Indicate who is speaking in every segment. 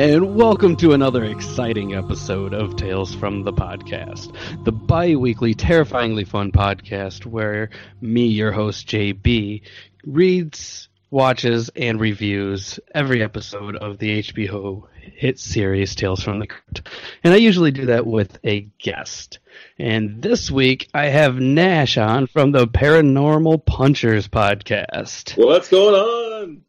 Speaker 1: And welcome to another exciting episode of Tales from the Podcast, the bi weekly, terrifyingly fun podcast where me, your host, JB, reads, watches, and reviews every episode of the HBO hit series Tales from the Crypt. And I usually do that with a guest. And this week I have Nash on from the Paranormal Punchers podcast.
Speaker 2: What's going on?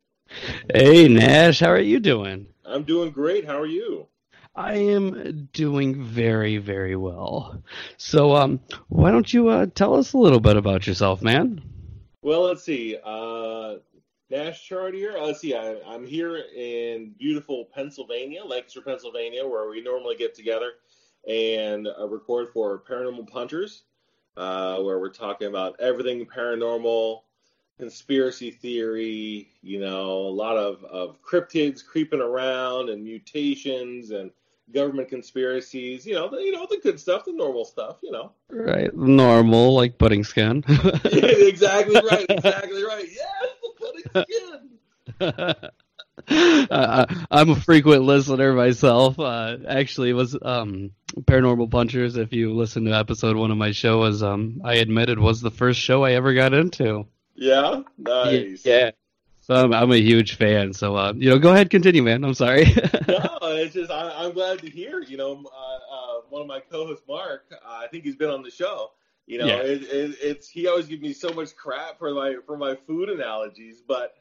Speaker 1: Hey, Nash, how are you doing?
Speaker 2: I'm doing great. How are you?
Speaker 1: I am doing very, very well. So, um, why don't you uh, tell us a little bit about yourself, man?
Speaker 2: Well, let's see. Uh, Nash Chartier. Uh, let's see. I, I'm here in beautiful Pennsylvania, Lancaster, Pennsylvania, where we normally get together and uh, record for Paranormal Punchers, uh, where we're talking about everything paranormal, conspiracy theory, you know, a lot of, of cryptids creeping around and mutations and government conspiracies, you know, the, you know, the good stuff, the normal stuff, you know.
Speaker 1: Right, normal, like pudding skin.
Speaker 2: exactly right, exactly right. Yes, the pudding skin.
Speaker 1: uh, I'm a frequent listener myself. Uh, actually, it was um, Paranormal Punchers. If you listen to episode one of my show, was um, I admitted was the first show I ever got into.
Speaker 2: Yeah, nice.
Speaker 1: Yeah. So I'm, I'm a huge fan. So uh, you know, go ahead, continue, man. I'm sorry.
Speaker 2: no, it's just I, am glad to hear. You know, uh, uh, one of my co-hosts, Mark. Uh, I think he's been on the show. You know,
Speaker 1: Yeah.
Speaker 2: it, it, it's he always gives me so much crap for my for my food analogies, but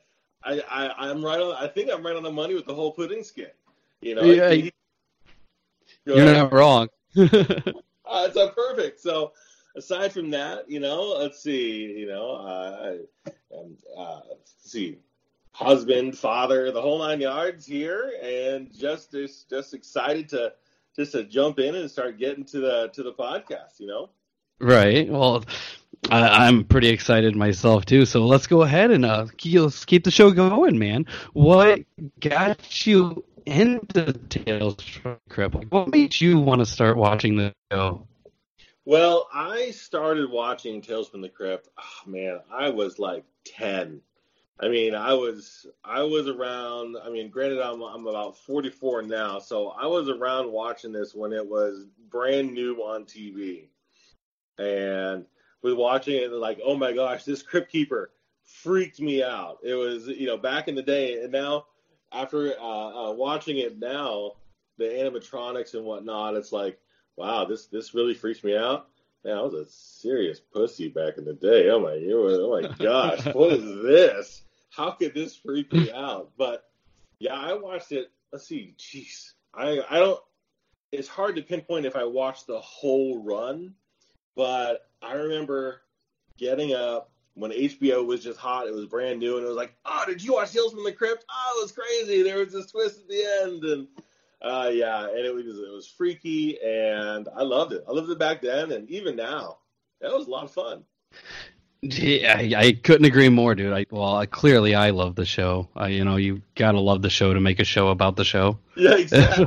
Speaker 2: I, I I'm right on. I think I'm right on the money with the whole pudding skin. You know,
Speaker 1: Yeah,
Speaker 2: he-
Speaker 1: You're
Speaker 2: ahead.
Speaker 1: not wrong.
Speaker 2: Uh, it's perfect. So aside from that, you know, let's see, you know, uh, um, uh, see, husband, father, the whole nine yards here, and just just just excited to just to jump in and start getting to the to the podcast. You know.
Speaker 1: Right. Well, I, I'm pretty excited myself too. So let's go ahead and uh, keep, keep the show going, man. What got you into Tales from the Crypt? What made you want to start watching the show?
Speaker 2: Well, I started watching Tales from the Crypt. Oh, man, I was like ten. I mean, I was I was around. I mean, granted, I'm I'm about 44 now, so I was around watching this when it was brand new on TV, and was watching it like, oh my gosh, this Crypt Keeper freaked me out. It was you know back in the day, and now after uh, uh, watching it now, the animatronics and whatnot, it's like, wow, this this really freaks me out. Man, I was a serious pussy back in the day. Oh my, oh my gosh, what is this? How could this freak me out? But yeah, I watched it. Let's see, jeez, I I don't. It's hard to pinpoint if I watched the whole run, but I remember getting up when HBO was just hot. It was brand new, and it was like, oh, did you watch Tales from the Crypt? Oh, it was crazy. There was this twist at the end, and uh, yeah, and it was it was freaky, and I loved it. I loved it back then, and even now, that was a lot of fun.
Speaker 1: Yeah, I, I couldn't agree more, dude. I, well, I, clearly I love the show. I, you know, you gotta love the show to make a show about the show.
Speaker 2: Yeah, exactly.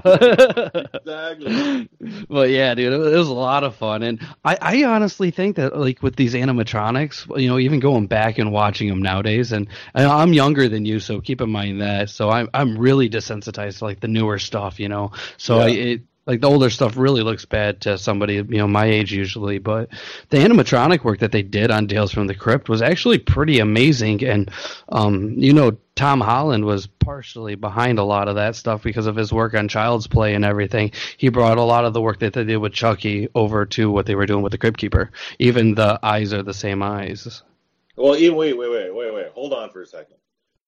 Speaker 2: exactly.
Speaker 1: But yeah, dude, it was, it was a lot of fun, and I, I honestly think that like with these animatronics, you know, even going back and watching them nowadays, and, and I'm younger than you, so keep in mind that. So I'm I'm really desensitized to like the newer stuff, you know. So
Speaker 2: Yeah.
Speaker 1: I, it like the older stuff really looks bad to somebody you know my age usually but the animatronic work that they did on Tales from the Crypt was actually pretty amazing and um you know Tom Holland was partially behind a lot of that stuff because of his work on Child's Play and everything. He brought a lot of the work that they did with Chucky over to what they were doing with the Crypt Keeper. Even the eyes are the same eyes.
Speaker 2: Well, even wait, wait, wait, wait, wait. Hold on for a second.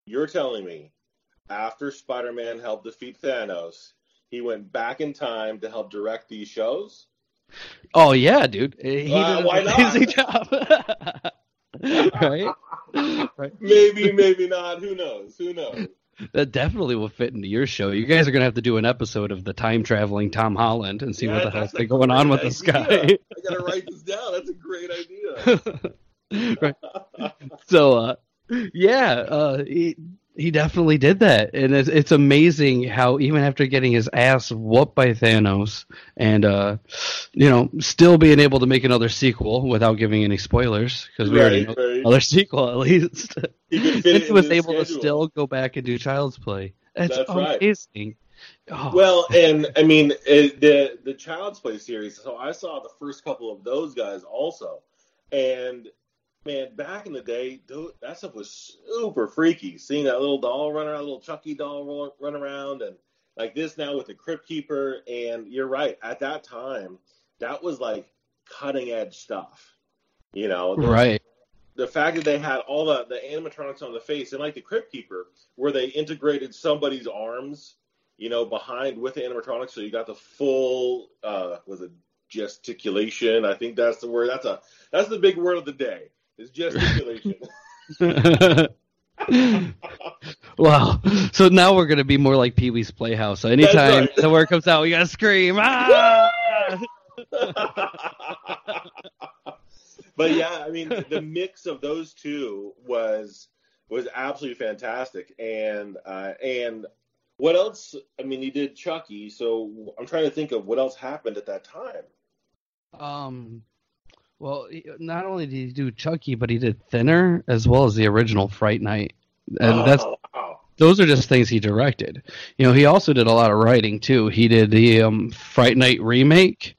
Speaker 2: You're telling me after Spider-Man helped defeat Thanos, he went back in time to help direct these shows?
Speaker 1: Oh yeah, dude. He
Speaker 2: Uh,
Speaker 1: did
Speaker 2: why
Speaker 1: an
Speaker 2: not?
Speaker 1: amazing job. right? right?
Speaker 2: Maybe, maybe not. Who knows? Who knows?
Speaker 1: That definitely will fit into your show. You guys are gonna have to do an episode of the time traveling Tom Holland and see
Speaker 2: Yeah,
Speaker 1: what the hell's been going on with
Speaker 2: great
Speaker 1: this guy.
Speaker 2: I gotta write this down. That's a great idea.
Speaker 1: right. So, uh, yeah, uh, he he definitely did that, and it's, it's amazing how even after getting his ass whooped by Thanos, and uh, you know, still being able to make another sequel without giving any spoilers because we already know
Speaker 2: Right, right.
Speaker 1: another sequel at least.
Speaker 2: He could fit it
Speaker 1: he was able to still go back and do Child's Play. That's,
Speaker 2: That's right.
Speaker 1: amazing. Oh,
Speaker 2: Well, and I mean it, the the Child's Play series. So I saw the first couple of those guys also, and man, back in the day, tho- that stuff was super freaky. Seeing that little doll run around, little Chucky doll run around, and like this now with the Crypt Keeper. And you're right, at that time, that was like cutting edge stuff. You know, the,
Speaker 1: right.
Speaker 2: the fact that they had all the, the animatronics on the face, and like the Crypt Keeper, where they integrated somebody's arms, you know, behind with the animatronics, so you got the full, uh, was it gesticulation? I think that's the word. That's a that's the big word of the day. Is gesticulation.
Speaker 1: wow. So now we're gonna be more like Pee Wee's Playhouse. So anytime
Speaker 2: right.
Speaker 1: the word comes out, we gotta scream. Ah!
Speaker 2: but yeah, I mean, the mix of those two was was absolutely fantastic. And uh, and what else? I mean, he did Chucky, so I'm trying to think of what else happened at that time.
Speaker 1: Um. Well, not only did he do Chucky, but he did Thinner as well as the original Fright Night, and that's
Speaker 2: Oh, wow.
Speaker 1: those are just things he directed. You know, he also did a lot of writing too. He did the um, Fright Night remake.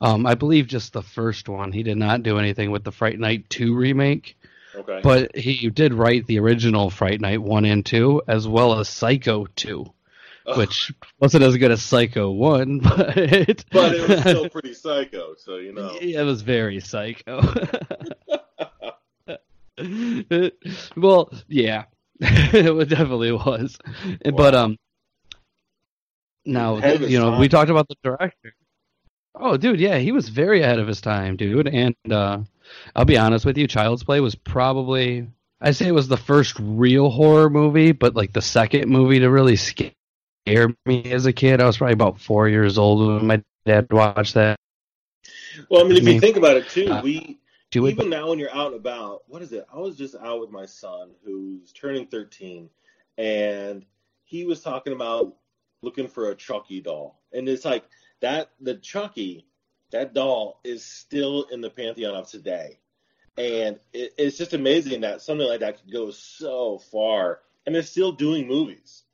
Speaker 1: Um, I believe just the first one. He did not do anything with the Fright Night two remake.
Speaker 2: okay.
Speaker 1: But he did write the original Fright Night 1 and 2, as well as Psycho 2, Which wasn't as good as Psycho 1, but,
Speaker 2: but it was still pretty psycho, so you know.
Speaker 1: it was very psycho. well, yeah, it definitely was. But, um, now,
Speaker 2: Ahead of his
Speaker 1: you know,
Speaker 2: time.
Speaker 1: we talked about the director. Oh, dude, yeah, he was very ahead of his time, dude. And uh, I'll be honest with you, Child's Play was probably I'd say it was the first real horror movie, but like the second movie to really scare me as a kid. I was probably about four years old when my dad watched that.
Speaker 2: Well, I mean, if you think about it too,
Speaker 1: Uh,
Speaker 2: we
Speaker 1: Do it.
Speaker 2: even now when you're out and about, what is it? I was just out with my son who's turning 13, and he was talking about looking for a Chucky doll, and it's like that the Chucky that doll is still in the pantheon of today, and it, it's just amazing that something like that could go so far, and they're still doing movies.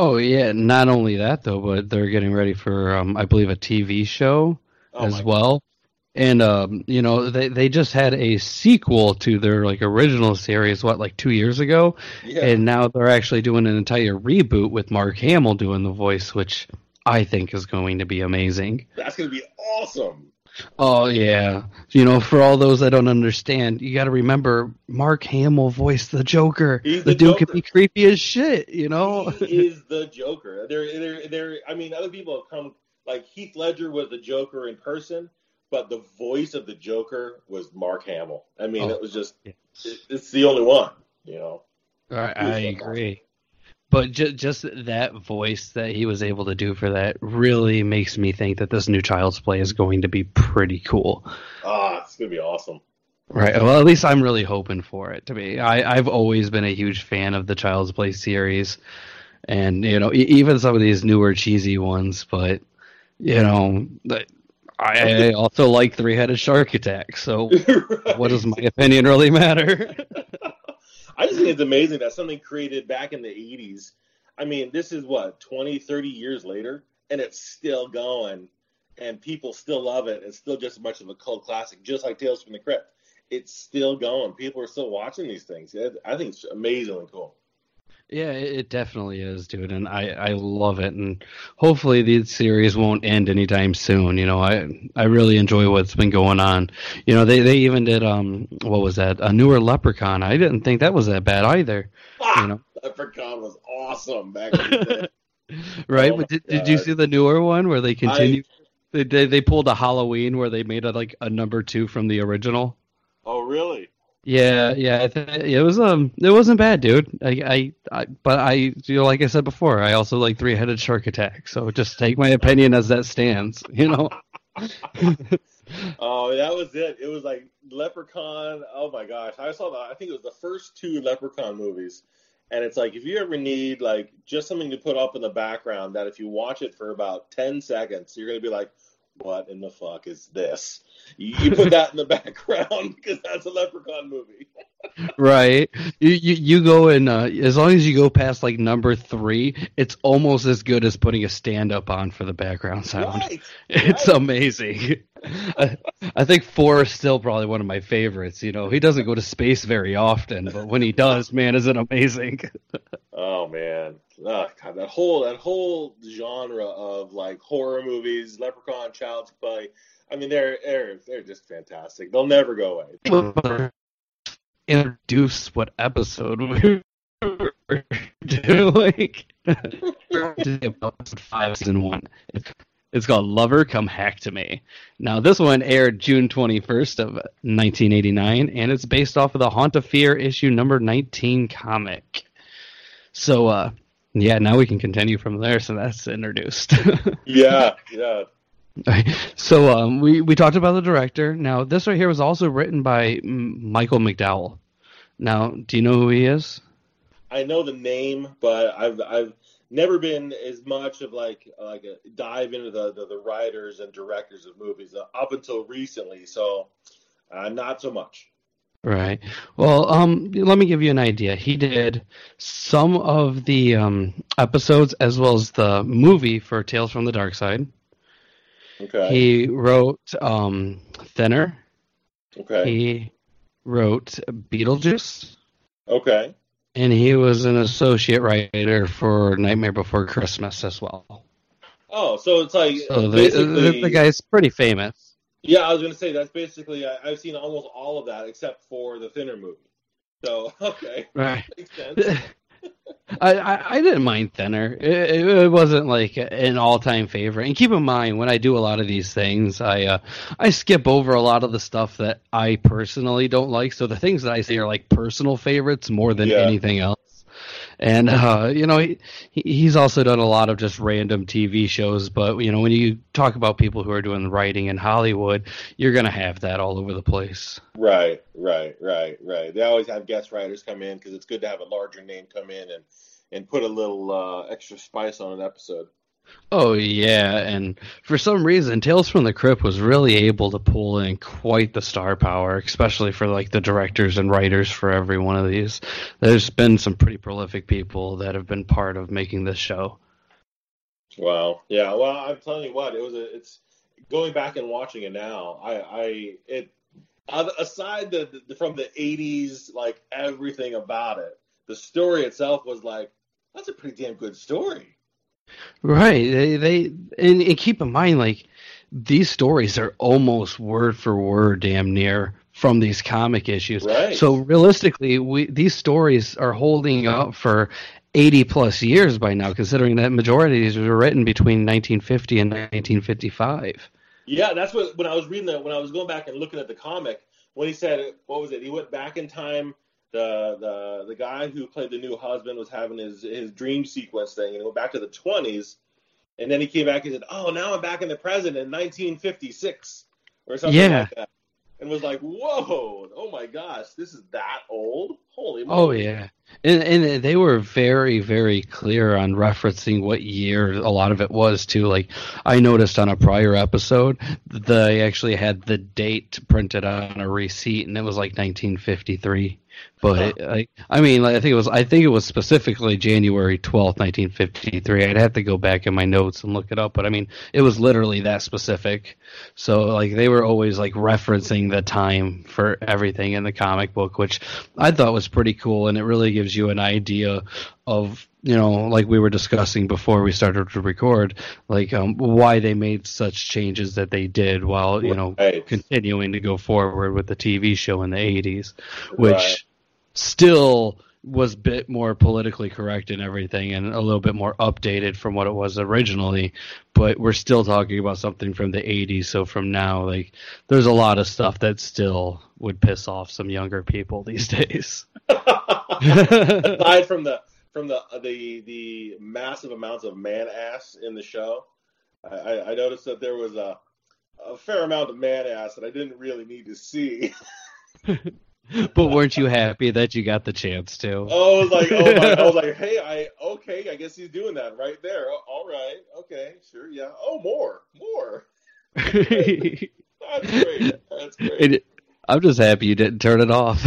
Speaker 1: Oh yeah, not only that though, but they're getting ready for um, I believe a TV show
Speaker 2: Oh
Speaker 1: as well. And um, you know, they they just had a sequel to their like original series what like 2 years ago,
Speaker 2: Yeah.
Speaker 1: and now they're actually doing an entire reboot with Mark Hamill doing the voice, which I think is going to be amazing.
Speaker 2: That's gonna be awesome.
Speaker 1: Oh yeah, you know, for all those that don't understand, you got to remember Mark Hamill voiced the Joker.
Speaker 2: He's
Speaker 1: the
Speaker 2: the
Speaker 1: dude
Speaker 2: Joker.
Speaker 1: can be creepy as shit, you know.
Speaker 2: he is the Joker. There, there, there. I mean, other people have come. Like Heath Ledger was the Joker in person, but the voice of the Joker was Mark Hamill. I mean,
Speaker 1: Oh,
Speaker 2: it was just
Speaker 1: yes.
Speaker 2: it, it's the only one, you know.
Speaker 1: I, I agree. But ju- just that voice that he was able to do for that really makes me think that this new Child's Play is going to be pretty cool.
Speaker 2: Ah, it's gonna be awesome.
Speaker 1: Right. Well, at least I'm really hoping for it to be. I, I've always been a huge fan of the Child's Play series, and you know, e- even some of these newer cheesy ones. But you know, I, I also like Three Headed Shark Attack. So, what does my opinion really matter?
Speaker 2: I just think it's amazing that something created back in the 80s. I mean, this is what 20, 30 years later, and it's still going, and people still love it. It's still just as much of a cult classic, just like Tales from the Crypt. It's still going. People are still watching these things. I think it's amazingly cool.
Speaker 1: Yeah, it it definitely is, dude, and I, I love it, and hopefully the series won't end anytime soon. You know, I I really enjoy what's been going on. You know, they they even did um what was that a newer Leprechaun? I didn't think that was that bad either.
Speaker 2: Ah,
Speaker 1: You know,
Speaker 2: Leprechaun was awesome back in the day.
Speaker 1: right?
Speaker 2: Oh
Speaker 1: but did, did you see the newer one where they continue? They, they they pulled a Halloween where they made like a number two from the original.
Speaker 2: oh, really?
Speaker 1: Yeah, yeah, it was um, it wasn't bad, dude. I, I, I, but I, you know, like I said before, I also like Three Headed Shark Attack. So just take my opinion as that stands, you know.
Speaker 2: Oh, that was it. It was like Leprechaun. Oh my gosh, I saw that. I think it was the first two Leprechaun movies, and it's like if you ever need like just something to put up in the background that if you watch it for about ten seconds, you're gonna be like, "What in the fuck is this?" You, put that in the background because that's a Leprechaun movie.
Speaker 1: right? You, you you go in uh, as long as you go past like number three, it's almost as good as putting a stand up on for the background sound.
Speaker 2: Right.
Speaker 1: It's
Speaker 2: right.
Speaker 1: amazing. I, I think four is still probably one of my favorites. You know, he doesn't go to space very often, but when he does, man, is it amazing?
Speaker 2: Oh man, oh, God, that whole that whole genre of like horror movies, Leprechaun, Child's Play. I mean, they're they're they're just fantastic. They'll never go away.
Speaker 1: Introduce what episode we were doing. episode five, season one. It's called Lover Come Hack to Me. Now, this one aired June 21st of 1989, and it's based off of the Haunt of Fear issue number 19 comic. So, uh, yeah, now we can continue from there. So that's introduced.
Speaker 2: Yeah, yeah.
Speaker 1: so um, we we talked about the director. Now this right here was also written by Michael McDowell. Now, do you know who he is?
Speaker 2: I know the name, but I've I've never been as much of like like a dive into the the, the writers and directors of movies uh, up until recently. So, uh, not so much.
Speaker 1: Right. Well, um, let me give you an idea. He did some of the um, episodes as well as the movie for Tales from the Dark Side.
Speaker 2: Okay.
Speaker 1: He wrote um, Thinner.
Speaker 2: okay.
Speaker 1: He wrote Beetlejuice.
Speaker 2: okay.
Speaker 1: And he was an associate writer for Nightmare Before Christmas as well.
Speaker 2: Oh, so it's like
Speaker 1: So the, the, the guy's pretty famous.
Speaker 2: Yeah, I was going to say that's basically I, I've seen almost all of that except for the Thinner movie. So okay,
Speaker 1: Right.
Speaker 2: makes sense.
Speaker 1: I, I, I didn't mind Thinner. It, it, it wasn't like an all time favorite. And keep in mind, when I do a lot of these things, I uh, I skip over a lot of the stuff that I personally don't like. So the things that I say are like personal favorites more than
Speaker 2: Yeah.
Speaker 1: anything else. And uh, you know, he, he- he's also done a lot of just random TV shows. But you know, when you talk about people who are doing writing in Hollywood, you're gonna have that all over the place.
Speaker 2: Right, right, right, right. They always have guest writers come in because it's good to have a larger name come in and and put a little uh, extra spice on an episode.
Speaker 1: Oh yeah, and for some reason, Tales from the Crypt was really able to pull in quite the star power, especially for like the directors and writers for every one of these. There's been some pretty prolific people that have been part of making this show.
Speaker 2: Wow. Yeah. Well, I'm telling you what, it was a. It's going back and watching it now. I, I, it. Uh, aside the, the from the '80s, like everything about it, the story itself was like that's a pretty damn good story.
Speaker 1: Right. They they and, and keep in mind like these stories are almost word for word damn near from these comic issues.
Speaker 2: Right.
Speaker 1: So realistically, we these stories are holding up for 80 plus years by now considering that majority of these were written between 1950 and 1955.
Speaker 2: Yeah, that's what when I was reading that when I was going back and looking at the comic when he said what was it? He went back in time. The the the guy who played the new husband was having his his dream sequence thing, and went back to the twenties, and then he came back and said, "Oh, now I'm back in the present in 1956 or something
Speaker 1: Yeah.
Speaker 2: like that," and was like, "Whoa, oh my gosh, this is that old? Holy
Speaker 1: Oh
Speaker 2: moly!"
Speaker 1: yeah, and and they were very very clear on referencing what year a lot of it was too. Like I noticed on a prior episode, they actually had the date printed on a receipt, and it was like 1953. But I, I mean, like, I think it was I think it was specifically January 12th, 1953. I'd have to go back in my notes and look it up, but I mean, it was literally that specific. So like they were always like referencing the time for everything in the comic book, which I thought was pretty cool, and it really gives you an idea of you know like we were discussing before we started to record, like um, why they made such changes that they did while you know
Speaker 2: Right.
Speaker 1: continuing to go forward with the TV show in the 80s, which
Speaker 2: Right.
Speaker 1: Still was a bit more politically correct and everything and a little bit more updated from what it was originally but we're still talking about something from the 80s so from now like there's a lot of stuff that still would piss off some younger people these days
Speaker 2: aside from the from the uh, the the massive amounts of man ass in the show, I, I I noticed that there was a a fair amount of man ass that I didn't really need to see.
Speaker 1: but weren't you happy that you got the chance to
Speaker 2: Oh, I was like, oh my, I was like, hey, I okay, I guess he's doing that right there. Oh, all right, okay, sure, yeah. Oh, more, more. That's great. That's great.
Speaker 1: It- i'm just happy you didn't turn it off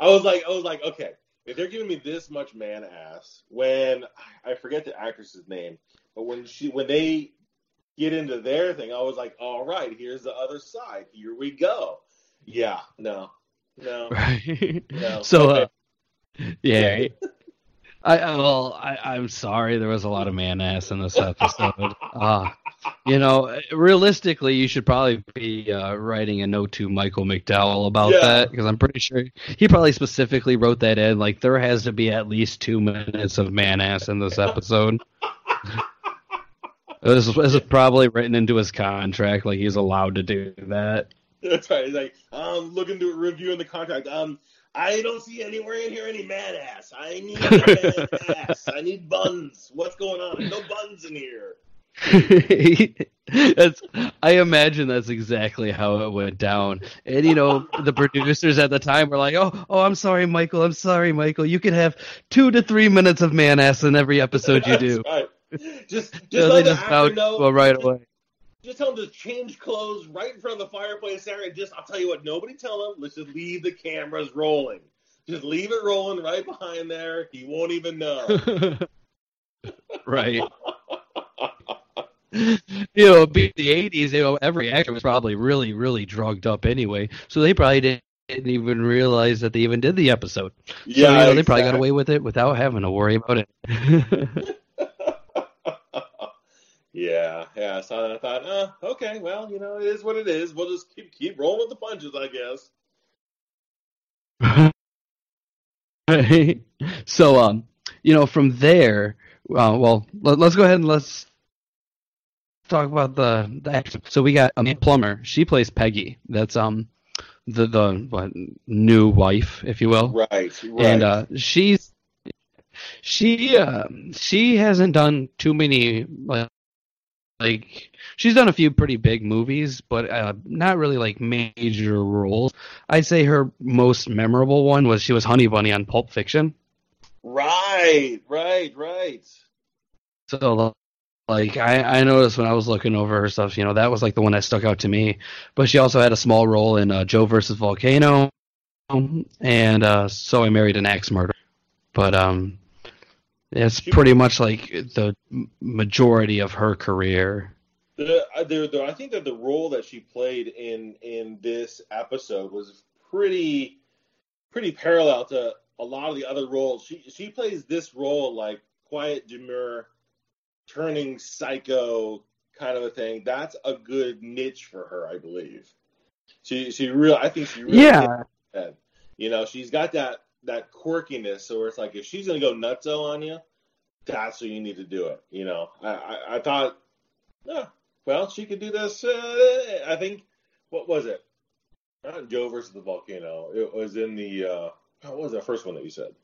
Speaker 2: I was like, I was like, okay, if they're giving me this much man ass, when I forget the actress's name, but when she when they get into their thing, I was like, all right, here's the other side. Here we go. Yeah, no, no,
Speaker 1: right?
Speaker 2: No.
Speaker 1: so
Speaker 2: Okay.
Speaker 1: uh, yeah. I, I well I, i'm sorry there was a lot of man ass in this episode. Uh you know realistically you should probably be uh, writing a note to michael mcdowell about
Speaker 2: Yeah.
Speaker 1: that because i'm pretty sure he probably specifically wrote that in like there has to be at least two minutes of man ass in this episode. This, is, this is probably written into his contract like he's allowed to do that
Speaker 2: That's right. He's like, um, looking to reviewing the contract. Um, I don't see anywhere in here any man ass. I need man ass. I need buns. What's going on? No buns in here.
Speaker 1: that's I imagine that's exactly how it went down. And you know, the producers at the time were like, "Oh, oh, I'm sorry, Michael. I'm sorry, Michael. You can have two to three minutes of man ass in every episode you do."
Speaker 2: Right. Just, just
Speaker 1: So
Speaker 2: let the actor know.
Speaker 1: well right away.
Speaker 2: Just tell him to change clothes right in front of the fireplace there, and just I'll tell you what, nobody tell him. Let's just leave the cameras rolling. Just leave it rolling right behind there. He won't even know.
Speaker 1: right. You know, be the '80s. You know, every actor was probably really, really drugged up anyway, so they probably didn't even realize that they even did the episode. So, you know, they probably got away with it without having to worry about it.
Speaker 2: Yeah, yeah. So I thought, uh, okay, well, you know, it is what it is. We'll just keep keep rolling with the punches, I guess.
Speaker 1: so, um, you know, from there, uh, well, let, us go ahead and let's talk about the the action. So we got Amanda Plummer. She plays Peggy. That's um the the what, new wife, if you will.
Speaker 2: Right, right.
Speaker 1: And uh, she's she uh, she hasn't done too many like like she's done a few pretty big movies, but uh, not really like major roles. I'd say her most memorable one was she was Honey Bunny on Pulp Fiction.
Speaker 2: right, right, right.
Speaker 1: So like I, I noticed when I was looking over her stuff, you know, that was like the one that stuck out to me. But she also had a small role in uh, Joe versus Volcano, and uh, so I married an axe murder. But um, it's pretty much like the majority of her career.
Speaker 2: The, uh, the, the, I think that the role that she played in in this episode was pretty pretty parallel to a lot of the other roles. She she plays this role like quiet, demure, turning psycho kind of a thing. That's a good niche for her, I believe. She she real I think she really
Speaker 1: Yeah.
Speaker 2: You know, she's got that that quirkiness, so it's like if she's gonna go nutso on you, that's when you need to do it. You know, I I, I thought, yeah, well, she could do this. Uh, I think. What was it? Not Joe versus the volcano. It was in the. Uh, what was that first one that you said?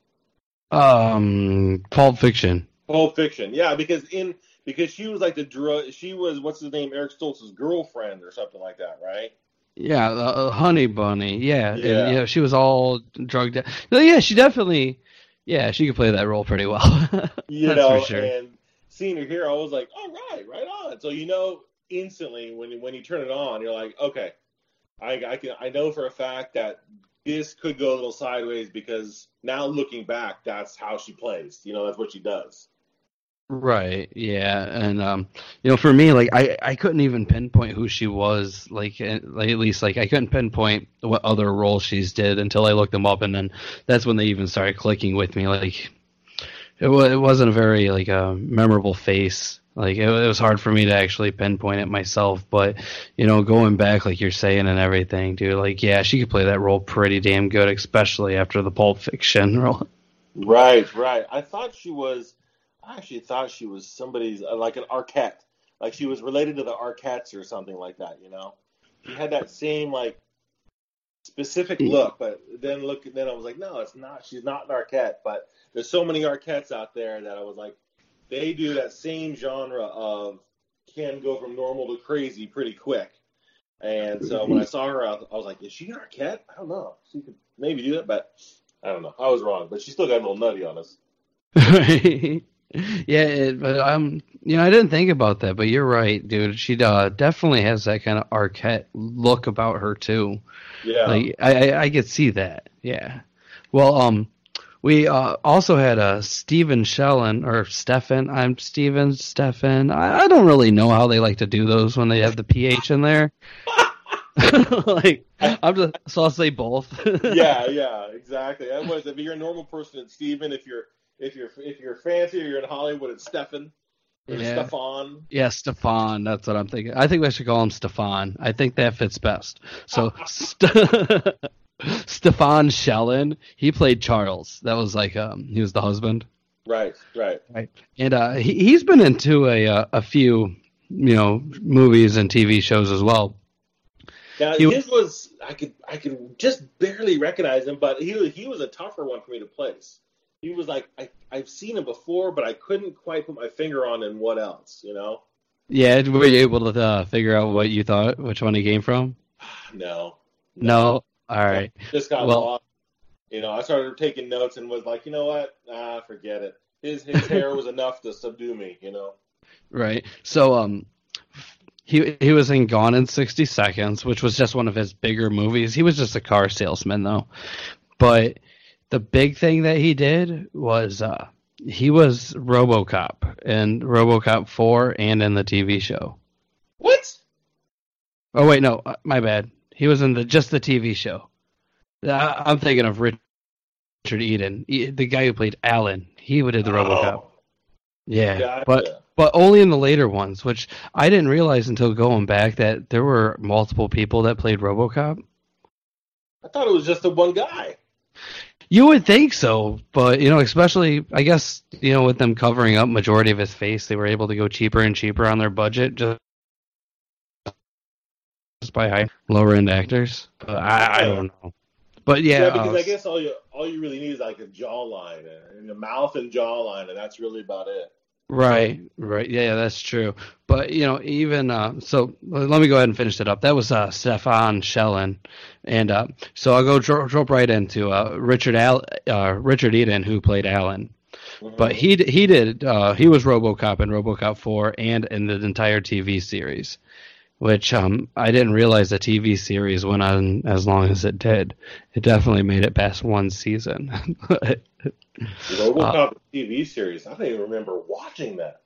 Speaker 1: Um, Pulp Fiction.
Speaker 2: Pulp Fiction. Yeah, because in because she was like the drug. She was what's his name? Eric Stoltz's girlfriend or something like that, right?
Speaker 1: Yeah, uh, Honey Bunny. Yeah,
Speaker 2: Yeah.
Speaker 1: And, yeah, she was all drugged out. No, yeah, she definitely. Yeah, she could play that role pretty well.
Speaker 2: You
Speaker 1: That's
Speaker 2: know,
Speaker 1: for sure.
Speaker 2: and seeing her here, I was like, all right, right on. So you know, instantly when when you turn it on, you're like, okay, I, I can I know for a fact that this could go a little sideways because now looking back, that's how she plays. You know, that's what she does.
Speaker 1: Right. Yeah, and um, you know, for me, like I, I couldn't even pinpoint who she was. Like, eh, like at least like I couldn't pinpoint what other role she's did until I looked them up, and then that's when they even started clicking with me. Like, it was it wasn't a very like a memorable face. Like it, it was hard for me to actually pinpoint it myself. But you know, going back, like you're saying and everything, dude. Like, yeah, she could play that role pretty damn good, especially after the Pulp Fiction role.
Speaker 2: Right, right. I thought she was. I actually thought she was somebody's uh, like an Arquette, like she was related to the Arquettes or something like that. You know, she had that same like specific look, but then look, then I was like, no, it's not. She's not an Arquette. But there's so many Arquettes out there that I was like, they do that same genre of can go from normal to crazy pretty quick. And so when I saw her, I was I was like, is she an Arquette? I don't know. She could maybe do that, but I don't know. I was wrong, but she still got a little nutty on us.
Speaker 1: yeah, it, but um, you know, I didn't think about that, but you're right, dude. She uh, definitely has that kind of Arquette look about her too.
Speaker 2: Yeah.
Speaker 1: Like I, I, I could see that. Yeah. Well, um, we uh, also had uh, Stephen Shellen or Stefan. I'm Stephen Stefan. I, I don't really know how they like to do those when they have the ph in there. like I'm just so I'll say both.
Speaker 2: yeah, yeah, exactly. That was if you're a normal person, it's Steven. If you're if you're if you're fancy or you're in Hollywood, it's Stefan or
Speaker 1: Yeah.
Speaker 2: Stefan.
Speaker 1: Yeah, Stefan. That's what I'm thinking. I think we should call him Stefan. I think that fits best. So, St- Stefan Shellen, he played Charles. That was like um, he was the husband,
Speaker 2: Right, right.
Speaker 1: right? And uh, he he's been into a uh, a few you know movies and TV shows as well.
Speaker 2: Now
Speaker 1: He-
Speaker 2: his was I could I could just barely recognize him, but he he was a tougher one for me to place. He was like I I've seen him before, but I couldn't quite put my finger on in what else. You know?
Speaker 1: Yeah, were you able to uh, figure out what you thought, which one he came from?
Speaker 2: No,
Speaker 1: No. All right.
Speaker 2: just got
Speaker 1: Well-
Speaker 2: lost. You know, I started taking notes and was like, you know what? Ah, forget it. His his hair was enough to subdue me. You know.
Speaker 1: Right. So um he he was in Gone in 60 Seconds, which was just one of his bigger movies. He was just a car salesman though. But the big thing that he did was uh he was RoboCop in RoboCop 4 and in the TV show.
Speaker 2: What?
Speaker 1: Oh wait, no, uh, my bad. He was in the just the TV show. Uh, I'm thinking of Richard Eden, the guy who played Alan. He did the RoboCop.
Speaker 2: Oh,
Speaker 1: Yeah,
Speaker 2: Gotcha.
Speaker 1: but but only in the later ones, which I didn't realize until going back that there were multiple people that played RoboCop.
Speaker 2: I thought it was just the one guy.
Speaker 1: You would think so, but you know, especially I guess you know with them covering up majority of his face, they were able to go cheaper and cheaper on their budget just by high lower end actors. But I, I don't know. But yeah,
Speaker 2: because
Speaker 1: uh,
Speaker 2: I guess all you all you really need is like a jawline and a mouth and jawline, and that's really about it.
Speaker 1: Right, right. Yeah, that's true. But you know, even uh, so, let me go ahead and finish it up. That was uh, Stefan Shellen, and uh, so I'll go dro- drop right into uh, Richard Al- uh, Richard Eden, who played Alan. But he he did uh, he was RoboCop in RoboCop 4 and in the entire TV series, which um, I didn't realize the TV series went on as long as it did. It definitely made it past one season.
Speaker 2: The RoboCop TV series. I don't even remember watching that.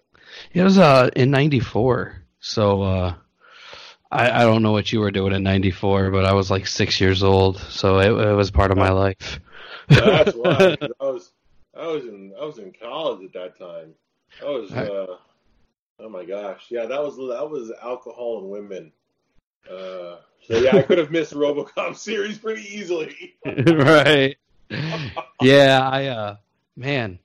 Speaker 1: It was uh in '94, so uh, I I don't know what you were doing in '94, but I was like six years old, so it, it was part of my life.
Speaker 2: That's why I was I was in I was in college at that time. I was uh, oh my gosh, yeah, that was that was alcohol and women. Uh, so yeah, I could have missed the RoboCop series pretty easily.
Speaker 1: right? Yeah, I uh, man,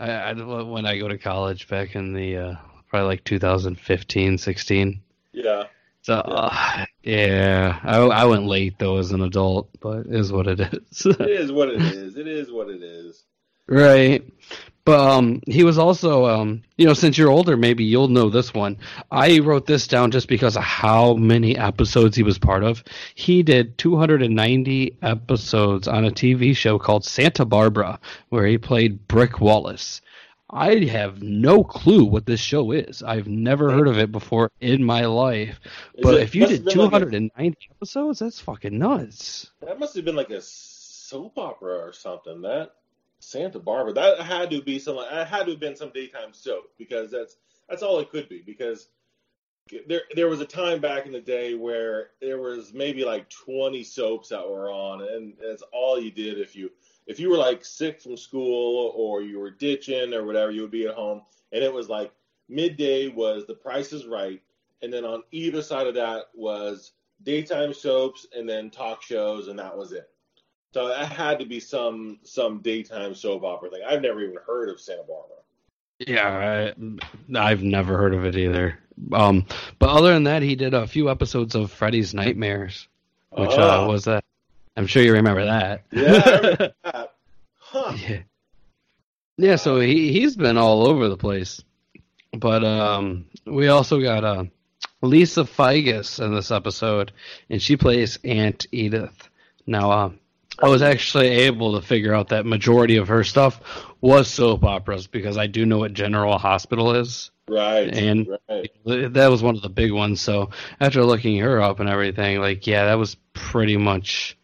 Speaker 1: I, I when I go to college back in the uh, probably like 2015, 16.
Speaker 2: Yeah.
Speaker 1: So uh, yeah, I, I went late though as an adult, but it is what it is.
Speaker 2: It is what it is. It is what it is.
Speaker 1: right. But um, he was also um, you know, since you're older, maybe you'll know this one. I wrote this down just because of how many episodes he was part of. He did 290 episodes on a TV show called Santa Barbara, where he played Brick Wallace. I have no clue what this show is. I've never heard of it before in my life.
Speaker 2: Is
Speaker 1: But
Speaker 2: it-
Speaker 1: if you did
Speaker 2: have been like a-
Speaker 1: 290 episodes, that's fucking nuts.
Speaker 2: That must have been like a soap opera or something. That Santa Barbara. That had to be some. That had to have been some daytime soap because that's that's all it could be. Because there there was a time back in the day where there was maybe like 20 soaps that were on, and that's all you did if you if you were like sick from school or you were ditching or whatever, you would be at home, and it was like midday was The Price is Right, and then on either side of that was daytime soaps and then talk shows, and that was it. So that had to be some some daytime soap opera thing. I've never even heard of Santa Barbara.
Speaker 1: Yeah, I, I've never heard of it either. Um, but other than that, he did a few episodes of Freddy's Nightmares, which uh,
Speaker 2: Ah.
Speaker 1: was that. I'm sure you remember that.
Speaker 2: Yeah, remember that. Huh.
Speaker 1: yeah. Yeah, so he he's been all over the place. But um, we also got uh, Lisa Figus in this episode, and she plays Aunt Edith. Now, uh, I was actually able to figure out that majority of her stuff was soap operas because I do know what General Hospital is.
Speaker 2: Right.
Speaker 1: And
Speaker 2: right.
Speaker 1: that was one of the big ones. So after looking her up and everything, like yeah, that was pretty much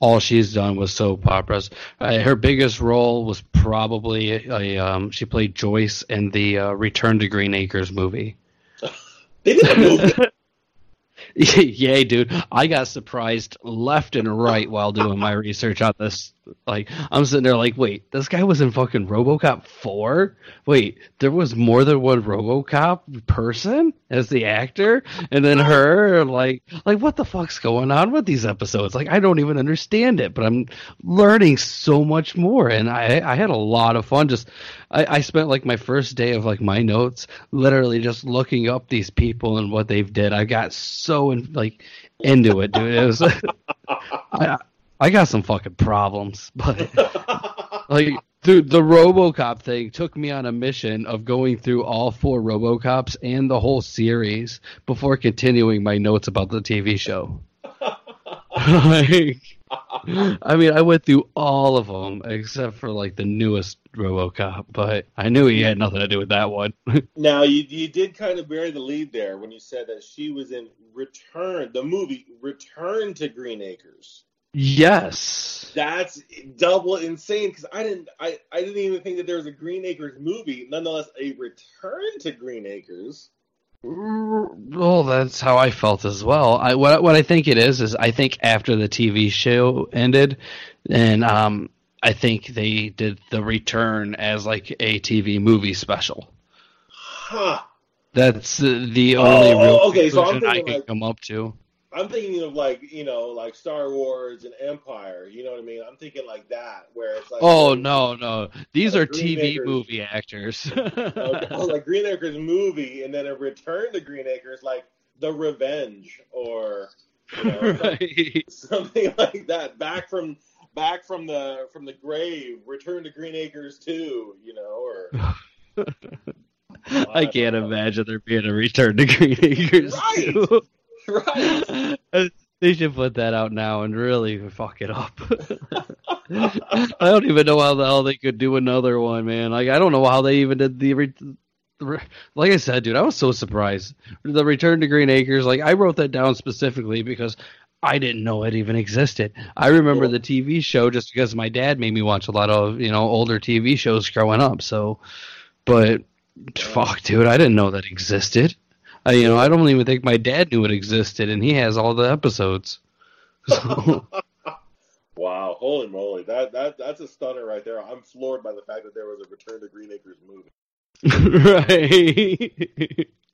Speaker 1: all she's done was soap operas. Uh, her biggest role was probably a, um, she played Joyce in the uh, Return to Green Acres movie.
Speaker 2: They did a movie.
Speaker 1: yeah, dude, I got surprised left and right while doing my research on this. Like, I'm sitting there like, wait, this guy was in fucking RoboCop four. Wait, there was more than one RoboCop person as the actor, and then her. Like, like what the fuck's going on with these episodes? Like, I don't even understand it, but I'm learning so much more, and I I had a lot of fun. Just, I, I spent like my first day of like my notes, literally just looking up these people and what they've did. I got so in, like into it, dude. It was. I, I got some fucking problems, but like, dude, the RoboCop thing took me on a mission of going through all four RoboCops and the whole series before continuing my notes about the TV show. like, I mean, I went through all of them except for like the newest RoboCop, but I knew he had nothing to do with that one.
Speaker 2: Now you you did kind of bury the lead there when you said that she was in Return, the movie Return to Green Acres.
Speaker 1: Yes.
Speaker 2: That's double insane because I didn't I, I didn't even think that there was a Green Acres movie. Nonetheless, a Return to Green Acres.
Speaker 1: Well, that's how I felt as well. I what what I think it is is I think after the TV show ended, and um, I think they did the return as like a TV movie special.
Speaker 2: Huh.
Speaker 1: That's the only
Speaker 2: Oh,
Speaker 1: real
Speaker 2: okay, so I'm
Speaker 1: conclusion I can
Speaker 2: like-
Speaker 1: come up to.
Speaker 2: I'm thinking of like you know like Star Wars and Empire. You know what I mean? I'm thinking like that where it's like
Speaker 1: Oh no, no, these
Speaker 2: Like
Speaker 1: are
Speaker 2: Green
Speaker 1: TV
Speaker 2: Acres.
Speaker 1: movie actors.
Speaker 2: Oh, like Green Acres movie, and then a Return to Green Acres, like The Revenge, or you know,
Speaker 1: right.
Speaker 2: something like that. Back from back from the from the grave, Return to Green Acres two, you know, or
Speaker 1: I can't imagine there being a return to Green Acres.
Speaker 2: Right. right.
Speaker 1: Uh, they should put that out now and really fuck it up. I don't even know how the hell they could do another one, man. Like I don't know how they even did the. Re- the re- like I said, dude, I was so surprised. The Return to Green Acres, like I wrote that down specifically because I didn't know it even existed. I remember the TV show just because my dad made me watch a lot of you know older TV shows growing up. So, but fuck, dude, I didn't know that existed. I, you know, I don't even think my dad knew it existed, and he has all the episodes. So,
Speaker 2: Wow, holy moly, that that that's a stunner right there. I'm floored by the fact that there was a Return to Green Acres movie.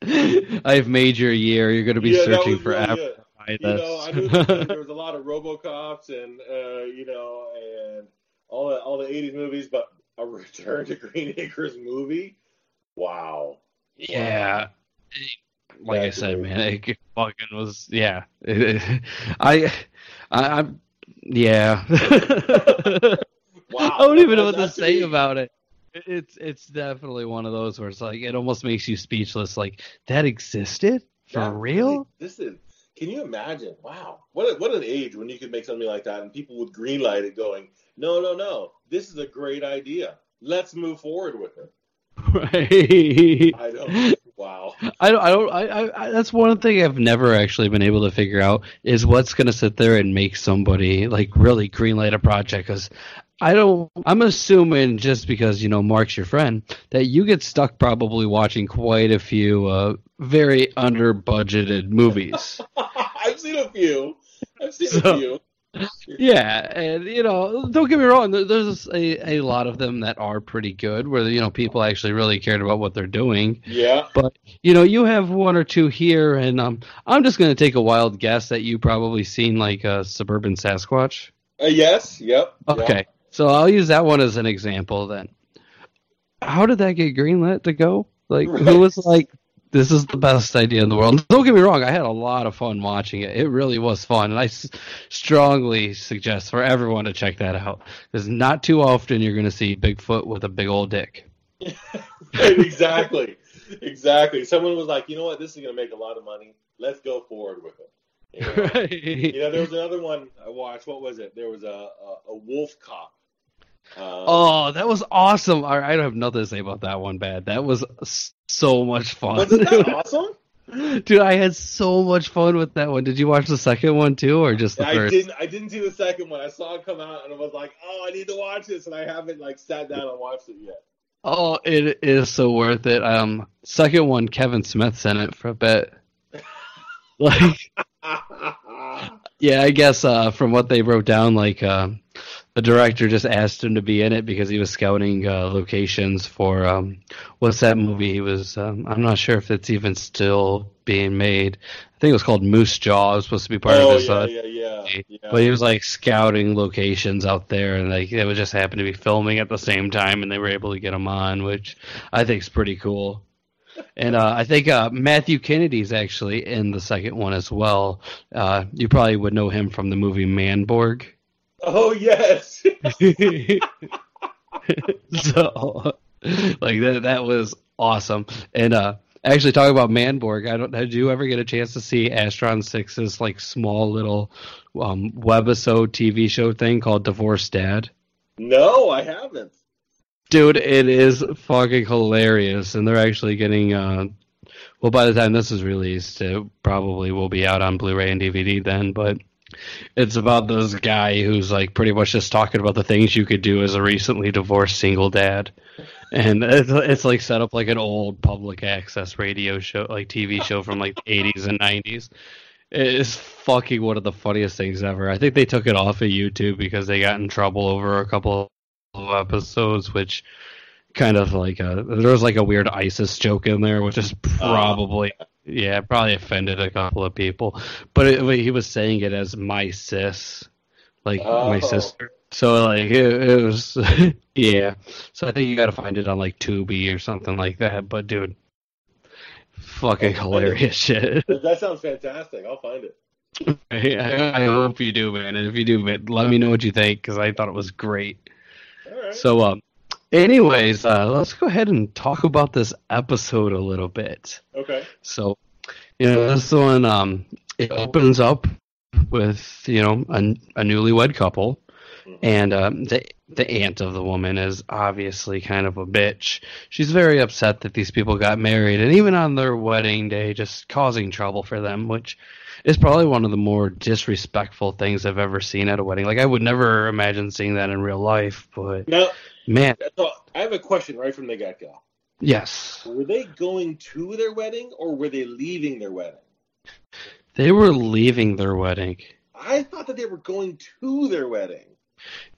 Speaker 1: right. I've made your year. You're going to be
Speaker 2: Yeah,
Speaker 1: searching
Speaker 2: for really
Speaker 1: forever.
Speaker 2: it.
Speaker 1: to find
Speaker 2: You know, I knew there was a lot of RoboCops and uh, you know, and all the all the '80s movies, but a Return to Green Acres movie. Wow.
Speaker 1: Yeah. Like I said, man, it fucking was. Yeah, I, I, I'm. Yeah.
Speaker 2: Wow,
Speaker 1: I don't even know what to say about it. It's it's definitely one of those where it's like it almost makes you speechless. Like that existed for
Speaker 2: Yeah,
Speaker 1: real?
Speaker 2: This is. Can you imagine? Wow, what a, what an age when you could make something like that and people would greenlight it, going, "No, no, no, this is a great idea. Let's move forward with it."
Speaker 1: Right.
Speaker 2: I don't. Wow.
Speaker 1: I don't. I don't. I, I. That's one thing I've never actually been able to figure out is what's going to sit there and make somebody like really greenlight a project. Because I don't. I'm assuming just because you know Mark's your friend that you get stuck probably watching quite a few uh, very under budgeted movies.
Speaker 2: I've seen a few. I've seen
Speaker 1: So-
Speaker 2: a few.
Speaker 1: Yeah, and you know, don't get me wrong. There's a, a lot of them that are pretty good, where you know people actually really cared about what they're doing.
Speaker 2: Yeah.
Speaker 1: But you know, you have one or two here, and um, I'm just gonna take a wild guess that you probably seen like a suburban Sasquatch.
Speaker 2: Uh, yes. Yep.
Speaker 1: Okay, so I'll use that one as an example. Then, how did that get greenlit to go? Like,
Speaker 2: Right.
Speaker 1: who was like, "This is the best idea in the world"? Don't get me wrong, I had a lot of fun watching it. It really was fun, and I s- strongly suggest for everyone to check that out because not too often you're gonna see Bigfoot with a big old dick.
Speaker 2: Right, exactly. Exactly. Someone was like, you know what? This is going to make a lot of money. Let's go forward with it. You know?
Speaker 1: Right.
Speaker 2: You know, there was another one I watched. What was it? There was a a, a wolf cop. Um,
Speaker 1: Oh, that was awesome! I, I don't have nothing to say about that one. Bad. That was so much fun.
Speaker 2: wasn't that awesome?
Speaker 1: Dude, I had so much fun with that one. Did you watch the second one too, or just the
Speaker 2: I
Speaker 1: first?
Speaker 2: didn't. I didn't see the second one. I saw it come out, and I was like, "Oh, I need to watch this," and I haven't like sat down and watched it yet.
Speaker 1: Oh, it is so worth it. Um, second one, Kevin Smith's in it for a bit. Like, yeah, I guess uh, from what they wrote down, like uh, the director just asked him to be in it because he was scouting uh, locations for um, what's that movie? He was. Um, I'm not sure if it's even still being made. I think it was called Moose Jaw. It was supposed to be part
Speaker 2: oh
Speaker 1: of his.
Speaker 2: yeah,
Speaker 1: uh,
Speaker 2: yeah, yeah, yeah.
Speaker 1: But he was like scouting locations out there, and like it would just happen to be filming at the same time, and they were able to get him on, which I think is pretty cool. And uh, I think uh, Matthew Kennedy's actually in the second one as well. Uh, you probably would know him from the movie Manborg.
Speaker 2: Oh yes.
Speaker 1: so, like that, that was awesome. And uh, actually, talking about Manborg, I don't. Did you ever get a chance to see Astron 6's like small little um, webisode TV show thing called Divorced Dad?
Speaker 2: no, I haven't.
Speaker 1: Dude, it is fucking hilarious, and they're actually getting. Uh, well, by the time this is released, it probably will be out on Blu-ray and DVD then. But it's about this guy who's like pretty much just talking about the things you could do as a recently divorced single dad, and it's, it's like set up like an old public access radio show, like TV show from like the 80s and 90s. It is fucking one of the funniest things ever. I think they took it off of YouTube because they got in trouble over a couple of episodes, which kind of like a, there was like a weird ISIS joke in there, which is probably yeah, probably offended a couple of people. But it, he was saying it as my sis, like my
Speaker 2: Oh.
Speaker 1: sister. So like it, it was yeah. So I think you got to find it on like Tubi or something like that. But dude, fucking hilarious shit.
Speaker 2: That, sounds fantastic. I'll find it.
Speaker 1: I, I hope you do, man. And if you do, man, let me know what you think because I thought it was great.
Speaker 2: All right.
Speaker 1: So, um, anyways, uh, let's go ahead and talk about this episode a little bit.
Speaker 2: okay.
Speaker 1: So, you know, this one, um, it opens up with you know a, a newlywed couple, and um, the the aunt of the woman is obviously kind of a bitch. She's very upset that these people got married, and even on their wedding day, just causing trouble for them, which is probably one of the more disrespectful things I've ever seen at a wedding. Like I would never imagine seeing that in real life, but
Speaker 2: Now,
Speaker 1: man,
Speaker 2: I have a question right from the get go.
Speaker 1: yes,
Speaker 2: Were they going to their wedding or were they leaving their wedding?
Speaker 1: they were leaving their wedding.
Speaker 2: I thought that they were going to their wedding.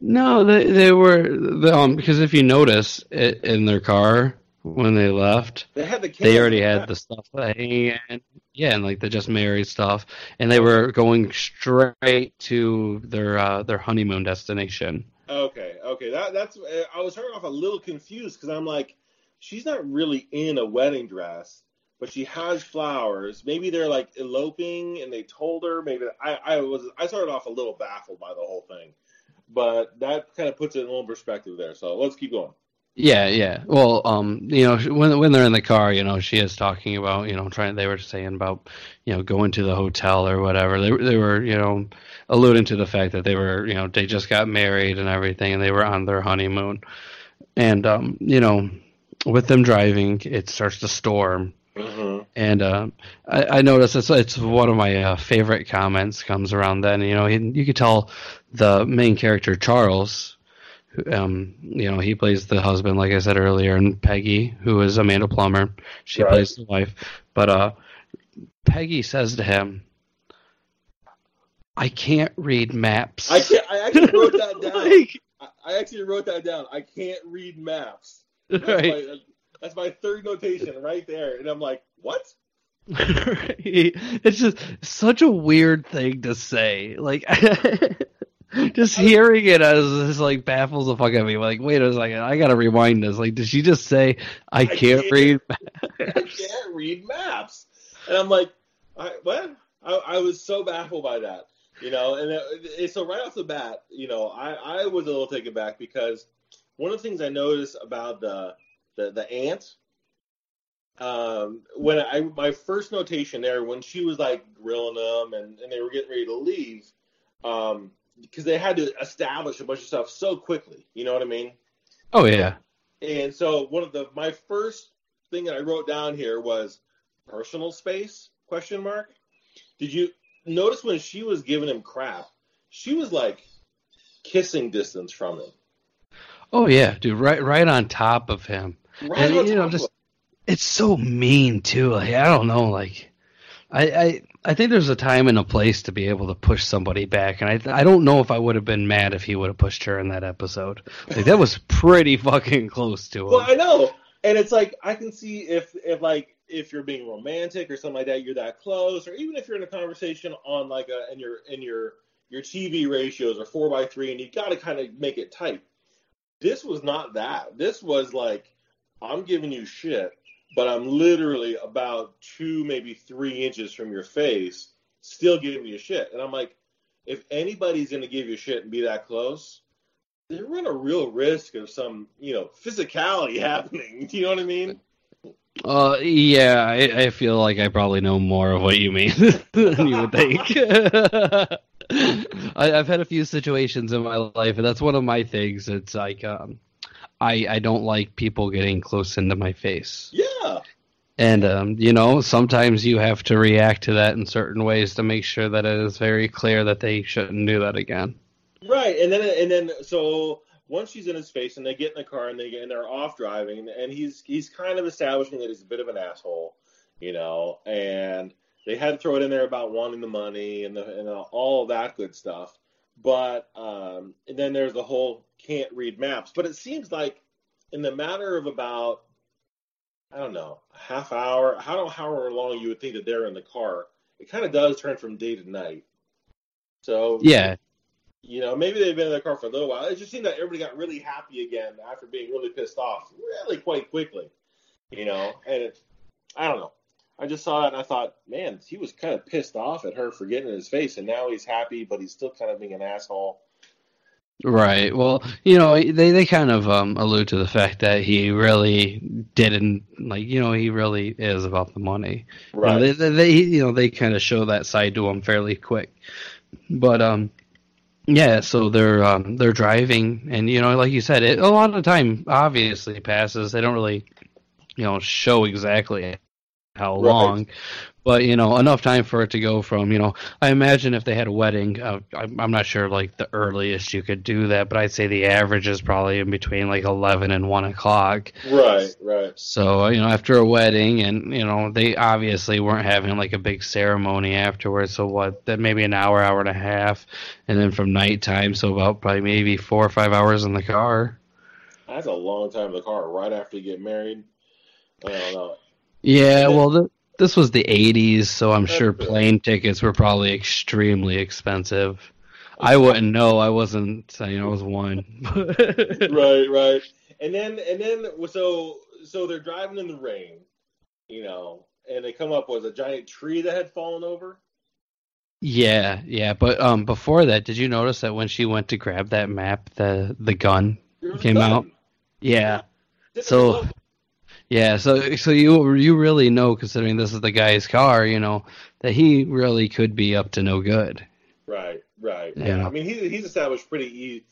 Speaker 1: No, they they were the, um because if you notice it, in their car when they left,
Speaker 2: They had the
Speaker 1: they already had the stuff hanging, in. yeah, and like the just married stuff, and they were going straight to their uh, their honeymoon destination.
Speaker 2: Okay, okay. That that's. uh, I was starting off a little confused because I'm like, she's not really in a wedding dress, but she has flowers. Maybe they're like eloping and they told her. Maybe I, I was I started off a little baffled by the whole thing, but that kind of puts it in a little perspective there. So let's keep going.
Speaker 1: Yeah, yeah. Well, um, you know, when when they're in the car, you know, she is talking about, you know, trying. They were saying about, you know, going to the hotel or whatever. They they were, you know, alluding to the fact that they were, you know, they just got married and everything, and they were on their honeymoon. And um, you know, with them driving, it starts to storm.
Speaker 2: Mm-hmm.
Speaker 1: And uh, I, I noticed it's it's one of my uh, favorite comments comes around then. You know, he, you could tell the main character Charles um, you know, he plays the husband, like I said earlier, and Peggy, who is Amanda Plummer, she
Speaker 2: Right.
Speaker 1: plays the wife. But uh, Peggy says to him, "I can't read maps."
Speaker 2: I can't. I actually wrote that down.
Speaker 1: Like,
Speaker 2: I, I actually wrote that down. I can't read maps. That's,
Speaker 1: right.
Speaker 2: my, that's my third notation right there, and I'm like, what?
Speaker 1: it's just such a weird thing to say. Like, just hearing it as just like baffles the fuck out of me. Like, wait a second, I gotta rewind this. Like, did she just say I can't
Speaker 2: can't-
Speaker 1: read?
Speaker 2: I can't read maps. And I'm like, I, what? I, I was so baffled by that, you know. And it, it- so right off the bat, you know, I, I was a little taken back because one of the things I noticed about the the, the aunt, um, when I my first notation there when she was like grilling them and, and they were getting ready to leave, um, because they had to establish a bunch of stuff so quickly. You know what I mean?
Speaker 1: Oh yeah.
Speaker 2: And so one of the my first thing that I wrote down here was personal space question mark. Did you notice when she was giving him crap, she was like kissing distance from him.
Speaker 1: Oh yeah, dude, right right on top of him.
Speaker 2: Right
Speaker 1: and
Speaker 2: on
Speaker 1: you know,
Speaker 2: top of
Speaker 1: just
Speaker 2: him.
Speaker 1: it's so mean too. Like I don't know, like I, I I think there's a time and a place to be able to push somebody back, and I I don't know if I would have been mad if he would have pushed her in that episode. Like that was pretty fucking close to it.
Speaker 2: Well, I know. And it's like I can see if if like if you're being romantic or something like that, you're that close, or even if you're in a conversation on like a and your and your your TV ratios are four by three, and you've got to kind of make it tight. This was not that. This was like I'm giving you shit, but I'm literally about two, maybe three inches from your face, still giving you shit. And I'm like, if anybody's gonna give you shit and be that close, they run a real risk of some, you know, physicality happening. Do you know what I mean?
Speaker 1: Uh, yeah, I, I feel like I probably know more of what you mean than you would think. I, I've had a few situations in my life, and that's one of my things. It's like, um, I I don't like people getting close into my face,
Speaker 2: Yeah.
Speaker 1: and um, you know, sometimes you have to react to that in certain ways to make sure that it is very clear that they shouldn't do that again.
Speaker 2: Right. And then and then so once she's in his face and they get in the car and they get and they're off driving and he's he's kind of establishing that he's a bit of an asshole, you know, and they had to throw it in there about wanting the money and the and all that good stuff. But um and then there's the whole can't read maps. But it seems like in the matter of about I don't know, a half hour, how don't however long you would think that they're in the car, it kind of does turn from day to night. So
Speaker 1: Yeah,
Speaker 2: you know, maybe they've been in the car for a little while. It just seemed that everybody got really happy again after being really pissed off really quite quickly. You know, and it, I don't know. I just saw that and I thought, man, he was kind of pissed off at her for getting in his face, and now he's happy, but he's still kind of being an asshole.
Speaker 1: Right. Well, you know, they they kind of um, allude to the fact that he really didn't like. You know, he really is about the money. You know,
Speaker 2: Right.
Speaker 1: they, they, they you know they kind of show that side to him fairly quick. But um, yeah. So they're um they're driving, and you know, like you said, it a lot of time obviously passes. They don't really, you know, show exactly how
Speaker 2: Right.
Speaker 1: long. But you know, enough time for it to go from you know. I imagine if they had a wedding, uh, I'm, I'm not sure like the earliest you could do that, but I'd say the average is probably in between like eleven and one o'clock.
Speaker 2: Right, right.
Speaker 1: So you know, after a wedding, and you know, they obviously weren't having like a big ceremony afterwards. So what? That maybe an hour, hour and a half, and then from nighttime, so about probably maybe four or five hours in the car.
Speaker 2: That's a long time in the car right after you get married. I don't know.
Speaker 1: Yeah, well, th- this was the '80s, so I'm
Speaker 2: That's
Speaker 1: sure
Speaker 2: good.
Speaker 1: plane tickets were probably extremely expensive. I wouldn't know. I wasn't. You know, I was one.
Speaker 2: right, right. And then and then so so they're driving in the rain, you know, and they come up with a giant tree that had fallen over.
Speaker 1: Yeah, yeah, but um, before that, did you notice that when she went to grab that map, the the gun came
Speaker 2: nothing.
Speaker 1: out? Yeah.
Speaker 2: Didn't
Speaker 1: So-
Speaker 2: look.
Speaker 1: Yeah, so so you you really know, considering this is the guy's car, you know, that he really could be up to no good.
Speaker 2: Right, right.
Speaker 1: Yeah.
Speaker 2: Yeah. I mean, he, he's established pretty. He,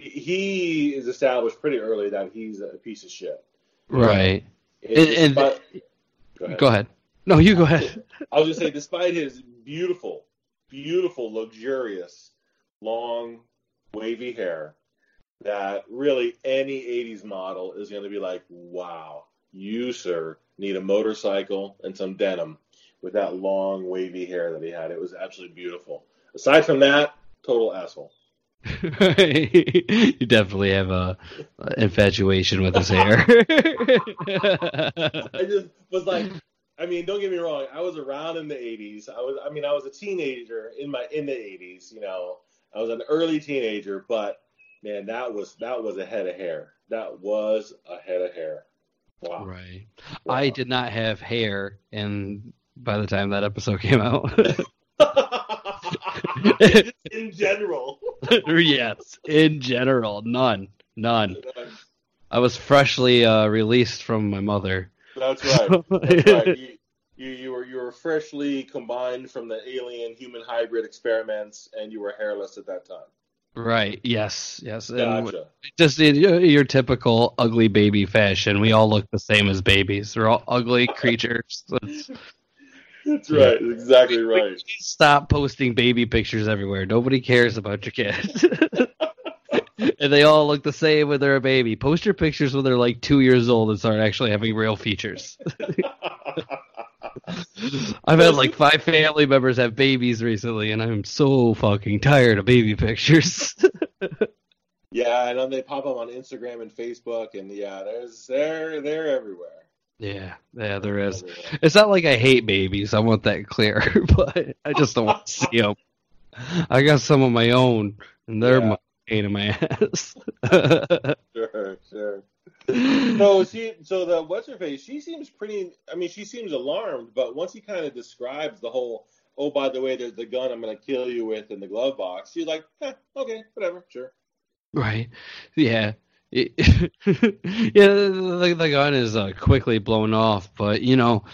Speaker 2: he is established pretty early that he's a piece of shit.
Speaker 1: Right. And- and-
Speaker 2: despite- go ahead.
Speaker 1: Go ahead. No, you go ahead.
Speaker 2: I was gonna say, despite his beautiful, beautiful, luxurious, long, wavy hair, that really any '80s model is gonna be like, wow, you sir need a motorcycle and some denim with that long, wavy hair that he had. It was absolutely beautiful. Aside from that, total asshole.
Speaker 1: you definitely have a infatuation with his hair.
Speaker 2: I just was like, I mean, don't get me wrong. I was around in the '80s. I was, I mean, I was a teenager in my in the '80s. You know, I was an early teenager, but man, that was that was a head of hair. That was a head of hair. Wow.
Speaker 1: right. I did not have hair, and by the time that episode came out,
Speaker 2: in general.
Speaker 1: yes, in general, none, none. I was freshly uh, released from my mother.
Speaker 2: That's right. That's right. You, you, you were you were freshly combined from the alien human hybrid experiments, and you were hairless at that time.
Speaker 1: Right. Yes. Yes. And
Speaker 2: Gotcha.
Speaker 1: just in your, your typical ugly baby fashion, we all look the same as babies. We're all ugly creatures. Let's-
Speaker 2: That's right. Exactly right.
Speaker 1: Stop posting baby pictures everywhere. Nobody cares about your kids. and they all look the same when they're a baby. Post your pictures when they're like two years old and start actually having real features. I've had like five family members have babies recently, and I'm so fucking tired of baby pictures.
Speaker 2: Yeah, and then they pop up on Instagram and Facebook, and yeah, there's they're they're everywhere.
Speaker 1: yeah, yeah, there is.
Speaker 2: Everywhere.
Speaker 1: It's not like I hate babies. I want that clear, but I just don't want to see them. I got some of my own, and they're
Speaker 2: Yeah.
Speaker 1: my pain in my ass.
Speaker 2: Sure, sure. So she, so the what's her face? She seems pretty. I mean, she seems alarmed, but once he kind of describes the whole, oh, by the way, there's the gun I'm going to kill you with in the glove box. She's like, eh, okay, whatever, sure.
Speaker 1: right? Yeah. Yeah, the, the gun is uh, quickly blown off, but you know,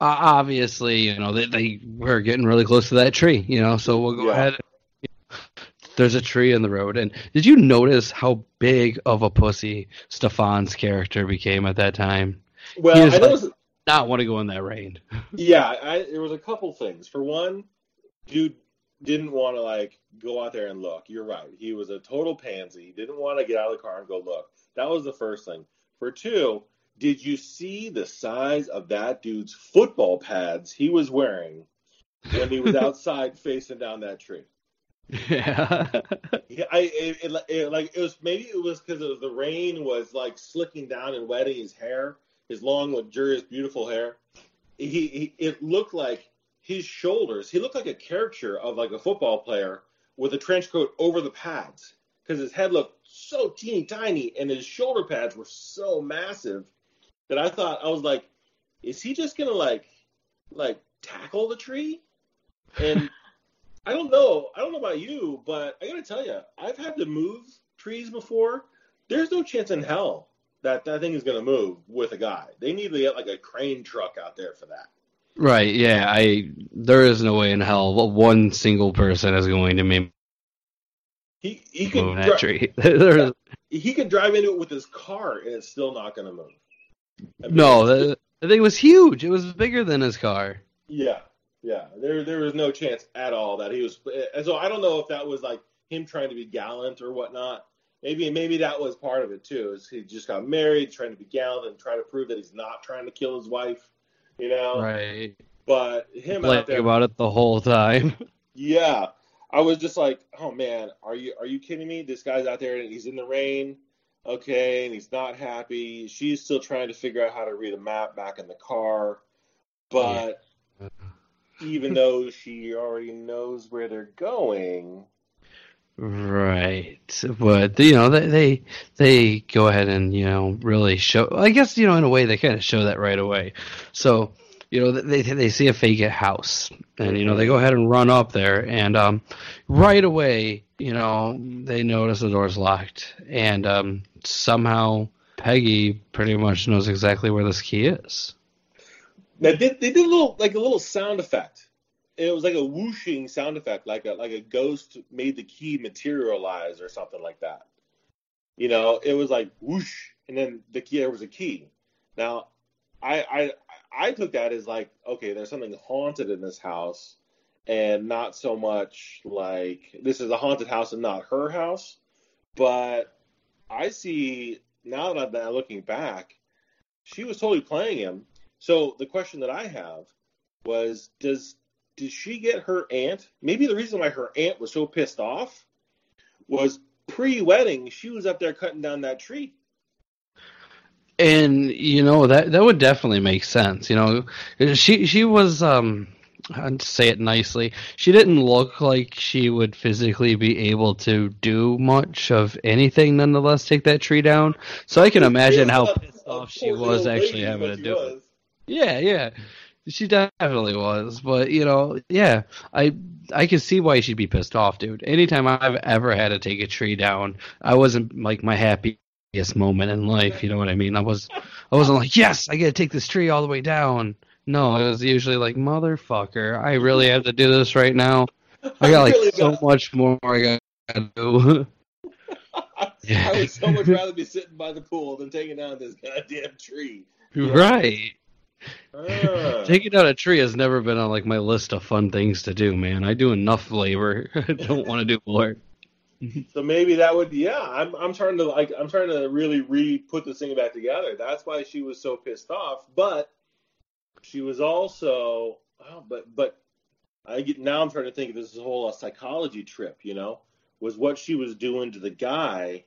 Speaker 1: obviously, you know they they were getting really close to that tree, you know. So we'll go
Speaker 2: Yeah.
Speaker 1: ahead. There's a tree in the road, and did you notice how big of a pussy Stefan's character became at that time?
Speaker 2: Well, I
Speaker 1: like-. Not want to go in that rain.
Speaker 2: Yeah, I, there was a couple things. For one, dude didn't want to like go out there and look. You're right. He was a total pansy. He didn't want to get out of the car and go look. That was the first thing. For two, did you see the size of that dude's football pads he was wearing when he was outside facing down that tree?
Speaker 1: Yeah.
Speaker 2: Yeah, I it, it, it, like it was maybe it was because the rain was like slicking down and wetting his hair, his long, luxurious, beautiful hair. He, he it looked like his shoulders. He looked like a caricature of like a football player with a trench coat over the pads because his head looked so teeny tiny and his shoulder pads were so massive that I thought I was like, is he just gonna like like tackle the tree? And I don't know. I don't know about you, but I gotta tell you, I've had to move trees before. There's no chance in hell that that thing is gonna move with a guy. They need to get like a crane truck out there for that.
Speaker 1: right. Yeah. I. There is no way in hell one single person is going to make
Speaker 2: He he can
Speaker 1: move
Speaker 2: dri-
Speaker 1: that tree. There's,
Speaker 2: he can drive into it with his car and it's still not gonna move. I mean,
Speaker 1: No, the, the thing was huge. It was bigger than his car.
Speaker 2: Yeah, yeah. There there was no chance at all that he was. And so I don't know if that was like him trying to be gallant or whatnot. Maybe maybe that was part of it too. Is he just got married, trying to be gallant and try to prove that he's not trying to kill his wife, you know?
Speaker 1: Right.
Speaker 2: But him
Speaker 1: Playing
Speaker 2: out there,
Speaker 1: about it the whole time.
Speaker 2: yeah. I was just like, oh man, are you are you kidding me? This guy's out there and he's in the rain, okay, and he's not happy. She's still trying to figure out how to read a map back in the car, but even though she already knows where they're going,
Speaker 1: Right, but you know they, they they go ahead and you know really show. I guess you know in a way they kind of show that right away. So you know they they see a fake house and you know they go ahead and run up there and um, right away you know they notice the door's locked and um, somehow Peggy pretty much knows exactly where this key is.
Speaker 2: Now, they, they did a little like a little sound effect it was like a whooshing sound effect, like a like a ghost made the key materialize or something like that. You know, it was like whoosh, and then the key there was a key. Now, I I I took that as like okay, there's something haunted in this house, and not so much like this is a haunted house and not her house. But I see now that I'm looking back, she was totally playing him. So the question that I have was, does did she get her aunt? Maybe the reason why her aunt was so pissed off was pre-wedding. She was up there cutting down that tree.
Speaker 1: And you know that that would definitely make sense. You know, she she was um I'd say it nicely. She didn't look like she would physically be able to do much of anything, nonetheless, take that tree down. So I can imagine how pissed off she was actually having to do it. Yeah, yeah. She definitely was, but you know, yeah, I I can see why she'd be pissed off, dude. Anytime I've ever had to take a tree down, I wasn't like my happiest moment in life. You know what I mean? I was I wasn't like, yes, I got to take this tree all the way down. No, it was usually like, motherfucker, I really have to do this right now. I got like really so got... much more I got to do.
Speaker 2: I would so much rather be sitting by the pool than taking down this goddamn tree.
Speaker 1: Right. Uh. Taking down a tree has never been on like my list of fun things to do, man. I do enough labor. I don't want to do more.
Speaker 2: so maybe that would yeah, I'm I'm trying to like I'm trying to really re put this thing back together. That's why she was so pissed off. But she was also oh, but but I get now I'm trying to think of this whole uh, psychology trip, you know, was what she was doing to the guy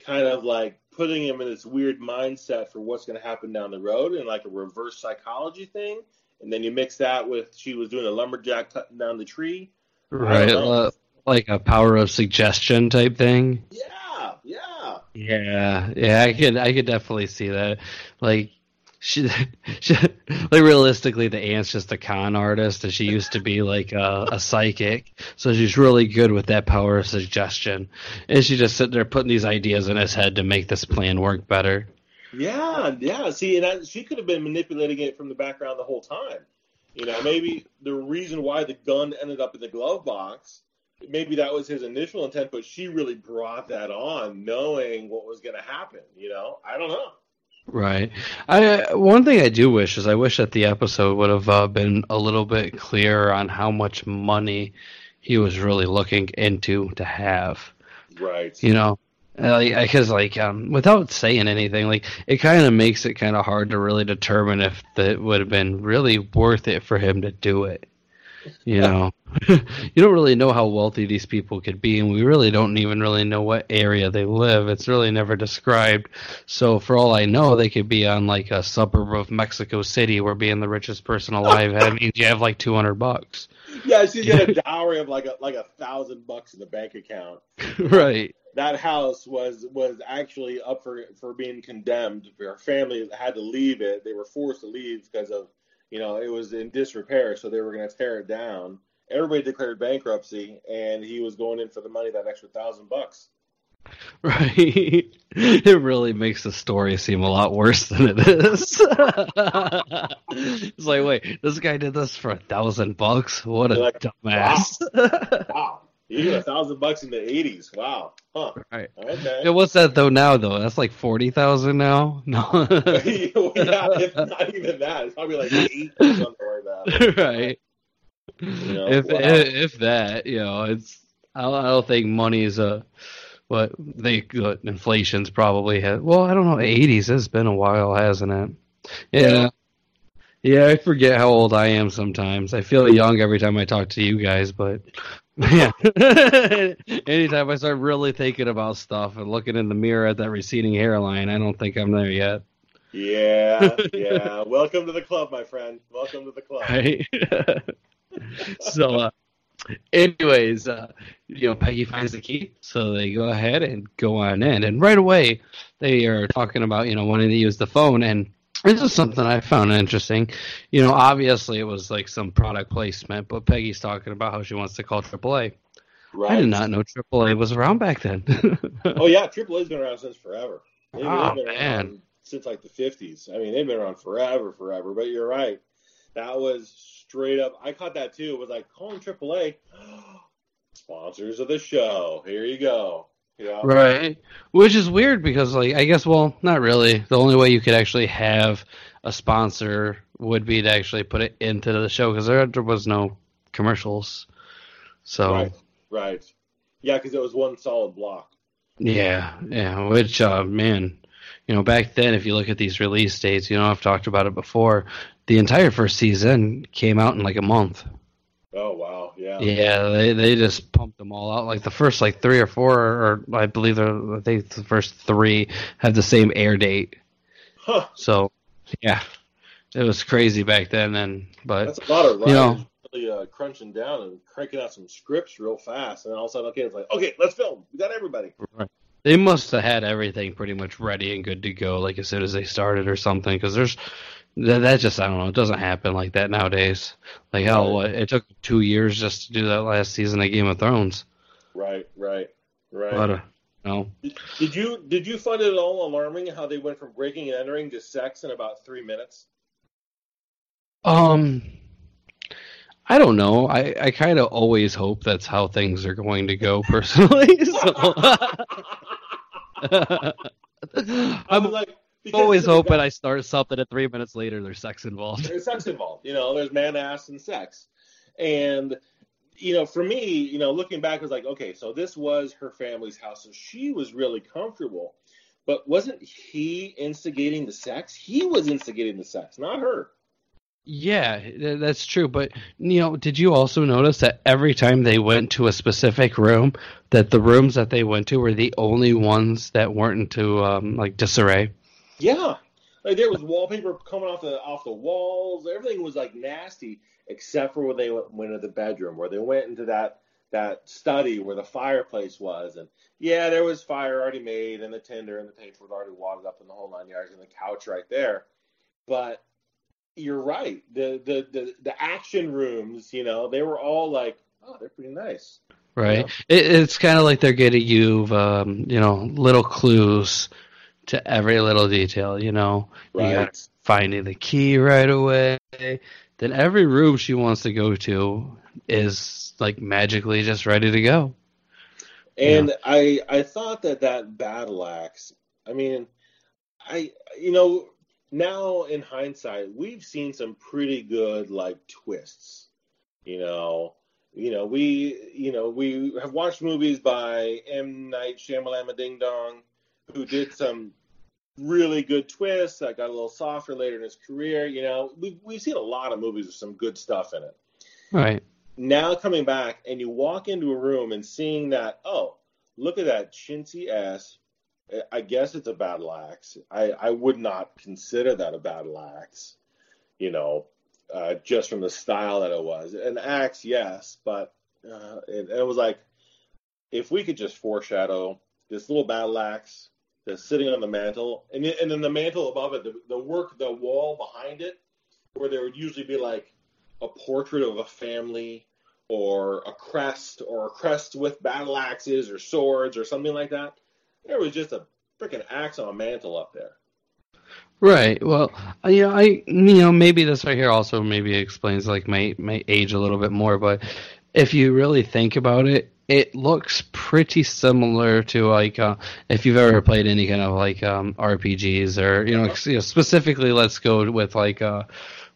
Speaker 2: kind of like putting him in this weird mindset for what's going to happen down the road and like a reverse psychology thing. And then you mix that with she was doing a lumberjack cutting down the tree.
Speaker 1: Right. Uh, like a power of suggestion type thing.
Speaker 2: Yeah. Yeah.
Speaker 1: Yeah. Yeah. I could, I could definitely see that. Like, she, she, like realistically, the aunt's just a con artist, and she used to be like a, a, psychic, so she's really good with that power of suggestion. And she just sitting there putting these ideas in his head to make this plan work better.
Speaker 2: Yeah, yeah. See, and I, she could have been manipulating it from the background the whole time. You know, maybe the reason why the gun ended up in the glove box, maybe that was his initial intent, but she really brought that on, knowing what was going to happen. You know, I don't know.
Speaker 1: Right. I one thing I do wish is I wish that the episode would have uh, been a little bit clearer on how much money he was really looking into to have.
Speaker 2: Right.
Speaker 1: You know, because uh, like um, without saying anything, like it kind of makes it kind of hard to really determine if it would have been really worth it for him to do it. You know, you don't really know how wealthy these people could be, and we really don't even really know what area they live. It's really never described. So, for all I know, they could be on like a suburb of Mexico City, where being the richest person alive that means you have like two hundred bucks.
Speaker 2: Yeah, she's got a dowry of like a like a thousand bucks in the bank account.
Speaker 1: right.
Speaker 2: That house was was actually up for for being condemned. Her family had to leave it. They were forced to leave because of you know, it was in disrepair, so they were going to tear it down. Everybody declared bankruptcy, and he was going in for the money, that extra thousand bucks.
Speaker 1: Right. It really makes the story seem a lot worse than it is. it's like, wait, this guy did this for a thousand bucks? What a like, dumbass.
Speaker 2: Wow. wow. A thousand bucks in the eighties. Wow. Huh.
Speaker 1: Right. Okay. Yeah, what's that though now though? That's like forty thousand now? No.
Speaker 2: yeah, if not even that. It's probably like eight or something like that.
Speaker 1: Right. You know, if, wow. if, if that, you know, it's I don't, I don't think money is a what they uh, inflation's probably had. Well, I don't know. Eighties has been a while, hasn't it? Yeah. yeah. Yeah, I forget how old I am sometimes. I feel young every time I talk to you guys, but yeah. Anytime I start really thinking about stuff and looking in the mirror at that receding hairline, I don't think I'm there yet.
Speaker 2: Yeah, yeah. Welcome to the club, my friend. Welcome to the club.
Speaker 1: Right. so, uh, anyways, uh, you know, Peggy finds the key, so they go ahead and go on in, and right away they are talking about you know wanting to use the phone, and this is something I found interesting. You know, obviously it was like some product placement, but Peggy's talking about how she wants to call AAA.
Speaker 2: Right.
Speaker 1: I did not know AAA was around back then.
Speaker 2: oh yeah, AAA's been around since forever. They've,
Speaker 1: Oh,
Speaker 2: they've been
Speaker 1: ah,
Speaker 2: man. since like the fifties. I mean, they've been around forever, forever. But you're right. That was straight up. I caught that too. It was like calling AAA. Sponsors of the show. Here you go. Yeah.
Speaker 1: Right. Which is weird because, like, I guess, well, not really. The only way you could actually have a sponsor would be to actually put it into the show because there, there was no commercials. So,
Speaker 2: Right. Right. Yeah, because it was one solid block.
Speaker 1: yeah, yeah. Which, uh, man, you know, back then, if you look at these release dates, you know, I've talked about it before. The entire first season came out in like a month.
Speaker 2: Oh wow. Yeah.
Speaker 1: Yeah, they they just pumped them all out. Like the first like three or four, or I believe they're, I think the first three have the same air date.
Speaker 2: Huh.
Speaker 1: So, yeah, it was crazy back then. And but
Speaker 2: That's a lot of writers
Speaker 1: you know,
Speaker 2: really uh, crunching down and cranking out some scripts real fast, and then all of a sudden, okay, it's like, okay, let's film. We got everybody. Right.
Speaker 1: they must have had everything pretty much ready and good to go, like as soon as they started or something. Because there's that, that just I don't know, it doesn't happen like that nowadays. Like hell,
Speaker 2: Right.
Speaker 1: it took two years just to do that last season of Game of Thrones.
Speaker 2: Right. Right. Right.
Speaker 1: But uh, no,
Speaker 2: Did you did you find it at all alarming how they went from breaking and entering to sex in about three minutes?
Speaker 1: Um, I don't know. I, I kind of always hope that's how things are going to go personally. So I'm
Speaker 2: like, because
Speaker 1: always hoping I start something and three minutes later there's sex involved.
Speaker 2: There's sex involved. You know, there's man ass and sex, and you know, for me, you know, looking back, I was like, okay, so this was her family's house, so she was really comfortable. But wasn't he instigating the sex? He was instigating the sex, not her.
Speaker 1: Yeah, that's true. But you know, did you also notice that every time they went to a specific room, that the rooms that they went to were the only ones that weren't into um, like disarray?
Speaker 2: Yeah, like there was wallpaper coming off the off the walls. Everything was like nasty, except for when they went, went into the bedroom, where they went into that that study where the fireplace was, and yeah, there was fire already made, and the tinder and the paper was already wadded up in the whole nine yards, and the couch right there. But you're right, the the the, the action rooms, you know, they were all like, oh, they're pretty nice.
Speaker 1: Right. It, it's kind of like they're getting you, um, you know, little clues to every little detail. You know, you got finding the key right away. Then every room she wants to go to is like magically just ready to go.
Speaker 2: And I I thought that that battle axe. I mean, I you know now in hindsight we've seen some pretty good like twists. You know, you know we you know we have watched movies by M Night Shyamalan Ding Dong, who did some really good twists that got a little softer later in his career. You know, we've we've seen a lot of movies with some good stuff in it
Speaker 1: Right.
Speaker 2: now coming back and you walk into a room and seeing that, oh, look at that chintzy ass. I guess it's a battle axe. I, I would not consider that a battle axe, you know, uh, just from the style that it was. An axe, yes, but uh, it, it was like if we could just foreshadow this little battle axe sitting on the mantle, and and then the mantle above it, the, the work, the wall behind it, where there would usually be like a portrait of a family or a crest or a crest with battle axes or swords or something like that. There was just a freaking axe on a mantle up there.
Speaker 1: Right. Well, know, I you know maybe this right here also maybe explains like my my age a little bit more, but if you really think about it, it looks pretty similar to like uh, if you've ever played any kind of like um, RPGs or you know, you know specifically let's go with like uh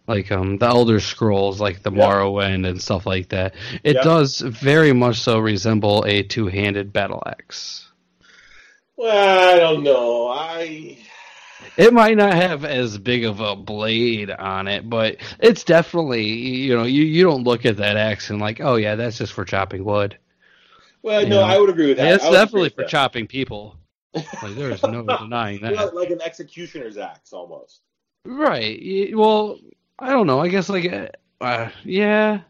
Speaker 1: like um the Elder Scrolls like the. Morrowind and stuff like that. It does very much so resemble a two-handed battle axe.
Speaker 2: Well, I don't know. I
Speaker 1: It might not have as big of a blade on it, but it's definitely you know you, you don't look at that axe and like oh yeah that's just for chopping wood.
Speaker 2: Well,
Speaker 1: You
Speaker 2: no,
Speaker 1: know?
Speaker 2: I would agree with that.
Speaker 1: it's
Speaker 2: I would agree
Speaker 1: definitely for
Speaker 2: that.
Speaker 1: chopping people. Like there's no denying that.
Speaker 2: Well, like an executioner's axe almost.
Speaker 1: Right. Well, I don't know. I guess like uh, uh, yeah.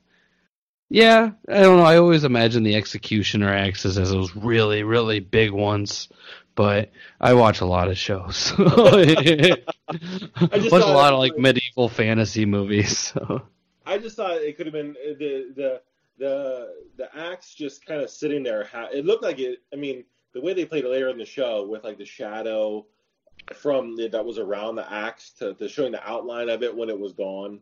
Speaker 1: Yeah, I don't know. I always imagine the executioner axes as those really, really big ones, but I watch a lot of shows. I watch a lot of like medieval fantasy movies. So.
Speaker 2: I just thought it could have been uh, the the the the axe just kind of sitting there. It looked like it. I mean, the way they played it later in the show with like the shadow from the, that was around the axe to, to showing the outline of it when it was gone.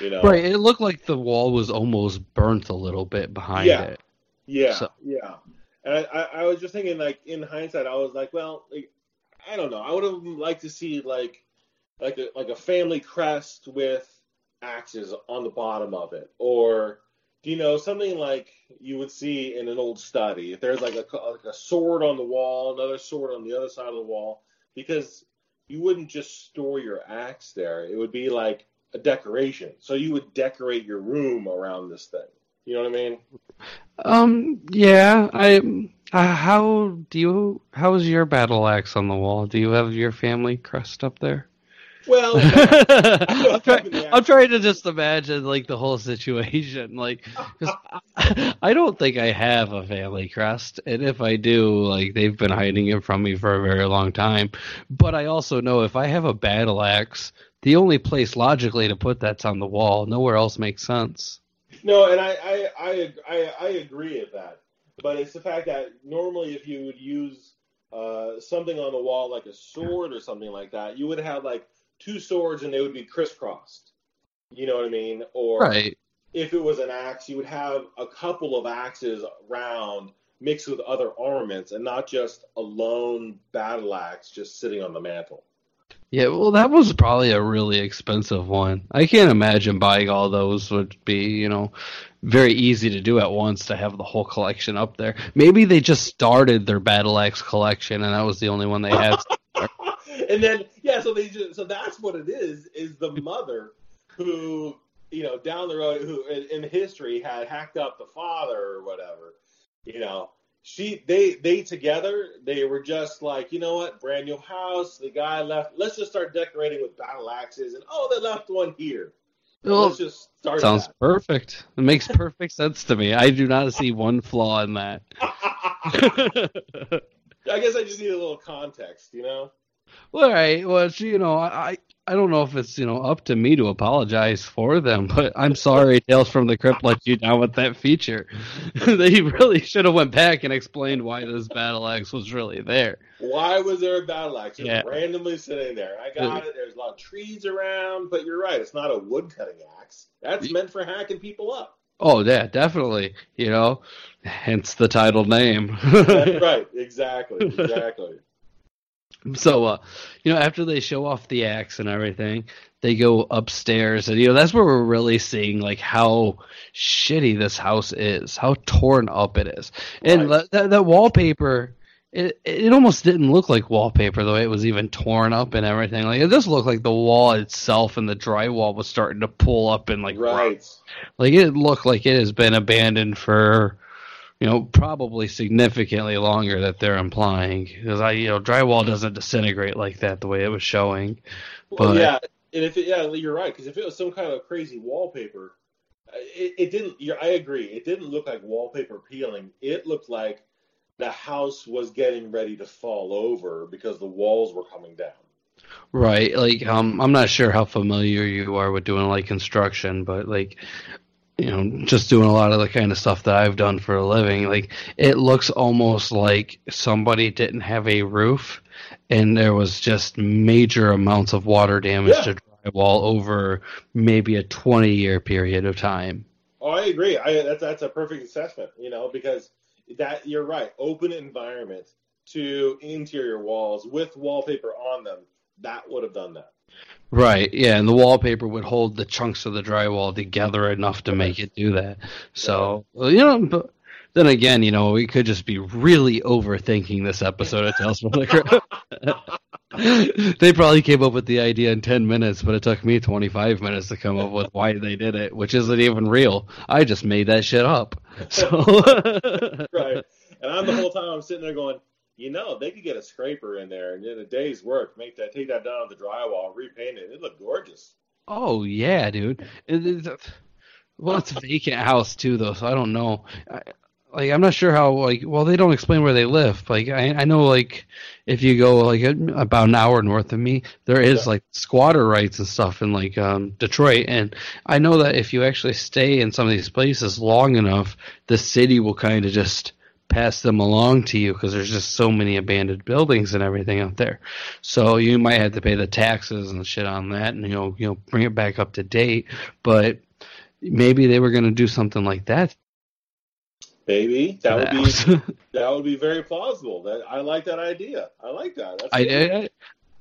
Speaker 2: You know,
Speaker 1: right? It looked like the wall was almost burnt a little bit behind
Speaker 2: yeah.
Speaker 1: it.
Speaker 2: Yeah, so. yeah. And I, I, I, was just thinking, like in hindsight, I was like, well, like, I don't know. I would have liked to see like like a like a family crest with axes on the bottom of it, or you know something like you would see in an old study. If there's like a like a sword on the wall, another sword on the other side of the wall, because you wouldn't just store your axe there. It would be like a decoration. So you would decorate your room around this thing. You know what I mean?
Speaker 1: Um. Yeah. I. Uh, how do you? How is your battle axe on the wall? Do you have your family crest up there?
Speaker 2: Well,
Speaker 1: I'm, try, I'm, trying to just imagine like the whole situation, like I, I, don't think I have a family crest, and if I do, like they've been hiding it from me for a very long time. But I also know if I have a battle axe, the only place logically to put that's on the wall. Nowhere else makes sense.
Speaker 2: No, and I I I, I, I agree with that, but it's the fact that normally if you would use uh, something on the wall like a sword or something like that, you would have like two swords and they would be crisscrossed. You know what I mean? Or
Speaker 1: right.
Speaker 2: if it was an axe, you would have a couple of axes round mixed with other armaments and not just a lone battle axe just sitting on the mantle.
Speaker 1: Yeah, well, that was probably a really expensive one. I can't imagine buying all those would be, you know, very easy to do at once to have the whole collection up there. Maybe they just started their Battle Axe collection and that was the only one they had.
Speaker 2: and then yeah, so they just, so that's what it is is the mother who you know down the road who in, in history had hacked up the father or whatever. You know, she they they together they were just like you know what? Brand new house. The guy left let's just start decorating with battle axes and oh they left one here. Well, let's just start
Speaker 1: sounds
Speaker 2: that.
Speaker 1: perfect. It makes perfect sense to me. I do not see one flaw in that.
Speaker 2: I guess i just need a little context you know
Speaker 1: well, all right. Well, you know, I I don't know if it's you know up to me to apologize for them, but I'm sorry, Tales from the Crypt let you down with that feature. they really should have went back and explained why this battle axe was really there.
Speaker 2: Why was there a battle axe yeah. randomly sitting there? I got it. There's a lot of trees around, but you're right. It's not a wood cutting axe. That's meant for hacking people up.
Speaker 1: Oh yeah, definitely. You know, hence the title name.
Speaker 2: right. Exactly. Exactly.
Speaker 1: So, uh, you know, after they show off the axe and everything, they go upstairs, and you know that's where we're really seeing like how shitty this house is, how torn up it is, and right. that, that wallpaper. It it almost didn't look like wallpaper the way it was even torn up and everything. Like it just looked like the wall itself and the drywall was starting to pull up and like
Speaker 2: right.
Speaker 1: Like it looked like it has been abandoned for you know, probably significantly longer that they're implying because I, you know, drywall doesn't disintegrate like that the way it was showing.
Speaker 2: Well, but, yeah, and if it, yeah, you're right because if it was some kind of crazy wallpaper, it, it didn't. I agree, it didn't look like wallpaper peeling. It looked like the house was getting ready to fall over because the walls were coming down.
Speaker 1: Right. Like um I'm not sure how familiar you are with doing like construction, but like you know, just doing a lot of the kind of stuff that I've done for a living, like it looks almost like somebody didn't have a roof and there was just major amounts of water damage yeah. to drywall over maybe a 20 year period of time.
Speaker 2: Oh, I agree. I, that's that's a perfect assessment, you know, because that you're right. Open environment to interior walls with wallpaper on them, that would have done that.
Speaker 1: Right, yeah, and the wallpaper would hold the chunks of the drywall together enough to make it do that. So, you know, but then again, you know, we could just be really overthinking this episode of Tales from the Crypt. they probably came up with the idea in 10 minutes, but it took me 25 minutes to come up with why they did it, which isn't even real. I just made that shit up. So
Speaker 2: Right. And I'm the whole time I'm sitting there going, you know, they could get a scraper in there and in a day's work, make that, take that down to the drywall, repaint it. It look gorgeous.
Speaker 1: Oh yeah, dude. It, Well, it's a vacant house too, though, so I don't know. I, like, I'm not sure how. Like, well, they don't explain where they live. Like, I, I know, like, if you go like about an hour north of me, there is
Speaker 2: Yeah.
Speaker 1: like squatter rights and stuff in like um, Detroit, and I know that if you actually stay in some of these places long enough, the city will kind of just pass them along to you because there's just so many abandoned buildings and everything out there. So you might have to pay the taxes and shit on that, and you know, you know, bring it back up to date. But maybe they were going to do something like that.
Speaker 2: Maybe that would be that would be very plausible. That I like that idea. I like that. That's
Speaker 1: I,
Speaker 2: good.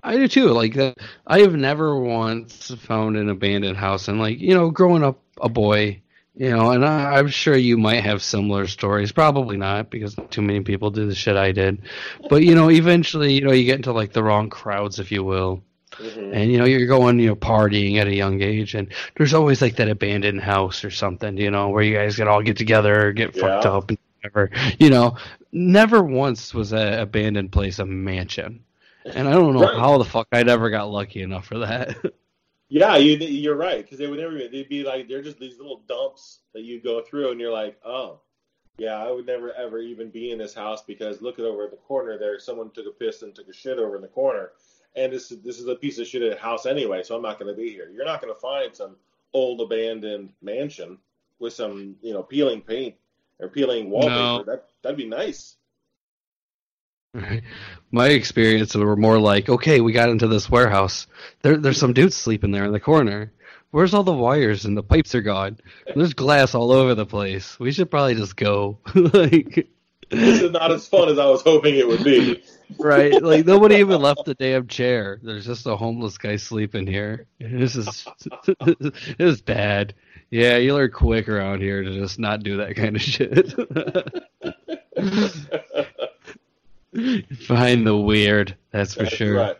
Speaker 1: I, I do too. Like that, I have never once found an abandoned house, and like you know, growing up a boy, you know, and I, I'm sure you might have similar stories. Probably not, because too many people do the shit I did. But you know, eventually, you know, you get into like the wrong crowds, if you will.
Speaker 2: Mhm.
Speaker 1: and you know you're going you know partying at a young age and there's always like that abandoned house or something you know where you guys can all get together get fucked up and whatever you know never once was that abandoned place a mansion and i don't know
Speaker 2: Right.
Speaker 1: how the fuck I'd ever got lucky enough for that
Speaker 2: Yeah, you, you're right because they would never. They'd be like they're just these little dumps that you go through, and you're like, oh, yeah, I would never ever even be in this house because look at over in the corner there, someone took a piss and took a shit over in the corner, and this is this is a piece of shit at a house anyway, so I'm not going to be here. You're not going to find some old abandoned mansion with some you know peeling paint or peeling wallpaper.
Speaker 1: No.
Speaker 2: That that'd be nice.
Speaker 1: My experience were more like okay we got into this warehouse there, there's some dudes sleeping there in the corner where's all the wires and the pipes are gone there's glass all over the place we should probably just go like
Speaker 2: This is not as fun as I was hoping it would be.
Speaker 1: right? Like nobody even left the damn chair. There's just a homeless guy sleeping here. This is this is bad. Yeah, you learn quick around here to just not do that kind of shit. Find the weird, that's for
Speaker 2: That's
Speaker 1: sure.
Speaker 2: Right.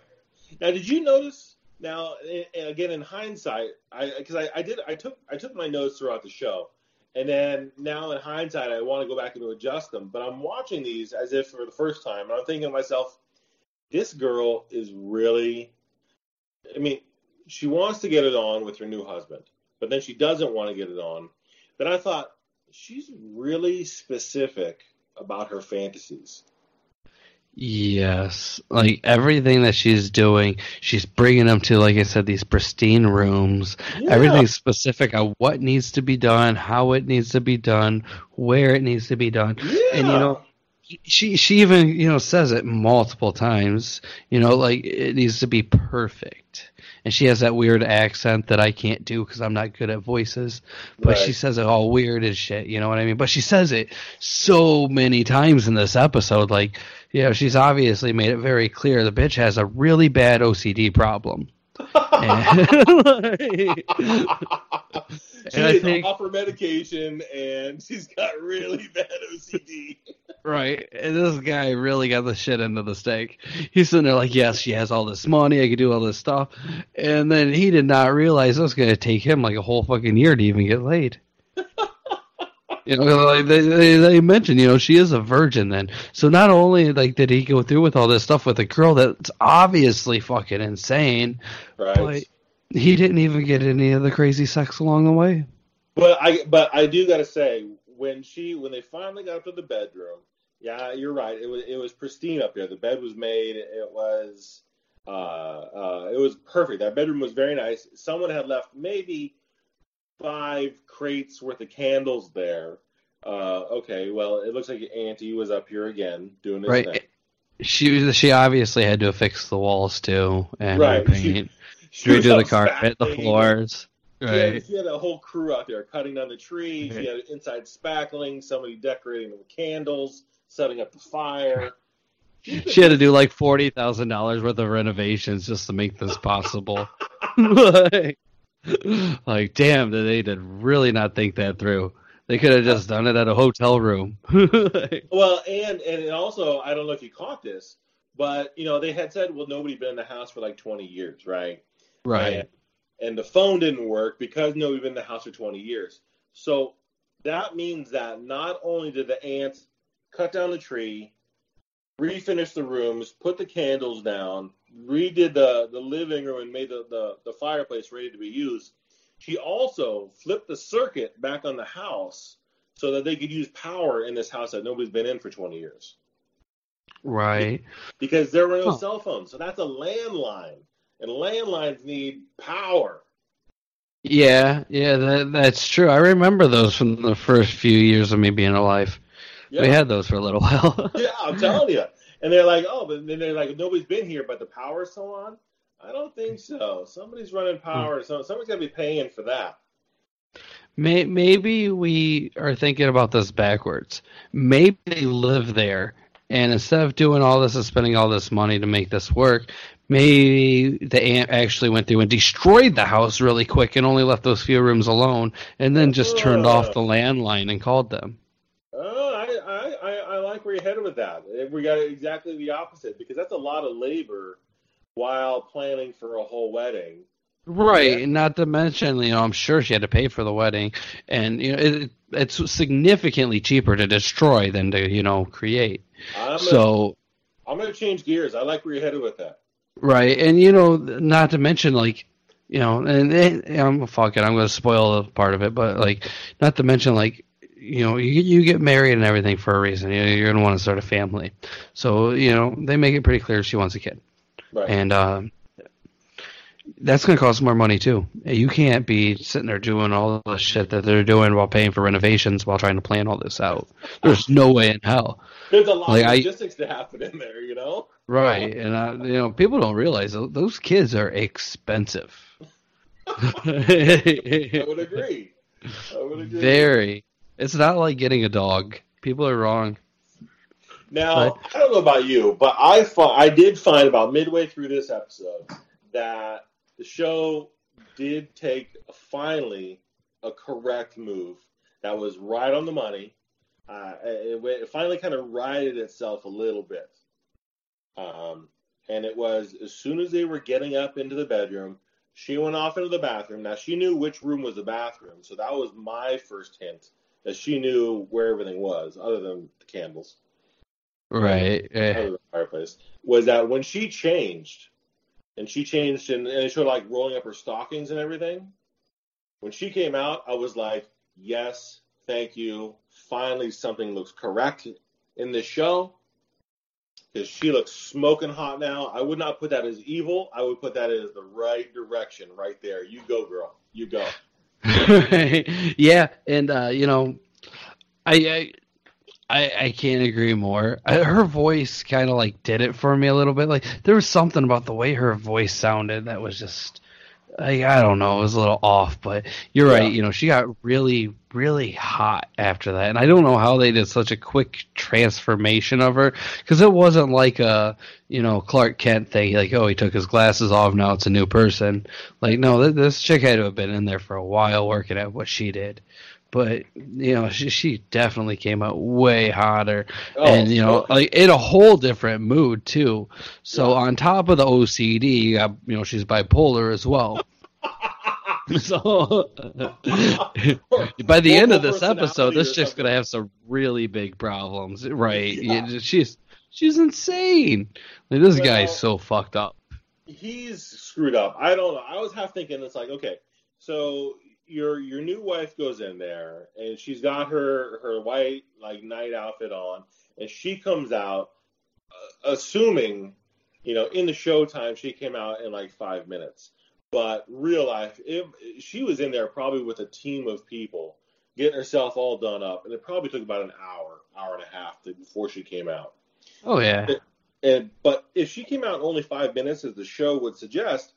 Speaker 2: Now, did you notice? Now, and again, in hindsight, I because I, I did I took I took my notes throughout the show, and then now in hindsight, I want to go back and adjust them. But I'm watching these as if for the first time, and I'm thinking to myself, this girl is really. I mean, she wants to get it on with her new husband, but then she doesn't want to get it on. Then I thought she's really specific about her fantasies.
Speaker 1: Yes, like everything that she's doing, she's bringing them to, like I said, these pristine rooms.
Speaker 2: Yeah.
Speaker 1: Everything's specific on what needs to be done, how it needs to be done, where it needs to be done.
Speaker 2: Yeah.
Speaker 1: And you know, she she even you know says it multiple times. You know, like it needs to be perfect. And she has that weird accent that I can't do because I'm not good at voices. But
Speaker 2: Right.
Speaker 1: she says it all weird as shit. You know what I mean? But she says it so many times in this episode. Like, you know, she's obviously made it very clear the bitch has a really bad OCD problem. And-
Speaker 2: she
Speaker 1: And I
Speaker 2: is
Speaker 1: think-
Speaker 2: off her medication and she's got really bad OCD.
Speaker 1: Right. And this guy really got the shit into the steak. He's sitting there like, yes, she has all this money. I could do all this stuff. And then he did not realize it was going to take him like a whole fucking year to even get laid. You know, like they, they, they mentioned, you know, she is a virgin then. So not only like did he go through with all this stuff with a girl that's obviously fucking insane,
Speaker 2: Right.
Speaker 1: but he didn't even get any of the crazy sex along the way.
Speaker 2: But I but I do gotta say, when she when they finally got up to the bedroom, yeah, you're right. It was it was pristine up there. The bed was made. It was uh uh it was perfect. That bedroom was very nice. Someone had left maybe five crates worth of candles there. Uh okay, well it looks like Auntie was up here again doing his
Speaker 1: Right.
Speaker 2: thing.
Speaker 1: She she obviously had to affix the walls too and
Speaker 2: Right. She was
Speaker 1: redo the carpet, the floors.
Speaker 2: She had,
Speaker 1: Right.
Speaker 2: she had a whole crew out there cutting down the trees. She
Speaker 1: Right.
Speaker 2: had inside spackling, somebody decorating the candles, setting up the fire.
Speaker 1: She had to do like forty thousand dollars worth of renovations just to make this possible. like, like, damn, they did really not think that through. They could have just done it at a hotel room. Like,
Speaker 2: Well, and and also, I don't know if you caught this, but you know they had said, well, nobody been in the house for like 20 years, right?
Speaker 1: right.
Speaker 2: And, and the phone didn't work because nobody been in the house for 20 years. So that means that not only did the ants cut down the tree, refinish the rooms, put the candles down, redid the, the living room, and made the, the, the fireplace ready to be used. She also flipped the circuit back on the house so that they could use power in this house that nobody's been in for 20 years.
Speaker 1: Right.
Speaker 2: Because there were no
Speaker 1: Huh.
Speaker 2: cell phones. So that's a landline. And landlines need power.
Speaker 1: Yeah, yeah, that, that's true. I remember those from the first few years of me being alive.
Speaker 2: Yeah.
Speaker 1: We had those for a little while.
Speaker 2: yeah, I'm telling you. And they're like, oh, but then they're like, nobody's been here, but the power's still on. I don't think so. Somebody's running hmm. power, so somebody's got to be paying for that.
Speaker 1: May, maybe we are thinking about this backwards. Maybe they live there, and instead of doing all this and spending all this money to make this work, maybe the aunt actually went through and destroyed the house really quick and only left those few rooms alone, and then just turned off the landline and called them.
Speaker 2: Oh, I, I, I, I like where you're headed with that. We got exactly the opposite because that's a lot of labor while planning for a whole wedding.
Speaker 1: Right, and not to mention, you know, I'm sure she had to pay for the wedding, and you know, it, it's significantly cheaper to destroy than to, you know, create.
Speaker 2: I'm
Speaker 1: So,
Speaker 2: I'm going to change gears. I like where you're headed with that.
Speaker 1: Right, and you know, not to mention, like, you know, and, and I'm fuck it, I'm going to spoil a part of it, but like, not to mention, like, you know, you you get married and everything for a reason. You know, you're going to want to start a family, so you know, they make it pretty clear she wants a kid.
Speaker 2: Right.
Speaker 1: and uh, that's going to cost more money too. You can't be sitting there doing all the shit that they're doing while paying for renovations while trying to plan all this out. There's no way in hell.
Speaker 2: There's a lot
Speaker 1: Like,
Speaker 2: of
Speaker 1: I-
Speaker 2: logistics to happen in there, you know?
Speaker 1: Right, and uh, you know people don't realize those kids are expensive.
Speaker 2: I would agree. I would agree.
Speaker 1: Very. It's not like getting a dog. People are wrong.
Speaker 2: Now,
Speaker 1: Right.
Speaker 2: I don't know about you, but I fi- I did find about midway through this episode that the show did take finally a correct move that was right on the money. Uh, it, it finally kind of righted itself a little bit. Um, and it was as soon as they were getting up into the bedroom, she went off into the bathroom. Now she knew which room was the bathroom, so that was my first hint that she knew where everything was, other than the candles
Speaker 1: Right. eh.
Speaker 2: of the fireplace was that when she changed, and she changed and, and it showed like rolling up her stockings and everything. When she came out, I was like, yes, thank you. Finally, something looks correct in this show. Because she looks smoking hot now. I would not put that as evil. I would put that as the right direction right there. You go, girl. You go.
Speaker 1: yeah, and uh, you know, I, I I I can't agree more. I, her voice kind of like did it for me a little bit. Like there was something about the way her voice sounded that was just like I don't know, it was a little off. But you're
Speaker 2: Yeah.
Speaker 1: right. You know, she got really really hot after that, and I don't know how they did such a quick transformation of her because it wasn't like a you know Clark Kent thing. Like oh, he took his glasses off, now it's a new person. Like no, th- this chick had to have been in there for a while working at what she did. But you know, she, she definitely came out way hotter,
Speaker 2: Oh,
Speaker 1: and you know, like in a whole different mood too. So
Speaker 2: Yeah.
Speaker 1: on top of the OCD, you know she's bipolar as well. so by the end of this episode, this chick's gonna have some really big problems, right?
Speaker 2: Yeah.
Speaker 1: She's she's insane. Like this
Speaker 2: Well-
Speaker 1: guy's so fucked up.
Speaker 2: he's screwed up. I don't know. I was half thinking it's like, okay, so your your new wife goes in there and she's got her her white like night outfit on, and she comes out, uh, assuming, you know, in the showtime she came out in like five minutes, but real life, it, she was in there probably with a team of people getting herself all done up, and it probably took about an hour, hour and a half to, before she came out.
Speaker 1: Oh yeah,
Speaker 2: And but if she came out in only five minutes, as the show would suggest,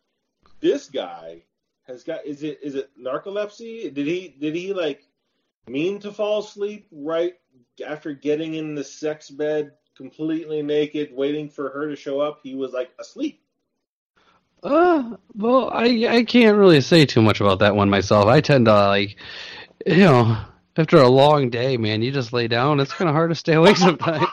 Speaker 2: this guy has got is it is it narcolepsy? Did he did he like mean to fall asleep right after getting in the sex bed completely naked, waiting for her to show up? He was like asleep.
Speaker 1: Uh, well, I I can't really say too much about that one myself. I tend to like, you know, after a long day, man, you just lay down. It's kind of hard to stay awake sometimes.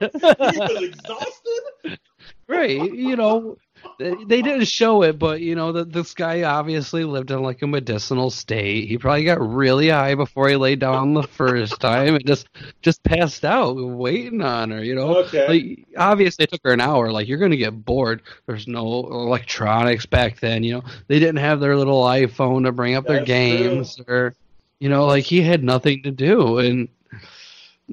Speaker 2: he was exhausted.
Speaker 1: right? You know, they, they didn't show it, but you know that this guy obviously lived in like a medicinal state. He probably got really high before he laid down the first time and just just passed out waiting on her. You know,
Speaker 2: Okay.
Speaker 1: like obviously it took her an hour. Like you're gonna get bored. There's no electronics back then. You know, they didn't have their little iPhone to bring up their
Speaker 2: That's
Speaker 1: games or you know, like he had nothing to do and.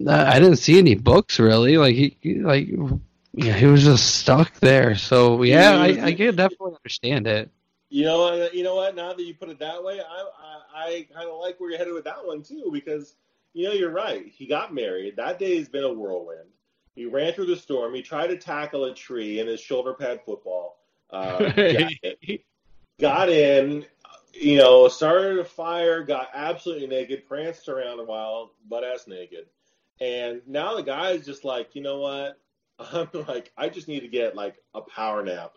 Speaker 1: Uh, I didn't see any books really. Like he- like, yeah, he was just stuck there. So yeah, I, I can definitely understand it.
Speaker 2: You know, you know what? Now that you put it that way, I I, I kind of like where you're headed with that one too, because you know you're right. He got married. That day has been a whirlwind. He ran through the storm. He tried to tackle a tree in his shoulder pad football uh. Got in, you know, started a fire. Got absolutely naked, pranced around a while, butt ass naked, and now the guy's just like, you know what? I'm like, I just need to get like a power nap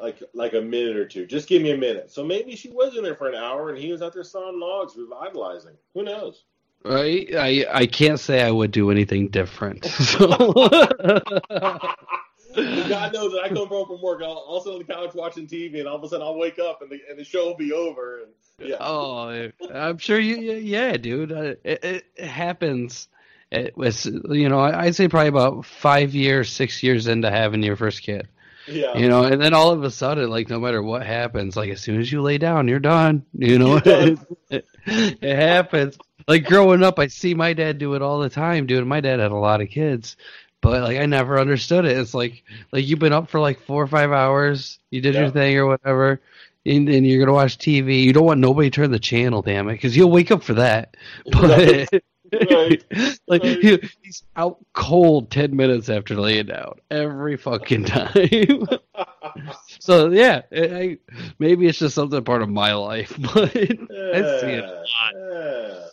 Speaker 2: like like a minute or two. Just give me a minute. So maybe she was in there for an hour and he was out there sawing logs, revitalizing. Who knows?
Speaker 1: Right? I I can't say I would do anything different. So
Speaker 2: God knows that I come home from work, I'll, I'll sit on the couch watching TV, and all of a sudden I'll wake up and the and the show will be over. And yeah,
Speaker 1: oh, I'm sure you. Yeah, dude, uh, it, it happens. It was, you know, I'd say probably about five years, six years into having your first kid.
Speaker 2: yeah.
Speaker 1: You know, and then all of a sudden, like no matter what happens, like as soon as you lay down, you're done. You know,
Speaker 2: done.
Speaker 1: it, it happens. Like growing up, I see my dad do it all the time, dude. My dad had a lot of kids, but like I never understood it. It's like like you've been up for like four or five hours, you did
Speaker 2: Yeah.
Speaker 1: your thing or whatever, and, and you're gonna watch TV. You don't want nobody to turn the channel, damn it, because you'll wake up for that. But
Speaker 2: Right.
Speaker 1: like
Speaker 2: Right.
Speaker 1: he, he's out cold ten minutes after laying down every fucking time. so yeah, I, I- maybe it's just something part of my life, but I see it a lot.
Speaker 2: Yeah.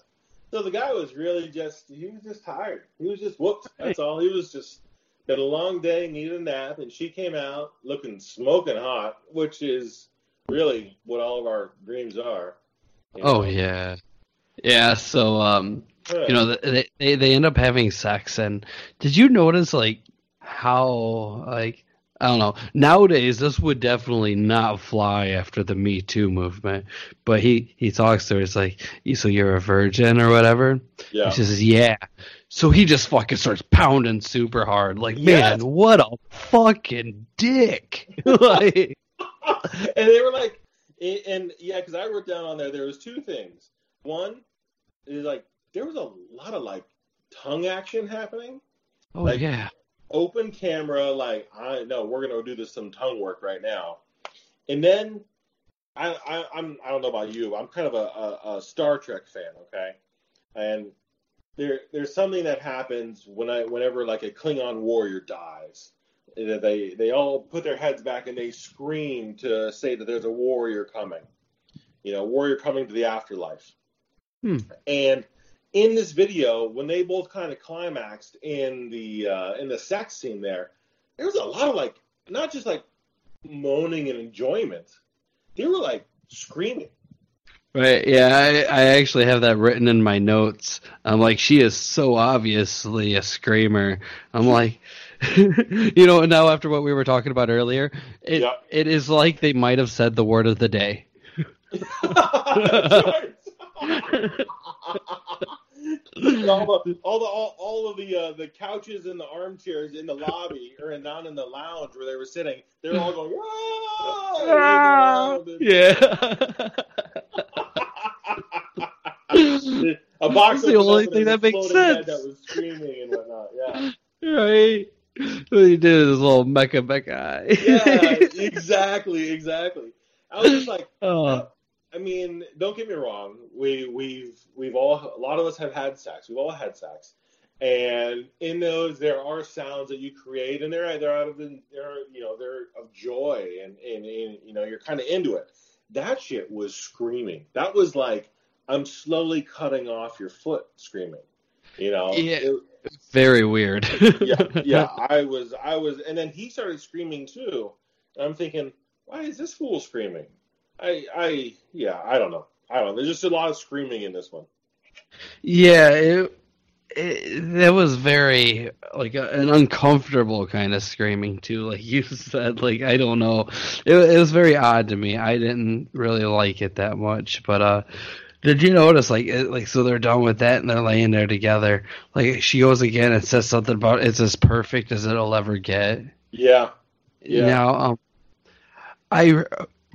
Speaker 2: So the guy was really just he was just tired. He was just whooped. That's all. He was just been a long day, needed a nap, and she came out looking smoking hot, which is really what all of our dreams are.
Speaker 1: Oh
Speaker 2: know?
Speaker 1: yeah, yeah. So um,
Speaker 2: Yeah.
Speaker 1: You know, they they they end up having sex, and did you notice like how like I don't know nowadays this would definitely not fly after the Me Too movement, but he he talks to her, it's like, so you're a virgin or whatever.
Speaker 2: yeah.
Speaker 1: She says, yeah. So he just fucking starts pounding super hard. Like,
Speaker 2: Yes.
Speaker 1: man, what a fucking dick. like,
Speaker 2: and they were like, and, and yeah, because I wrote down on there there was two things. One is like there was a lot of like tongue action happening.
Speaker 1: oh,
Speaker 2: Like-
Speaker 1: yeah.
Speaker 2: open camera, like I know we're gonna do this some tongue work right now, and then I, I I'm I don't know about you, I'm kind of a, a, a Star Trek fan, okay, and there there's something that happens when I whenever like a Klingon warrior dies, they they all put their heads back and they scream to say that there's a warrior coming, you know, warrior coming to the afterlife,
Speaker 1: Hmm.
Speaker 2: and in this video, when they both kind of climaxed in the uh, in the sex scene, there, there was a lot of like not just like moaning and enjoyment. They were like screaming.
Speaker 1: Right. Yeah. I, I actually have that written in my notes. I'm like, she is so obviously a screamer. I'm like, you know, now after what we were talking about earlier, it,
Speaker 2: Yeah.
Speaker 1: it is like they might have said the word of the day.
Speaker 2: And all the all the all, all of the uh, the couches and the armchairs in the lobby or in, down in the lounge where they were sitting, they're all going. "Whoa!"
Speaker 1: yeah.
Speaker 2: A box
Speaker 1: the only thing that makes sense.
Speaker 2: That was screaming and whatnot. Yeah.
Speaker 1: right. What he did his little mecha mecha.
Speaker 2: Yeah. exactly. Exactly. I was just like,
Speaker 1: oh,
Speaker 2: I mean, don't get me wrong. We we've we've all a lot of us have had sex. We've all had sex, and in those there are sounds that you create, and they're they're out of the they're you know they're of joy, and and, and you know you're kind of into it. That shit was screaming. That was like I'm slowly cutting off your foot, screaming. You know.
Speaker 1: Yeah.
Speaker 2: It-
Speaker 1: very weird.
Speaker 2: yeah, yeah. I was, I was, and then he started screaming too. And I'm thinking, why is this fool screaming? I, I, yeah, I don't know. I don't know. There's just a lot of screaming in this one.
Speaker 1: Yeah, it, it, that was very like a, an uncomfortable kind of screaming too. Like you said, like I don't know, it, it was very odd to me. I didn't really like it that much, but uh. Did you notice, like, it, like, so they're done with that and they're laying there together. Like, she goes again and says something about it's as perfect as it'll ever get.
Speaker 2: Yeah. Yeah.
Speaker 1: Now, um, I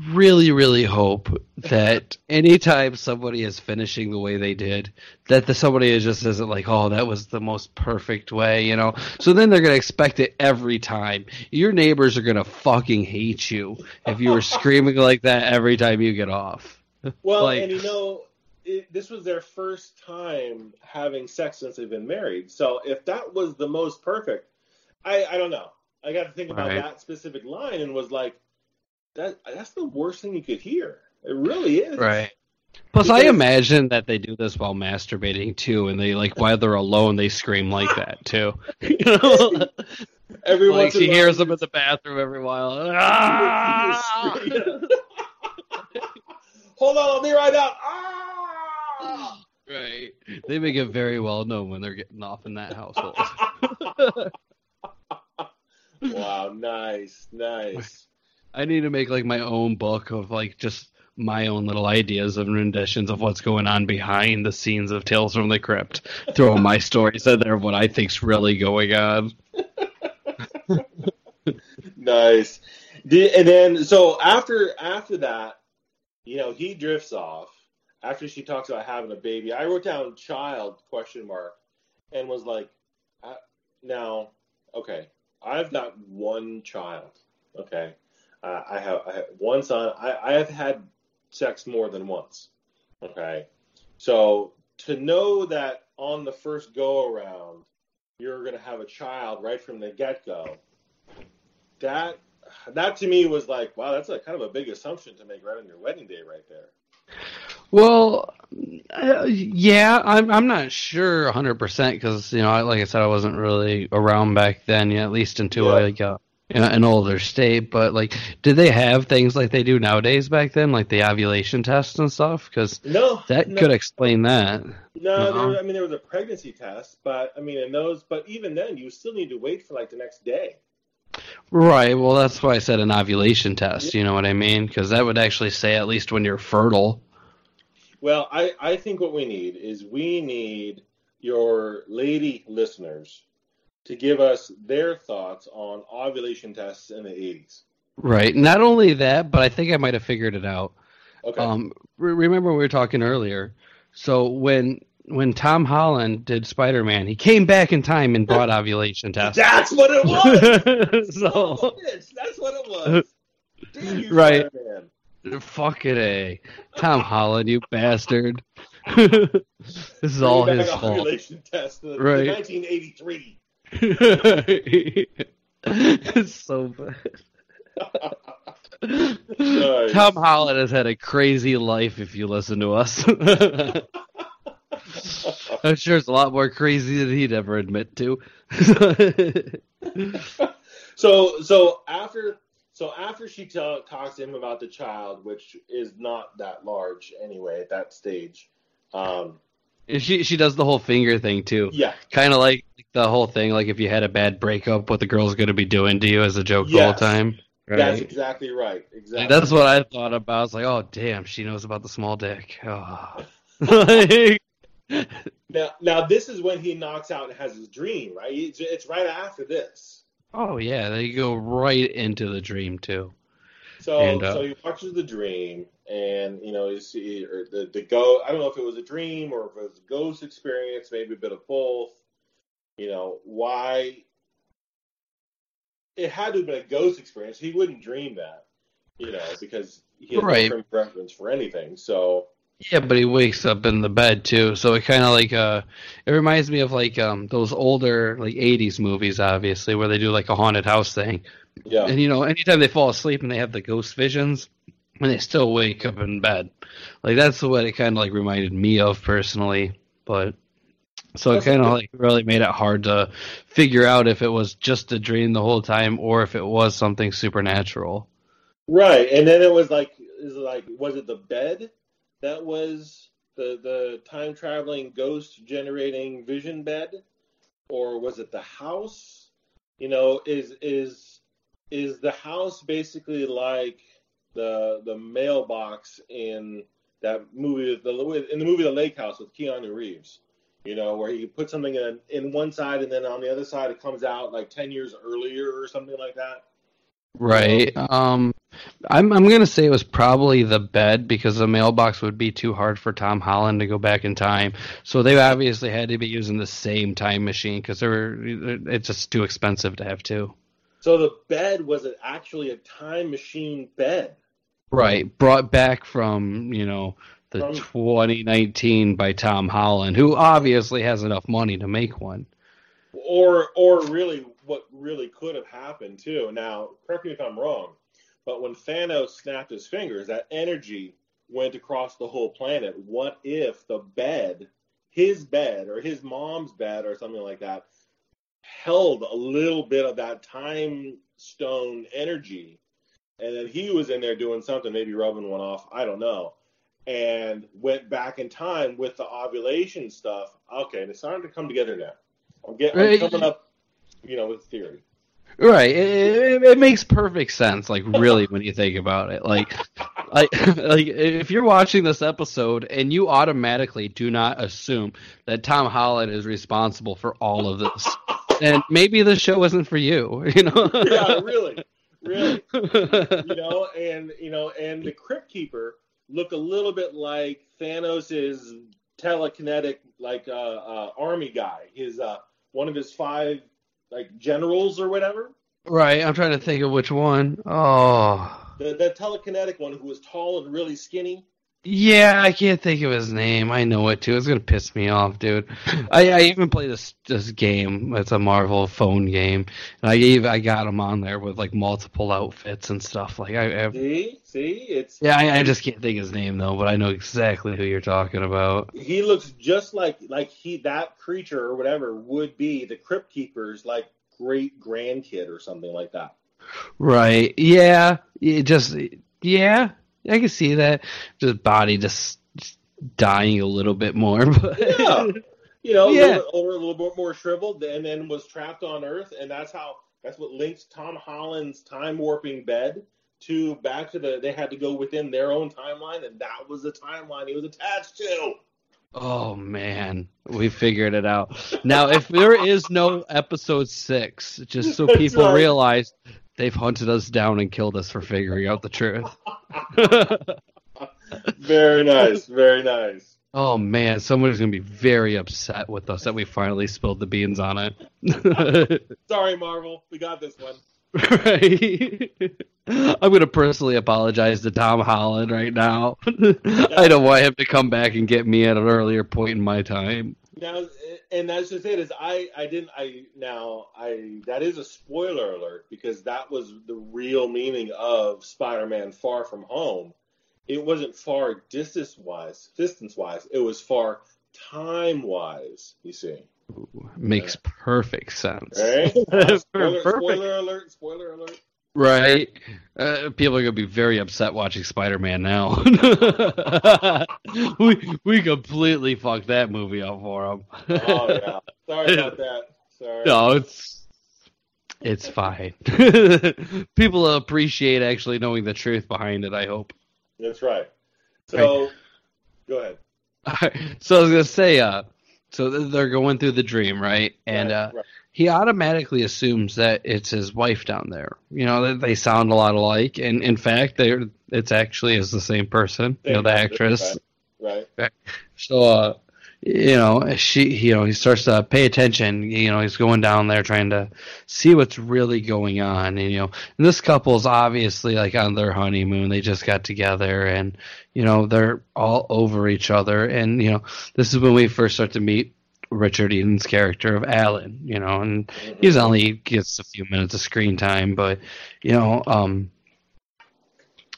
Speaker 1: really, really hope that anytime somebody is finishing the way they did, that the somebody is just isn't like, oh, that was the most perfect way, you know. So then they're gonna expect it every time. Your neighbors are gonna fucking hate you if you were screaming like that every time you get off.
Speaker 2: Well,
Speaker 1: Like-
Speaker 2: and you know, it, this was their first time having sex since they've been married. So if that was the most perfect, I I don't know. I got to think about
Speaker 1: Right.
Speaker 2: that specific line and was like, that that's the worst thing you could hear. It really is.
Speaker 1: Right. Plus, I imagine that they do this while masturbating too, and they like while they're alone, they scream like that too. You know?
Speaker 2: Every
Speaker 1: like
Speaker 2: once
Speaker 1: she
Speaker 2: a
Speaker 1: hears them in the bathroom every while. Ah!
Speaker 2: Hold on, I'll be right out. Ah!
Speaker 1: right. They make it very well known when they're getting off in that household.
Speaker 2: wow, nice, nice.
Speaker 1: I need to make like my own book of like just my own little ideas and renditions of what's going on behind the scenes of Tales from the Crypt. Throw my stories in there of what I think's really going on.
Speaker 2: Nice. And then so after after that, you know, he drifts off. After she talks about having a baby, I wrote down child question mark and was like, uh, now, okay, I've got one child. Okay, uh, I have I have one son. I, I have had sex more than once. Okay, so to know that on the first go around you're going to have a child right from the get go that that to me was like, wow, that's a kind of a big assumption to make right on your wedding day, right there.
Speaker 1: Well, uh, yeah, I'm I'm not sure 100% because you know, I- like I said, I wasn't really around back then, yeah, at least until
Speaker 2: Yeah.
Speaker 1: I got an older state. But like, did they have things like they do nowadays back then, like the ovulation test and stuff? Because
Speaker 2: No,
Speaker 1: that
Speaker 2: no,
Speaker 1: could explain that.
Speaker 2: no. There, uh-huh. I mean, there was a pregnancy test, but I mean, in those, but even then, you still need to wait for like the next day.
Speaker 1: Right. Well, that's why I said an ovulation test. You know what I mean? Because that would actually say at least when you're fertile.
Speaker 2: Well, I I think what we need is we need your lady listeners to give us their thoughts on ovulation tests in the 80s.
Speaker 1: Right. Not only that, but I think I might have figured it out.
Speaker 2: Okay.
Speaker 1: Um, re- remember we were talking earlier. So when when Tom Holland did Spider Man, he came back in time and brought ovulation tests.
Speaker 2: That's what it was.
Speaker 1: so
Speaker 2: that's what it was. Damn you,
Speaker 1: Right.
Speaker 2: Spider-Man.
Speaker 1: fuck it, a Tom Holland, you bastard. this is all his fault.
Speaker 2: ovulation test. The,
Speaker 1: Right.
Speaker 2: the 1983.
Speaker 1: It's so bad.
Speaker 2: Nice.
Speaker 1: Tom Holland has had a crazy life if you listen to us. I'm sure it's a lot more crazy than he'd ever admit to.
Speaker 2: So so after so after she ta- talks to him about the child, which is not that large anyway at that stage. Um,
Speaker 1: she she does the whole finger thing too.
Speaker 2: yeah,
Speaker 1: Kind of like the whole thing, like if you had a bad breakup, what the girl's gonna be doing to you as a joke all the whole
Speaker 2: Yes.
Speaker 1: time.
Speaker 2: that's exactly right. Exactly.
Speaker 1: Like, that's what I thought about. I was like, oh damn, she knows about the small dick. Oh. Like-
Speaker 2: now now this is when he knocks out and has his dream, right? It's, it's right after this.
Speaker 1: oh yeah, they go right into the dream too.
Speaker 2: So
Speaker 1: And, uh,
Speaker 2: so he watches the dream, and you know, you see or the the go. I don't know if it was a dream or if it was a ghost experience, maybe a bit of both. You know why? It had to have been a ghost experience. He wouldn't dream that, you know, because he had
Speaker 1: Right.
Speaker 2: no frame of reference for anything. So
Speaker 1: Yeah, but he wakes up in the bed too, so it kind of like uh, it reminds me of like um those older like '80s movies, obviously, where they do like a haunted house thing,
Speaker 2: yeah,
Speaker 1: and you know, anytime they fall asleep and they have the ghost visions, and they still wake up in bed, like that's what it kind of like reminded me of personally. But so it kind of like really made it hard to figure out if it was just a dream the whole time or if it was something supernatural.
Speaker 2: right. And then it was like, is like, was it the bed that was the the time traveling ghost generating vision bed, or was it the house? You know, is is is the house basically like the the mailbox in that movie, the in the movie The Lake House with Keanu Reeves? You know, where he put something in in one side and then on the other side it comes out like ten years earlier or something like that.
Speaker 1: Right. Um, I'm I'm gonna say it was probably the bed because the mailbox would be too hard for Tom Holland to go back in time. So they obviously had to be using the same time machine because they're it's just too expensive to have two.
Speaker 2: So the bed was actually a time machine bed.
Speaker 1: Right, brought back from you know the from, 2019 by Tom Holland, who obviously has enough money to make one.
Speaker 2: Or or really what really could have happened too. Now, correct me if I'm wrong, but when Thanos snapped his fingers, that energy went across the whole planet. What if the bed, his bed or his mom's bed or something like that, held a little bit of that time stone energy? And then he was in there doing something, maybe rubbing one off, I don't know, and went back in time with the ovulation stuff. Okay, it's starting to come together now. I'm getting I'm coming up you know, with theory.
Speaker 1: Right. It, it, it, makes perfect sense, like really, when you think about it. Like, like, like if you're watching this episode and you automatically do not assume that Tom Holland is responsible for all of this, then maybe the show isn't for you. You know?
Speaker 2: yeah, really, really. you know, and you know, and the Crypt Keeper look a little bit like Thanos's telekinetic, like uh, uh, army guy. His uh, one of his five like generals or whatever.
Speaker 1: Right. I'm trying to think of which one. Oh.
Speaker 2: The the telekinetic one who was tall and really skinny.
Speaker 1: Yeah, I can't think of his name. I know it too. It's gonna piss me off, dude. I, I even played this this game. It's a Marvel phone game, and I gave I got him on there with like multiple outfits and stuff. Like I, I
Speaker 2: see, see, it's
Speaker 1: yeah. I, I just can't think his name though, but I know exactly who you're talking about.
Speaker 2: He looks just like like he that creature or whatever would be the Crypt Keeper's like great grandkid or something like that.
Speaker 1: Right. Yeah. It just yeah. I can see that. Just body just, dying a little bit more. But
Speaker 2: yeah, you know, yeah. a, little, a little bit more shriveled, and then was trapped on Earth, and that's how that's what links Tom Holland's time warping bed to back to the. They had to go within their own timeline, and that was the timeline he was attached to.
Speaker 1: Oh man, we figured it out. Now, if there is no episode six, just so people right. realize they've hunted us down and killed us for figuring out the truth.
Speaker 2: very nice, very nice.
Speaker 1: Oh man, somebody's gonna be very upset with us that we finally spilled the beans on it.
Speaker 2: Sorry, Marvel, we got this one.
Speaker 1: Right. I'm gonna personally apologize to Tom Holland right now. I don't want him to come back and get me at an earlier point in my time.
Speaker 2: Now, and that's just it. Is I I didn't I now I that is a spoiler alert because that was the real meaning of Spider-Man Far From Home. It wasn't far distance wise, distance wise. It was far time wise. You see,
Speaker 1: makes yeah. perfect sense.
Speaker 2: Right? Spoiler, spoiler alert! Spoiler alert!
Speaker 1: Right. Uh, people are gonna be very upset watching Spider-Man now. we we completely fucked that movie up for them.
Speaker 2: oh yeah. Sorry about that. Sorry.
Speaker 1: No, it's it's fine. people appreciate actually knowing the truth behind it. I hope.
Speaker 2: That's right. So, right. go ahead.
Speaker 1: So I was gonna say, uh, so they're going through the dream, right? And right, uh, right he automatically assumes that it's his wife down there. You know, they sound a lot alike, and in fact, they it's actually is the same person. Same you know, the actress.
Speaker 2: Right. right.
Speaker 1: So, uh, you know, she, you know, he starts to pay attention. You know, he's going down there trying to see what's really going on. And you know, and this couple's obviously like on their honeymoon. They just got together, and you know, they're all over each other. And you know, this is when we first start to meet Richard Eden's character of Alan, you know, and he's only gets a few minutes of screen time, but you know, um,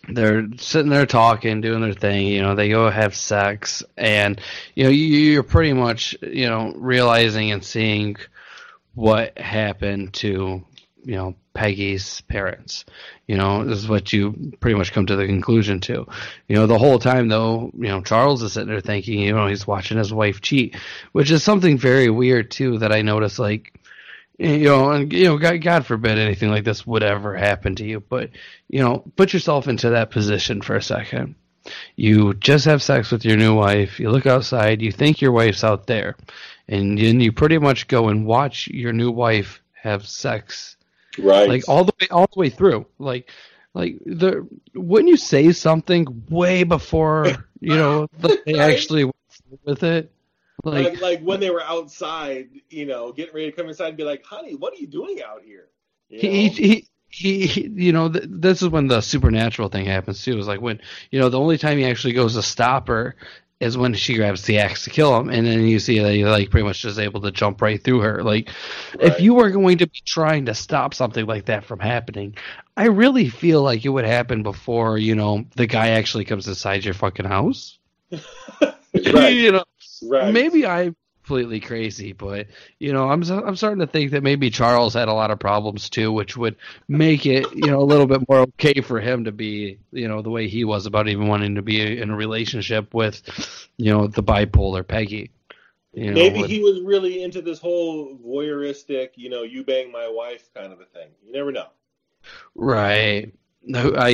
Speaker 1: they're sitting there talking, doing their thing. You know, they go have sex, and you know, you're pretty much you know realizing and seeing what happened to you know Peggy's parents. You know, this is what you pretty much come to the conclusion to. You know, the whole time though, you know, Charles is sitting there thinking, you know, he's watching his wife cheat, which is something very weird too that I noticed. Like, you know, and you know, God, God forbid anything like this would ever happen to you, but you know, put yourself into that position for a second. You just have sex with your new wife. You look outside. You think your wife's out there, and then you pretty much go and watch your new wife have sex
Speaker 2: Right.
Speaker 1: like all the way all the way through like like the wouldn't you say something way before you know that they actually went with it like
Speaker 2: like, like when they were outside, you know, getting ready to come inside and be like, "Honey, what are you doing out here?" You
Speaker 1: he,
Speaker 2: know?
Speaker 1: he he he you know th- this is when the supernatural thing happens too. Is like when you know the only time he actually goes to stop her is when she grabs the axe to kill him and then you see that he like pretty much just able to jump right through her. Like if you were going to be trying to stop something like that from happening i really feel like it would happen before you know the guy actually comes inside your fucking house.
Speaker 2: Right,
Speaker 1: you know
Speaker 2: right.
Speaker 1: maybe I'm completely crazy, but you know, I'm I'm starting to think that maybe Charles had a lot of problems too, which would make it you know a little bit more okay for him to be you know the way he was about even wanting to be in a relationship with you know the bipolar Peggy. You know,
Speaker 2: Maybe
Speaker 1: with-
Speaker 2: he was really into this whole voyeuristic, you know, you bang my wife kind of a thing. You never know.
Speaker 1: right. No, I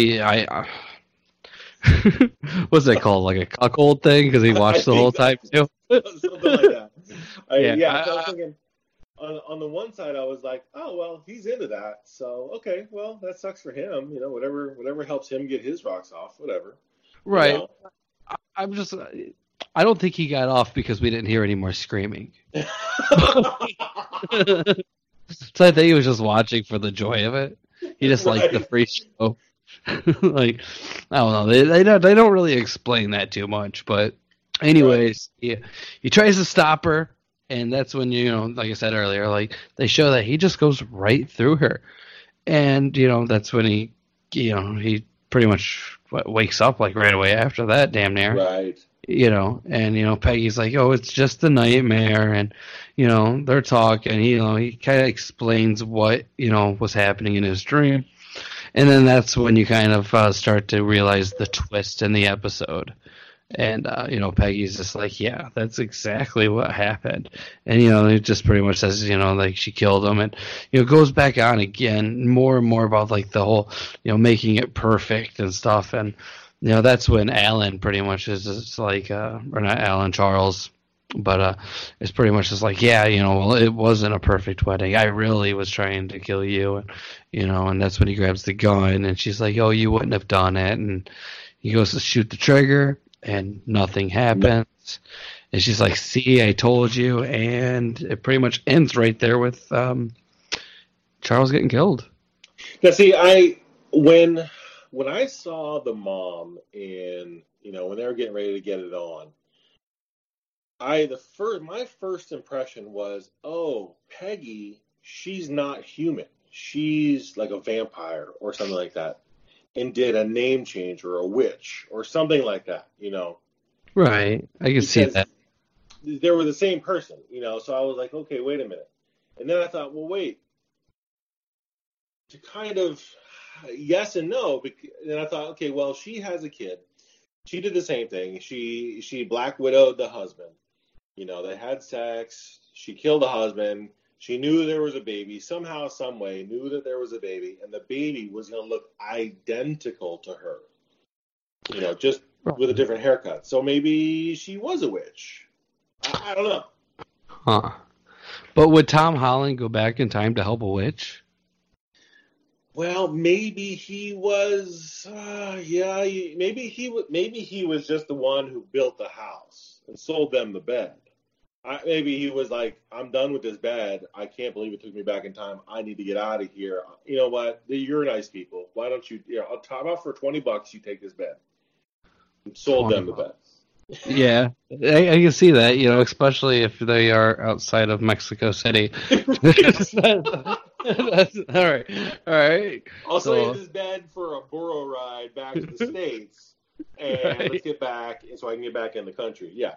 Speaker 1: I. What's that called? Like a cuckold thing? Because he watched the whole time too.
Speaker 2: Something like that. I,
Speaker 1: Yeah.
Speaker 2: yeah, so I was thinking, on, on the one side, I was like, oh well, he's into that, so okay, well that sucks for him. You know, whatever, whatever helps him get his rocks off, whatever. You
Speaker 1: Right.
Speaker 2: know?
Speaker 1: I- I'm just. I don't think he got off because we didn't hear any more screaming. So I think he was just watching for the joy of it. He just liked the free show. like I don't know. They they don't they don't really explain that too much, but anyways, he he tries to stop her, and that's when you know, like I said earlier, like they show that he just goes right through her, and you know that's when he you know he pretty much wakes up like right away after that, damn near
Speaker 2: right.
Speaker 1: you know, and you know, Peggy's like, "Oh, it's just a nightmare," and you know, they're talking. You know, he kind of explains what you know was happening in his dream, and then that's when you kind of uh, start to realize the twist in the episode. And uh, you know, Peggy's just like, "Yeah, that's exactly what happened," and you know, it just pretty much says, you know, like she killed him, and you know, goes back on again more and more about like the whole, you know, making it perfect and stuff, and you know that's when Alan pretty much is just like uh or not Alan Charles but uh it's pretty much just like yeah you know well it wasn't a perfect wedding. I really was trying to kill you and you know and that's when he grabs the gun and she's like oh you wouldn't have done it. And he goes to shoot the trigger and nothing happens. And she's like see I told you. And it pretty much ends right there with um Charles getting killed.
Speaker 2: Now, see, I when when I saw the mom in you know when they were getting ready to get it on, I the first my first impression was, oh, Peggy, she's not human. She's like a vampire or something like that, and did a name change or a witch or something like that. You know,
Speaker 1: right I can see that
Speaker 2: they were the same person. You know, so I was like, okay, wait a minute, and then I thought, well, wait, to kind of yes and no. bec- And I thought, okay, well, she has a kid. She did the same thing. She she black widowed the husband. You know, they had sex. She killed the husband. She knew there was a baby. Somehow, some way, knew that there was a baby, and the baby was going to look identical to her. You know, just with a different haircut. So maybe she was a witch. I, I don't know.
Speaker 1: Huh. But would Tom Holland go back in time to help a witch?
Speaker 2: Well, maybe he was. Uh, yeah, maybe he wa- maybe he was just the one who built the house and sold them the bed. I, maybe he was like, "I'm done with this bed. I can't believe it took me back in time. I need to get out of here." You know what? You're nice people. Why don't you? You know, I'll top out for twenty bucks. You take this bed. Sold them the
Speaker 1: 20
Speaker 2: bed.
Speaker 1: Yeah, I, I can see that. You know, especially if they are outside of Mexico City. That's- all right, all right.
Speaker 2: I'll
Speaker 1: So-
Speaker 2: save this bed for a burro ride back to the states, and
Speaker 1: Right.
Speaker 2: let's get back so I can get back in the country. Yeah.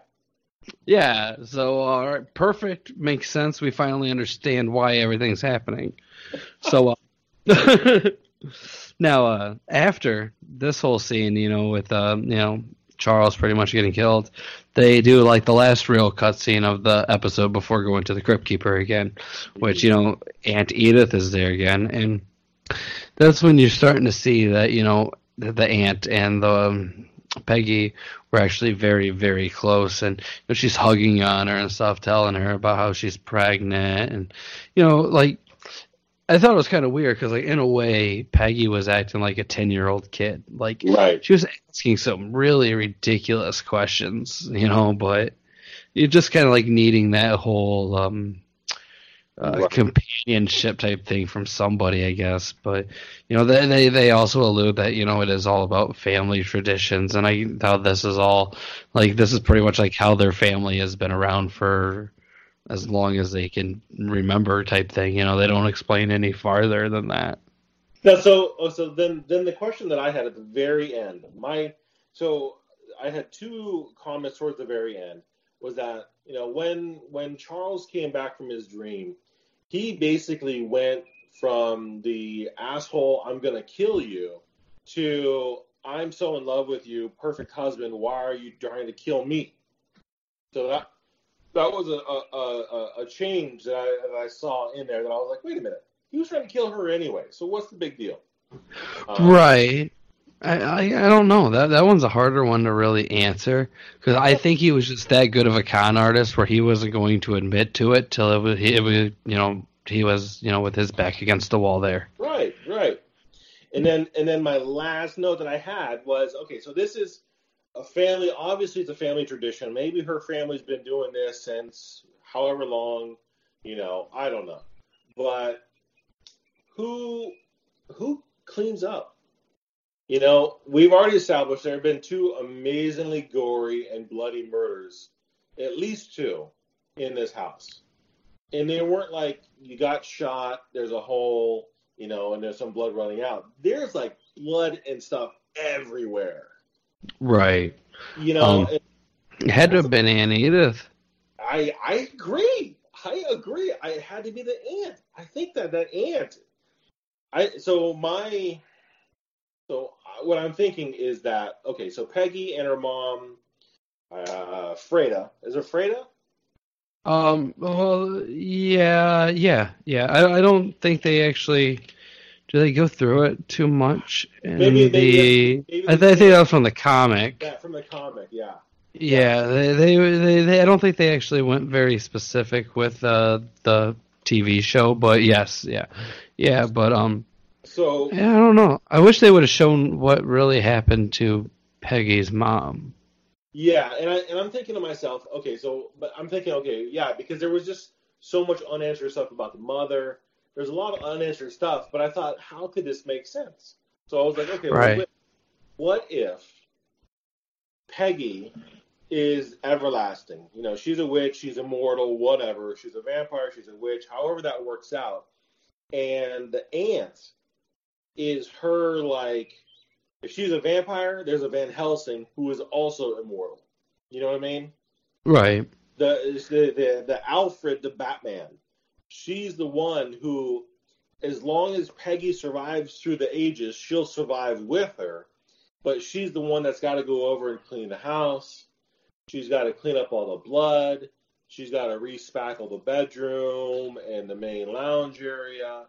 Speaker 1: Yeah, so all right, perfect makes sense. We finally understand why everything's happening. So uh, now, uh, after this whole scene, you know, with uh, you know Charles pretty much getting killed, they do like the last real cutscene of the episode before going to the Crypt Keeper again, which you know Aunt Edith is there again, and that's when you're starting to see that you know the, the aunt and the um, Peggy were actually very, very close, and you know, she's hugging on her and stuff, telling her about how she's pregnant, and you know, like I thought it was kind of weird because, like, in a way, Peggy was acting like a ten-year-old kid. Like,
Speaker 2: Right.
Speaker 1: she was asking some really ridiculous questions, you know, but you're just kind of like needing that whole um, uh,
Speaker 2: Right.
Speaker 1: companionship type thing from somebody, I guess. But you know, they, they they also allude that you know it is all about family traditions, and I how this is all like this is pretty much like how their family has been around for as long as they can remember, type thing. You know, they don't explain any farther than that.
Speaker 2: Now, so oh, so then then the question that I had at the very end, my so I had two comments towards the very end was that you know when when Charles came back from his dream, he basically went from the asshole I'm gonna kill you to I'm so in love with you, perfect husband. Why are you trying to kill me? So that that was a a, a, a change that I, that I saw in there that I was like, wait a minute, he was trying to kill her anyway. So what's the big deal? Um,
Speaker 1: Right. I, I don't know that that one's a harder one to really answer because I think he was just that good of a con artist where he wasn't going to admit to it till it was he it was you know he was you know with his back against the wall there.
Speaker 2: Right, right. And then and then my last note that I had was okay, so this is a family obviously it's a family tradition. Maybe her family's been doing this since however long, you know, I don't know. But who who cleans up? You know, we've already established there have been two amazingly gory and bloody murders, at least two, in this house. And they weren't like you got shot, there's a hole, you know, and there's some blood running out. There's like blood and stuff everywhere.
Speaker 1: Right.
Speaker 2: You know,
Speaker 1: Um, It had to have been Aunt Edith.
Speaker 2: I I agree. I agree. I it had to be the aunt. I think that that aunt. I so my so what I'm thinking is that okay. So Peggy and her mom, uh, Freda. Is it Freda?
Speaker 1: Um. Well, yeah, yeah, yeah. I I don't think they actually do. They go through it too much in
Speaker 2: Maybe-
Speaker 1: the.
Speaker 2: maybe- maybe
Speaker 1: I think that was from the comic.
Speaker 2: Yeah, from the comic. Yeah.
Speaker 1: Yeah, they, they, they, they, I don't think they actually went very specific with uh, the TV show, but yes, yeah, yeah, but um,
Speaker 2: So
Speaker 1: yeah, I don't know. I wish they would have shown what really happened to Peggy's mom.
Speaker 2: Yeah, and I and I'm thinking to myself, okay, so but I'm thinking, okay, yeah, because there was just so much unanswered stuff about the mother. There's a lot of unanswered stuff, but I thought, how could this make sense? So I was like, okay,
Speaker 1: Right.
Speaker 2: what- what if Peggy is everlasting? You know, she's a witch, she's immortal, whatever. She's a vampire, she's a witch, however that works out. And the aunt is her like if she's a vampire, there's a Van Helsing who is also immortal. You know what I mean?
Speaker 1: Right.
Speaker 2: The the the, the Alfred, the Batman. She's the one who, as long as Peggy survives through the ages, she'll survive with her. But she's the one that's got to go over and clean the house. She's got to clean up all the blood. She's got to respackle the bedroom and the main lounge area.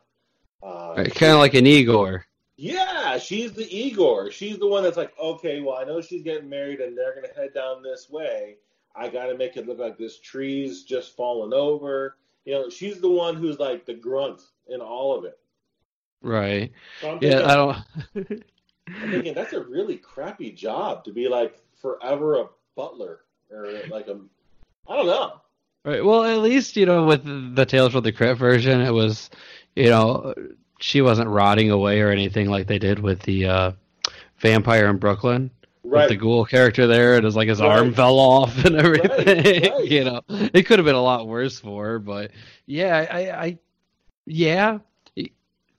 Speaker 2: Uh,
Speaker 1: Kind of like an Igor.
Speaker 2: yeah, she's the Igor. She's the one that's like, okay, well, I know she's getting married and they're going to head down this way. I got to make it look like this tree's just fallen over. You know, she's the one who's like the grunt in all of it.
Speaker 1: Right.
Speaker 2: So thinking,
Speaker 1: Yeah, I don't.
Speaker 2: I'm thinking that's a really crappy job to be like forever a butler or like a, I don't know.
Speaker 1: Right. Well, at least you know with the Tales from the Crypt version, it was, you know, she wasn't rotting away or anything like they did with the uh, vampire in Brooklyn.
Speaker 2: Right.
Speaker 1: With the ghoul character there, it was like his
Speaker 2: Right.
Speaker 1: arm fell off and everything.
Speaker 2: right.
Speaker 1: you know, it could have been a lot worse for her, but yeah, I, I yeah,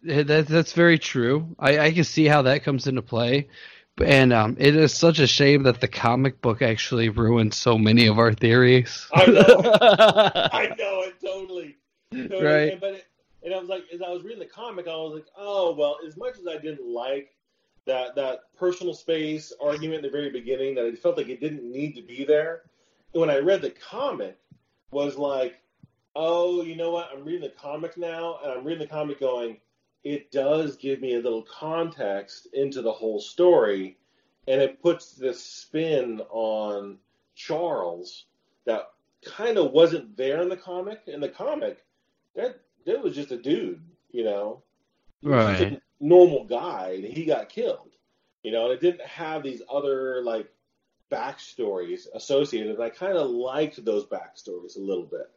Speaker 1: that, that's very true. I, I can see how that comes into play, And um, it is such a shame that the comic book actually ruined so many of our theories.
Speaker 2: I know. I know it totally. totally.
Speaker 1: Right.
Speaker 2: But it, and I was like, as I was reading the comic, I was like, oh well. As much as I didn't like that that personal space argument in the very beginning, that I felt like it didn't need to be there. When I read the comic, was like, oh, you know what? I'm reading the comic now, and I'm reading the comic going, it does give me a little context into the whole story, and it puts this spin on Charles that kind of wasn't there in the comic. In the comic, that that was just a dude, you know, He was just
Speaker 1: Right.
Speaker 2: a normal guy, and he got killed, you know. And it didn't have these other like backstories associated. And I kind of liked those backstories a little bit.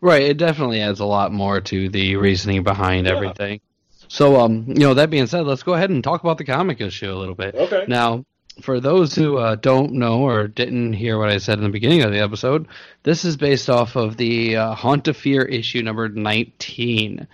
Speaker 1: Right, it definitely adds a lot more to the reasoning behind
Speaker 2: Yeah.
Speaker 1: everything. So, um, you know, that being said, let's go ahead and talk about the comic issue a little bit.
Speaker 2: Okay.
Speaker 1: Now, for those who uh, don't know or didn't hear what I said in the beginning of the episode, this is based off of the uh, Haunt of Fear issue number 19.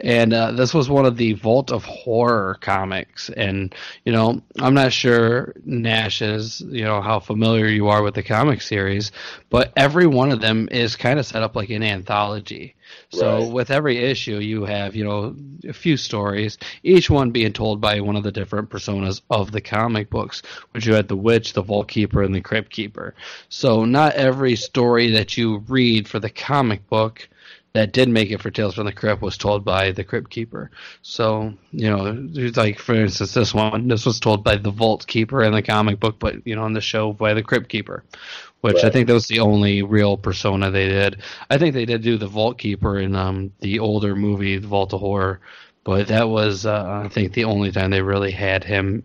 Speaker 1: And uh, this was one of the Vault of Horror comics. And, you know, I'm not sure, Nash, is, you know, how familiar you are with the comic series, but every one of them is kind of set up like an anthology. So
Speaker 2: Right.
Speaker 1: with every issue, you have you know a few stories, each one being told by one of the different personas of the comic books. Which you had the witch, the vault keeper, and the crypt keeper. So not every story that you read for the comic book that did make it for Tales from the Crypt was told by the crypt keeper. So you know, like for instance, this one, this was told by the vault keeper in the comic book, but you know, on the show by the crypt keeper which I think that was the only real persona they did. I think they did do the Vault Keeper in um, the older movie, The Vault of Horror, but that was, uh, I think, the only time they really had him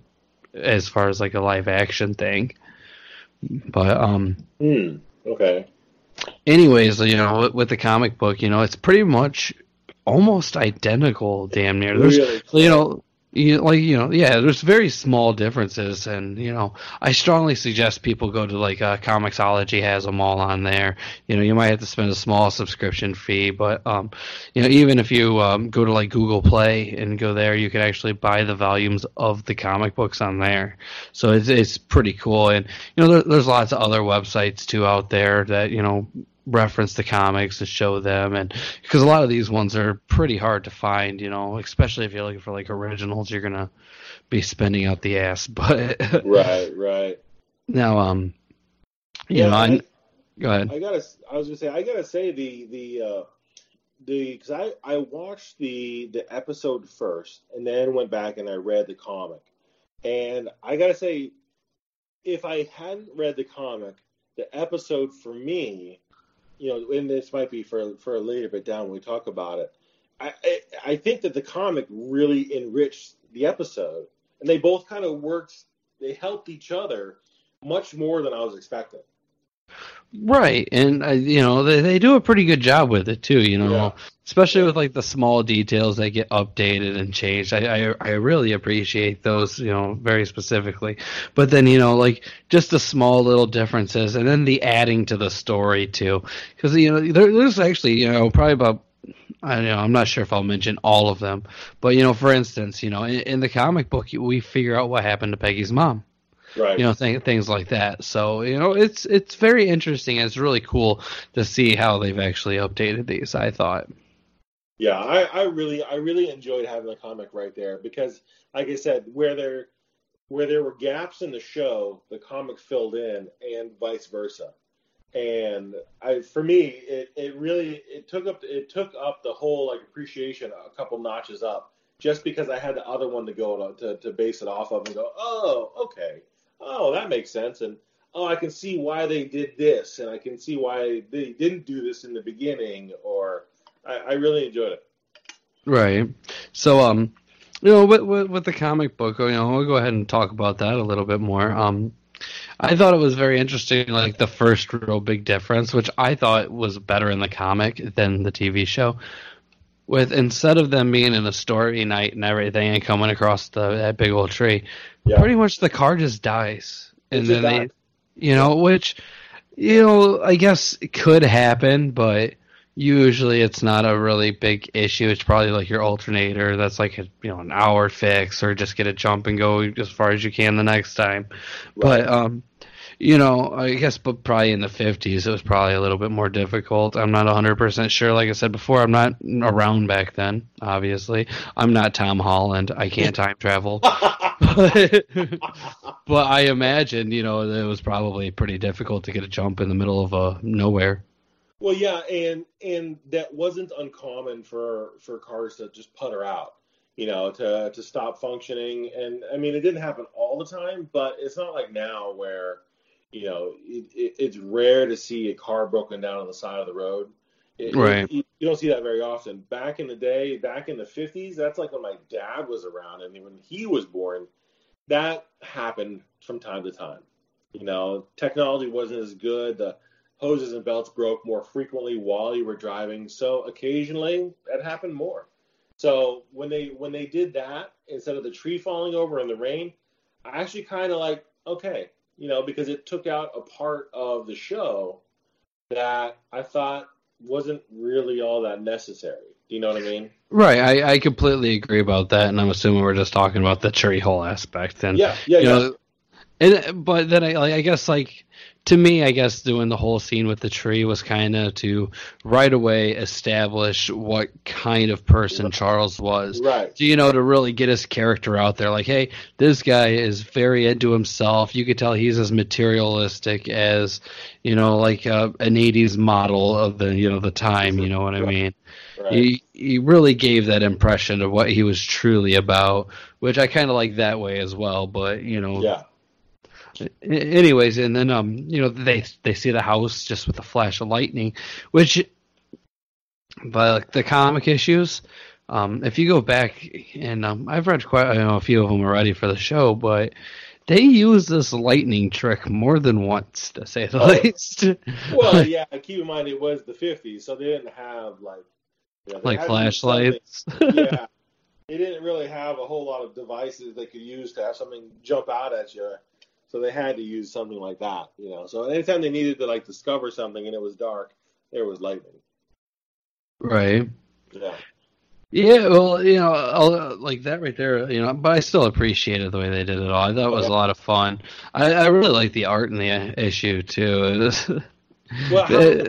Speaker 1: as far as like a live action thing. But um,
Speaker 2: Hmm. Okay.
Speaker 1: anyways, you know, with, with the comic book, you know, it's pretty much almost identical, damn near. There's,
Speaker 2: Really
Speaker 1: you know, you, like you know, yeah, there's very small differences, and you know, I strongly suggest people go to like uh, Comixology has them all on there. You know, you might have to spend a small subscription fee, but um, you know, even if you um, go to like Google Play and go there, you can actually buy the volumes of the comic books on there. So it's it's pretty cool, and you know, there, there's lots of other websites too out there that you know reference the comics and show them and because a lot of these ones are pretty hard to find you know especially if you're looking for like originals you're gonna be spending out the ass but
Speaker 2: Right. Right.
Speaker 1: now um you
Speaker 2: Yeah,
Speaker 1: know
Speaker 2: I-
Speaker 1: I, go ahead
Speaker 2: I gotta. I was gonna say. I gotta say the the uh, the because I I watched the the episode first and then went back and I read the comic, and I gotta say, if I hadn't read the comic, the episode for me, you know, and this might be for for a later bit down when we talk about it. I I, I think that the comic really enriched the episode, and they both kind of worked. They helped each other much more than I was expecting.
Speaker 1: Right and uh, you know they, they do a pretty good job with it too you know.
Speaker 2: Yeah.
Speaker 1: especially with like the small details that get updated and changed. I, I i really appreciate those you know very specifically. But then you know like just the small little differences and then the adding to the story too. Because you know there, there's actually you know probably about I don't know. I'm not sure if I'll mention all of them, but you know, for instance, you know, in, in the comic book, we figure out what happened to Peggy's mom
Speaker 2: Right.
Speaker 1: you know th- things like that so you know it's it's very interesting it's really cool to see how they've actually updated these i thought
Speaker 2: Yeah, I, I really I really enjoyed having the comic right there because, like I said, where there where there were gaps in the show, the comic filled in, and vice versa. And I, for me, it, it really it took up it took up the whole like appreciation a couple notches up just because I had the other one to go to, to, to base it off of and go, oh, okay, oh that makes sense, and oh I can see why they did this, and I can see why they didn't do this in the beginning, or I, I really enjoyed it.
Speaker 1: right so um you know with, with with the comic book you know we'll go ahead and talk about that a little bit more um I thought it was very interesting, like the first real big difference, which I thought was better in the comic than the TV show. With instead of them being in a story night and everything and coming across the that big old tree,
Speaker 2: Yeah.
Speaker 1: pretty much the car just dies, and then they, you know, which, you know, I guess it could happen, but usually it's not a really big issue. It's probably like your alternator that's like a you know an hour fix, or just get a jump and go as far as you can the next time. But um, you know, I guess, but probably in the fifties, it was probably a little bit more difficult. I'm not 100 percent sure. Like I said before, I'm not around back then. Obviously, I'm not Tom Holland. I can't time travel. but, but I imagine, you know, it was probably pretty difficult to get a jump in the middle of uh, nowhere.
Speaker 2: Well, yeah, and and that wasn't uncommon for for cars to just putter out, you know, to to stop functioning. And I mean, it didn't happen all the time, but it's not like now where, you know, it, it, it's rare to see a car broken down on the side of the road. It,
Speaker 1: Right.
Speaker 2: you don't see that very often. Back in the day, back in the 50s, that's like when my dad was around, and when he was born, that happened from time to time. You know, technology wasn't as good. The hoses and belts broke more frequently while you were driving, so occasionally that happened more. So when they when they did that instead of the tree falling over in the rain, I actually kind of like okay, you know, because it took out a part of the show that I thought wasn't really all that necessary. Do you know what I mean?
Speaker 1: Right, I, I completely agree about that, and I'm assuming we're just talking about the cherry hole aspect. And
Speaker 2: Yeah, yeah,
Speaker 1: you
Speaker 2: yeah.
Speaker 1: know, and but then I like I guess like to me, I guess doing the whole scene with the tree was kind of to right away establish what kind of person Charles was.
Speaker 2: Right.
Speaker 1: So, you know, to really get his character out there, like, hey, this guy is very into himself. You could tell he's as materialistic as, you know, like uh, an '80s model of the, you know, the time. You know what I mean?
Speaker 2: Right.
Speaker 1: He he really gave that impression of what he was truly about, which I kind of like that way as well. But you know,
Speaker 2: Yeah.
Speaker 1: Anyways, and then um, you know, they they see the house just with a flash of lightning, which by like the comic issues, um, if you go back and um, I've read quite I know a few of them already for the show, but they use this lightning trick more than once, to say the
Speaker 2: Oh.
Speaker 1: least.
Speaker 2: Well, yeah. Keep in mind it was the '50s, so they didn't have like you know,
Speaker 1: like
Speaker 2: had to use
Speaker 1: flashlights.
Speaker 2: yeah. They didn't really have a whole lot of devices they could use to have something jump out at you. So they had to use something like that, you know. So anytime they needed to like discover something and it was dark, there was lightning.
Speaker 1: right.
Speaker 2: Yeah.
Speaker 1: Yeah, well, you know, I'll- like that right there, you know, but I still appreciated the way they did it all. I thought it was a lot of fun. I, I really like the art in the issue too. Was,
Speaker 2: Well, how,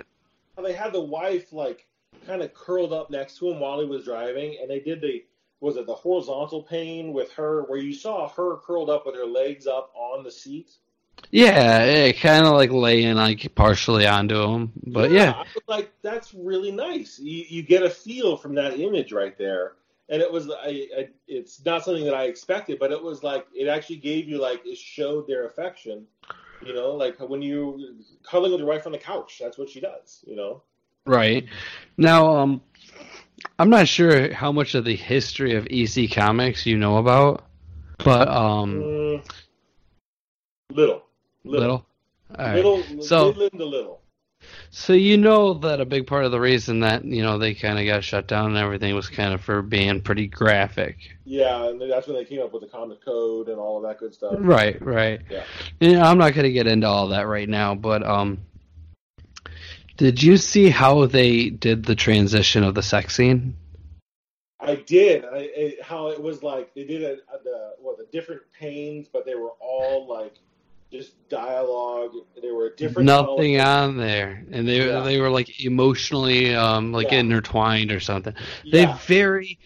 Speaker 2: how they had the wife like kind of curled up next to him while he was driving, and they did the was it the horizontal pane with her where you saw her curled up with her legs up on the seat.
Speaker 1: yeah, it kind of like laying like partially onto him, but yeah,
Speaker 2: I was like that's really nice. You you get a feel from that image right there, and it was I, I it's not something that I expected, but it was like it actually gave you like it showed their affection. You know, like when you cuddling with your wife on the couch, that's what she does. You know.
Speaker 1: right. Now, um, I'm not sure how much of the history of EC Comics you know about, but um,
Speaker 2: Mm, little, little,
Speaker 1: little, all right.
Speaker 2: little,
Speaker 1: So-
Speaker 2: to little.
Speaker 1: So you know that a big part of the reason that you know they kind of got shut down and everything was kind of for being pretty graphic.
Speaker 2: Yeah, and that's when they came up with the comic code and all of that good stuff.
Speaker 1: Right, right.
Speaker 2: Yeah.
Speaker 1: And I'm not going to get into all that right now, but um, did you see how they did the transition of the sex scene?
Speaker 2: I did. I, it, how it was like they did a, a, the what the different panes, but they were all like just dialogue. They were different.
Speaker 1: Nothing on there, and they
Speaker 2: Yeah.
Speaker 1: they were like emotionally um like
Speaker 2: Yeah.
Speaker 1: intertwined or something. They
Speaker 2: Yeah.
Speaker 1: very,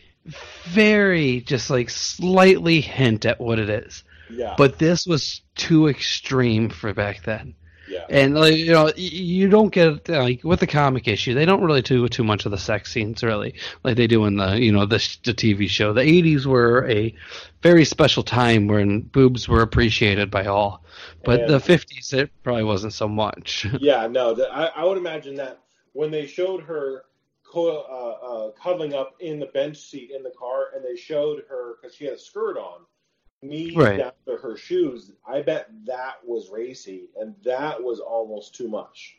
Speaker 1: very just like slightly hint at what it is,
Speaker 2: Yeah.
Speaker 1: but this was too extreme for back then.
Speaker 2: Yeah.
Speaker 1: And like, you know, you don't get like with the comic issue, they don't really do too much of the sex scenes, really, like they do in the you know the, the TV show. The '80s were a very special time when boobs were appreciated by all, but
Speaker 2: And-
Speaker 1: the '50s it probably wasn't so much.
Speaker 2: Yeah, no, the, I, I would imagine that when they showed her co- uh, uh, cuddling up in the bench seat in the car, and they showed her because she had a skirt on, knees
Speaker 1: Right.
Speaker 2: down to her shoes. I bet that was racy, and that was almost too much.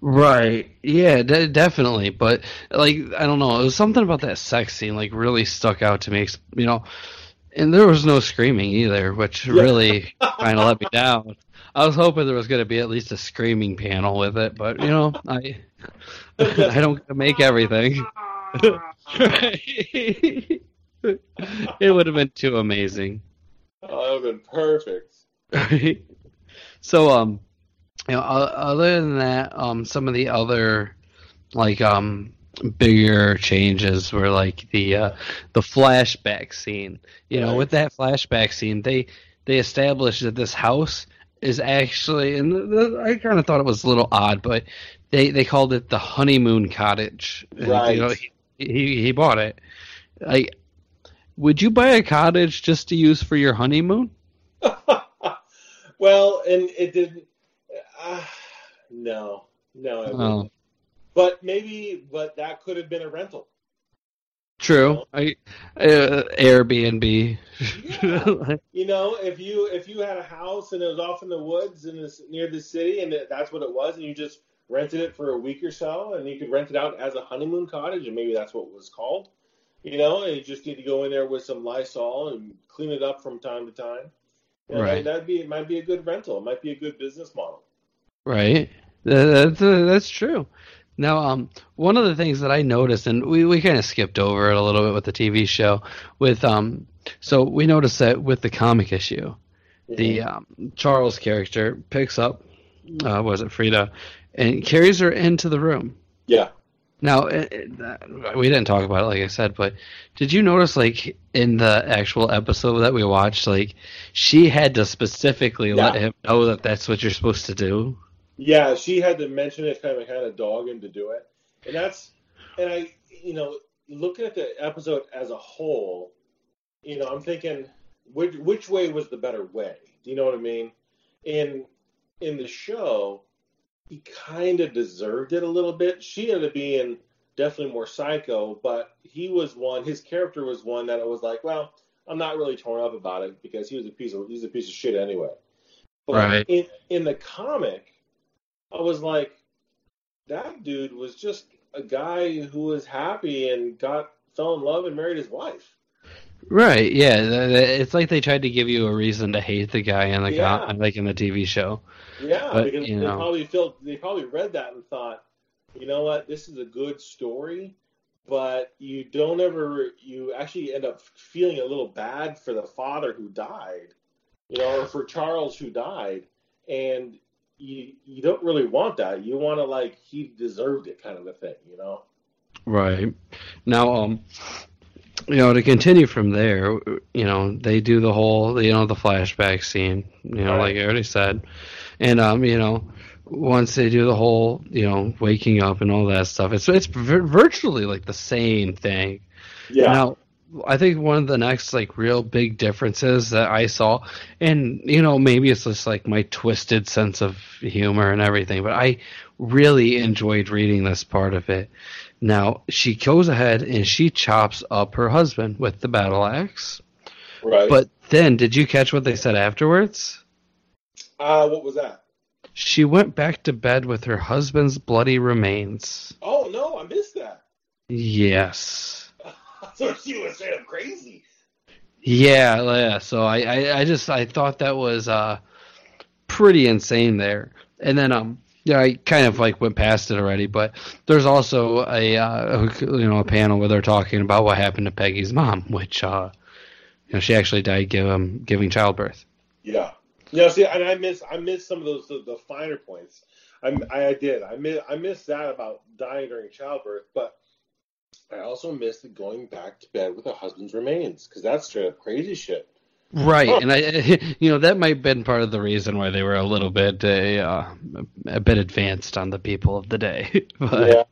Speaker 1: Right. Yeah, de- definitely. But like, I don't know. It was something about that sex scene like really stuck out to me. You know, and there was no screaming either, which really kind of let me down. I was hoping there was going to be at least a screaming panel with it, but you know, I I don't make everything. it would have been too amazing.
Speaker 2: Oh, that would have been perfect.
Speaker 1: Right. So, um, you know, other than that, um, some of the other like um bigger changes were like the uh, the flashback scene. You know,
Speaker 2: Right.
Speaker 1: with that flashback scene, they they established that this house is actually, and the, the, I kind of thought it was a little odd, but they they called it the honeymoon cottage. And,
Speaker 2: Right.
Speaker 1: You know, he, he he bought it. Like, would you buy a cottage just to use for your honeymoon?
Speaker 2: well, and it didn't. Uh, no, no, it
Speaker 1: Oh.
Speaker 2: wouldn't. But maybe, but that could have been a rental.
Speaker 1: True. I uh, Airbnb.
Speaker 2: You know, if you if you had a house and it was off in the woods and it's near the city, and it, that's what it was, and you just rented it for a week or so, and you could rent it out as a honeymoon cottage, and maybe that's what it was called. You know, and you just need to go in there with some Lysol and clean it up from time to time. Know,
Speaker 1: Right.
Speaker 2: That'd be it. Might be a good rental. It might be a good business model.
Speaker 1: Right. That's uh, that's true. Now, um, one of the things that I noticed, and we, we kind of skipped over it a little bit with the TV show, with um, so we noticed that with the comic issue, the um, Charles character picks up, uh, was it Frida, and carries her into the room.
Speaker 2: Yeah.
Speaker 1: Now, it, it, that- we didn't talk about it, like I said, but did you notice, like, in the actual episode that we watched, like, she had to specifically let him know that that's what you're supposed to do?
Speaker 2: Yeah, she had to mention it, kind of kind of dog him to do it, and that's and I, you know, looking at the episode as a whole, you know, I'm thinking which which way was the better way? Do you know what I mean? In in the show, he kind of deserved it a little bit. She ended up being definitely more psycho, but he was one. His character was one that I was like, well, I'm not really torn up about it because he was a piece of he's a piece of shit anyway. But
Speaker 1: Right.
Speaker 2: in in the comic, I was like, that dude was just a guy who was happy and got fell in love and married his wife.
Speaker 1: Right, yeah. It's like they tried to give you a reason to hate the guy in the
Speaker 2: Yeah.
Speaker 1: like in the TV show.
Speaker 2: Yeah,
Speaker 1: But,
Speaker 2: because they
Speaker 1: know.
Speaker 2: probably felt they probably read that and thought, you know what, this is a good story, but you don't ever you actually end up feeling a little bad for the father who died, you know, or for Charles who died, and you you don't really want that. You want to like he deserved it kind of a thing, you know.
Speaker 1: Right. Now, um, you know, to continue from there, you know, they do the whole, you know, the flashback scene, you know,
Speaker 2: Right.
Speaker 1: like I already said, and um, you know, once they do the whole, you know, waking up and all that stuff, it's it's vir- virtually like the same thing.
Speaker 2: Yeah.
Speaker 1: Now, I think one of the next like real big differences that I saw, and you know, maybe it's just like my twisted sense of humor and everything, but I really enjoyed reading this part of it. Now, she goes ahead and she chops up her husband with the battle axe.
Speaker 2: Right.
Speaker 1: But then, did you catch what they said afterwards?
Speaker 2: uh, what was that?
Speaker 1: She went back to bed with her husband's bloody remains.
Speaker 2: Oh no, I missed that.
Speaker 1: Yes.
Speaker 2: so she was straight up crazy.
Speaker 1: Yeah, yeah. So I, I, I just I thought that was uh pretty insane there. And then um yeah, I kind of like went past it already, but there's also a uh, you know a panel where they're talking about what happened to Peggy's mom, which uh you know she actually died um, giving childbirth.
Speaker 2: Yeah. Yeah. See, and I miss I miss some of those the, the finer points. I, I did. I miss I missed that about dying during childbirth, but I also missed going back to bed with her husband's remains because that's straight up crazy shit.
Speaker 1: Right, and I, you know, that might have been part of the reason why they were a little bit, uh, a bit advanced on the people of the day. but,
Speaker 2: Yeah.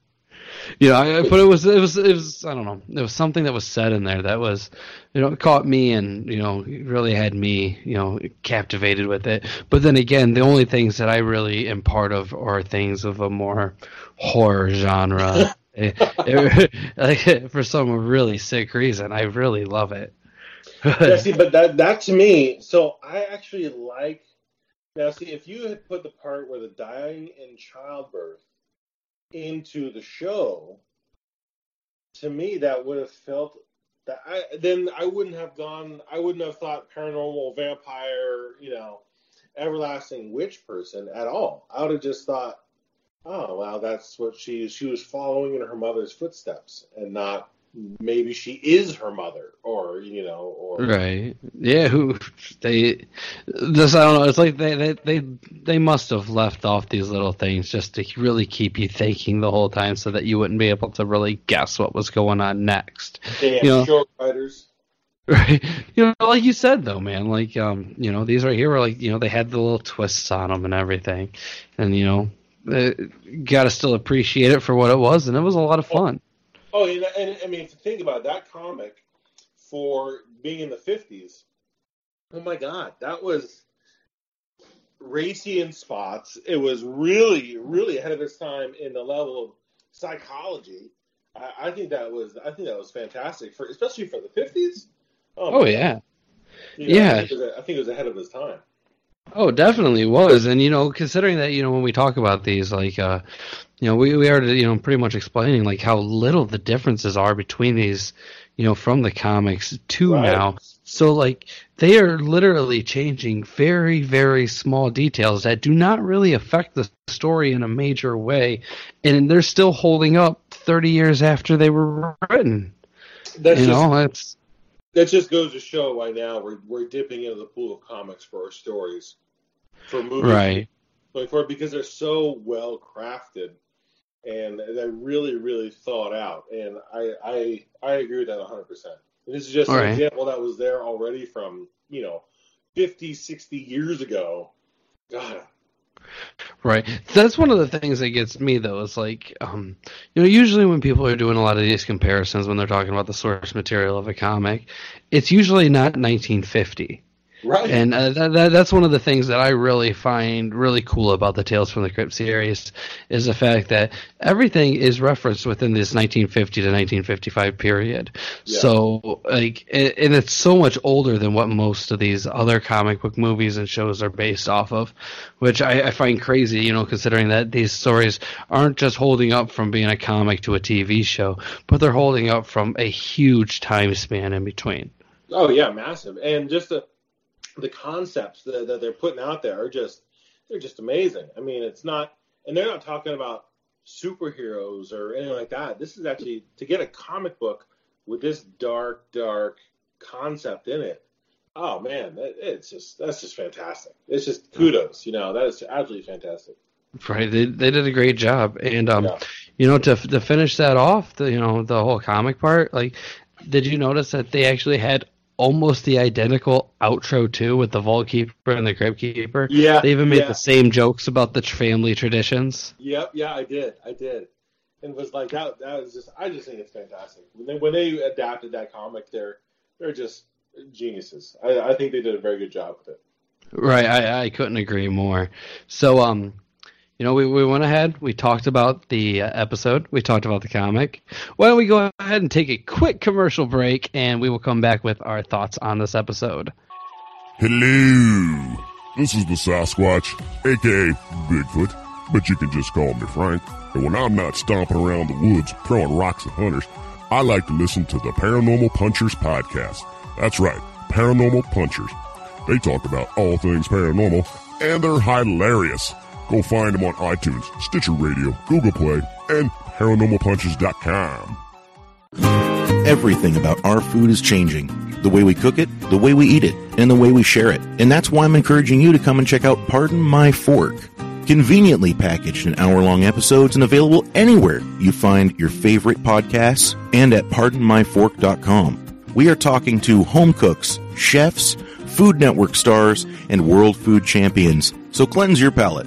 Speaker 1: you know, I, but it was, it was, it was, I don't know, it was something that was said in there that was, you know, caught me and you know, really had me, you know, captivated with it. But then again, the only things that I really am part of are things of a more horror genre. It- it- like, for some really sick reason, I really love it.
Speaker 2: Yeah, see, but that that to me, so I actually like. Now, see, if you had put the part where the dying in childbirth into the show, to me that would have felt that I then I wouldn't have gone. I wouldn't have thought paranormal vampire, you know, everlasting witch person at all. I would have just thought, oh wow, that's what she she was following in her mother's footsteps, and not maybe she is her mother, or you know, or
Speaker 1: Right. Yeah. Who they? This I don't know. It's like they they they they must have left off these little things just to really keep you thinking the whole time, so that you wouldn't be able to really guess what was going on next. You know-
Speaker 2: short writers.
Speaker 1: Right. You know, like you said though, man. Like um, you know, these right here were like you know they had the little twists on them and everything, and you know, got to still appreciate it for what it was, and it was a lot of fun.
Speaker 2: Oh, and, and I mean, if you think about it, that comic for being in the fifties, oh my god, that was racy in spots. It was really, really ahead of its time in the level of psychology. I, I think that was, I think that was fantastic for, especially for the fifties.
Speaker 1: Oh yeah.
Speaker 2: You know,
Speaker 1: yeah.
Speaker 2: I think, it was, I think it was ahead of its time.
Speaker 1: Oh, definitely was, and you know, considering that you know when we talk about these, like, uh, you know, we we are you know pretty much explaining like how little the differences are between these, you know, from the comics to
Speaker 2: Right.
Speaker 1: now. So like they are literally changing very very small details that do not really affect the story in a major way, and they're still holding up thirty years after they were written.
Speaker 2: That's
Speaker 1: you
Speaker 2: just,
Speaker 1: know, that's
Speaker 2: that just goes to show why now we're we're dipping into the pool of comics for our stories, for movies
Speaker 1: right.
Speaker 2: going forward because they're so well crafted and they're really really thought out. And I I I agree with that 100. percent And This is just
Speaker 1: All
Speaker 2: an
Speaker 1: right.
Speaker 2: example that was there already from you know 50, 60 years ago. God,
Speaker 1: Right. That's one of the things that gets me though. Is like, um, you know, usually when people are doing a lot of these comparisons when they're talking about the source material of a comic, it's usually not 1950.
Speaker 2: Right?
Speaker 1: And uh, that, that, that's one of the things that I really find really cool about the Tales from the Crypt series is the fact that everything is referenced within this 1950 to 1955 period.
Speaker 2: Yeah.
Speaker 1: So, like, and and it's so much older than what most of these other comic book movies and shows are based off of, which I, I find crazy, you know, considering that these stories aren't just holding up from being a comic to a TV show, but they're holding up from a huge time span in between.
Speaker 2: oh yeah, massive. And just the the concepts that, that they're putting out there are just they're just amazing. I mean, it's not, and they're not talking about superheroes or anything like that. This is actually to get a comic book with this dark, dark concept in it. Oh man, that, it's just that's just fantastic. It's just kudos, you know, that is absolutely fantastic.
Speaker 1: Right, they they did a great job, and um,
Speaker 2: Yeah.
Speaker 1: you know, to to finish that off, the you know the whole comic part, like, did you notice that they actually had almost the identical outro too with the Vault Keeper and the Crypt Keeper?
Speaker 2: Yeah,
Speaker 1: they even made
Speaker 2: yeah.
Speaker 1: the same jokes about the family traditions.
Speaker 2: Yep, yeah, I did, I did, and it was like that. That was just, I just think it's fantastic. When they when they adapted that comic, they're they're just geniuses. I, I think they did a very good job with it.
Speaker 1: Right, I I couldn't agree more. So um. You know, we, we went ahead, we talked about the uh, episode, we talked about the comic. Why don't we go ahead and take a quick commercial break and we will come back with our thoughts on this episode.
Speaker 3: Hello, this is the Sasquatch, aka Bigfoot, but you can just call me Frank. And when I'm not stomping around the woods throwing rocks at hunters, I like to listen to the Paranormal Punchers podcast. That's right, Paranormal Punchers. They talk about all things paranormal, and they're hilarious. Go find them on iTunes, Stitcher Radio, Google Play, and ParanormalPunchers.com.
Speaker 4: Everything about our food is changing. The way we cook it, the way we eat it, and the way we share it. And that's why I'm encouraging you to come and check out Pardon My Fork. Conveniently packaged in hour long episodes and available anywhere you find your favorite podcasts and at pardonmyfork.com. We are talking to home cooks, chefs, Food Network stars, and world food champions. So cleanse your palate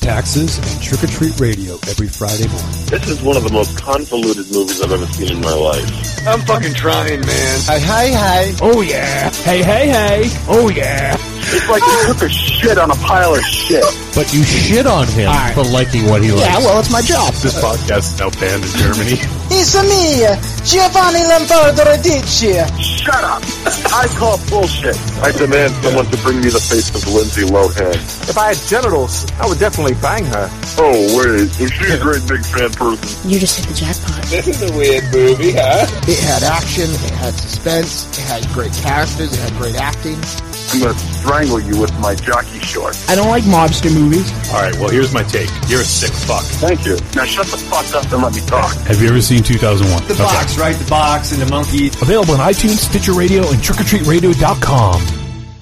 Speaker 5: taxes, and trick or treat radio every Friday morning.
Speaker 6: This is one of the most convoluted movies I've ever seen in my life.
Speaker 7: I'm fucking trying, man.
Speaker 5: Hey, hey, hey.
Speaker 8: Oh yeah. Hey, hey, hey. Oh yeah.
Speaker 6: It's like you took a shit on a pile of shit.
Speaker 8: But you shit on him
Speaker 7: All right.
Speaker 8: for liking what he likes.
Speaker 7: Yeah, well, it's my job.
Speaker 8: This podcast is now banned in Germany.
Speaker 7: It's a me, Giovanni Lombardo Radice.
Speaker 6: Shut up. I call bullshit. I demand someone to bring me the face of Lindsay Lohan.
Speaker 9: If I had genitals, I would definitely bang her.
Speaker 6: Oh, wait. Is she a great big fan person?
Speaker 10: You just hit the jackpot.
Speaker 2: This is a weird movie, huh?
Speaker 7: It had action, it had suspense, it had great characters, it had great acting.
Speaker 6: I'm gonna strangle you with my jockey shorts.
Speaker 7: I don't like mobster movies.
Speaker 8: All right, well, here's my take. You're a sick fuck.
Speaker 6: Thank you. Now shut the fuck up and let me talk.
Speaker 8: Have you ever seen 2001?
Speaker 11: The box, right? The box and the monkey.
Speaker 8: Available on iTunes, Stitcher Radio, and TrickOrTreatRadio.com.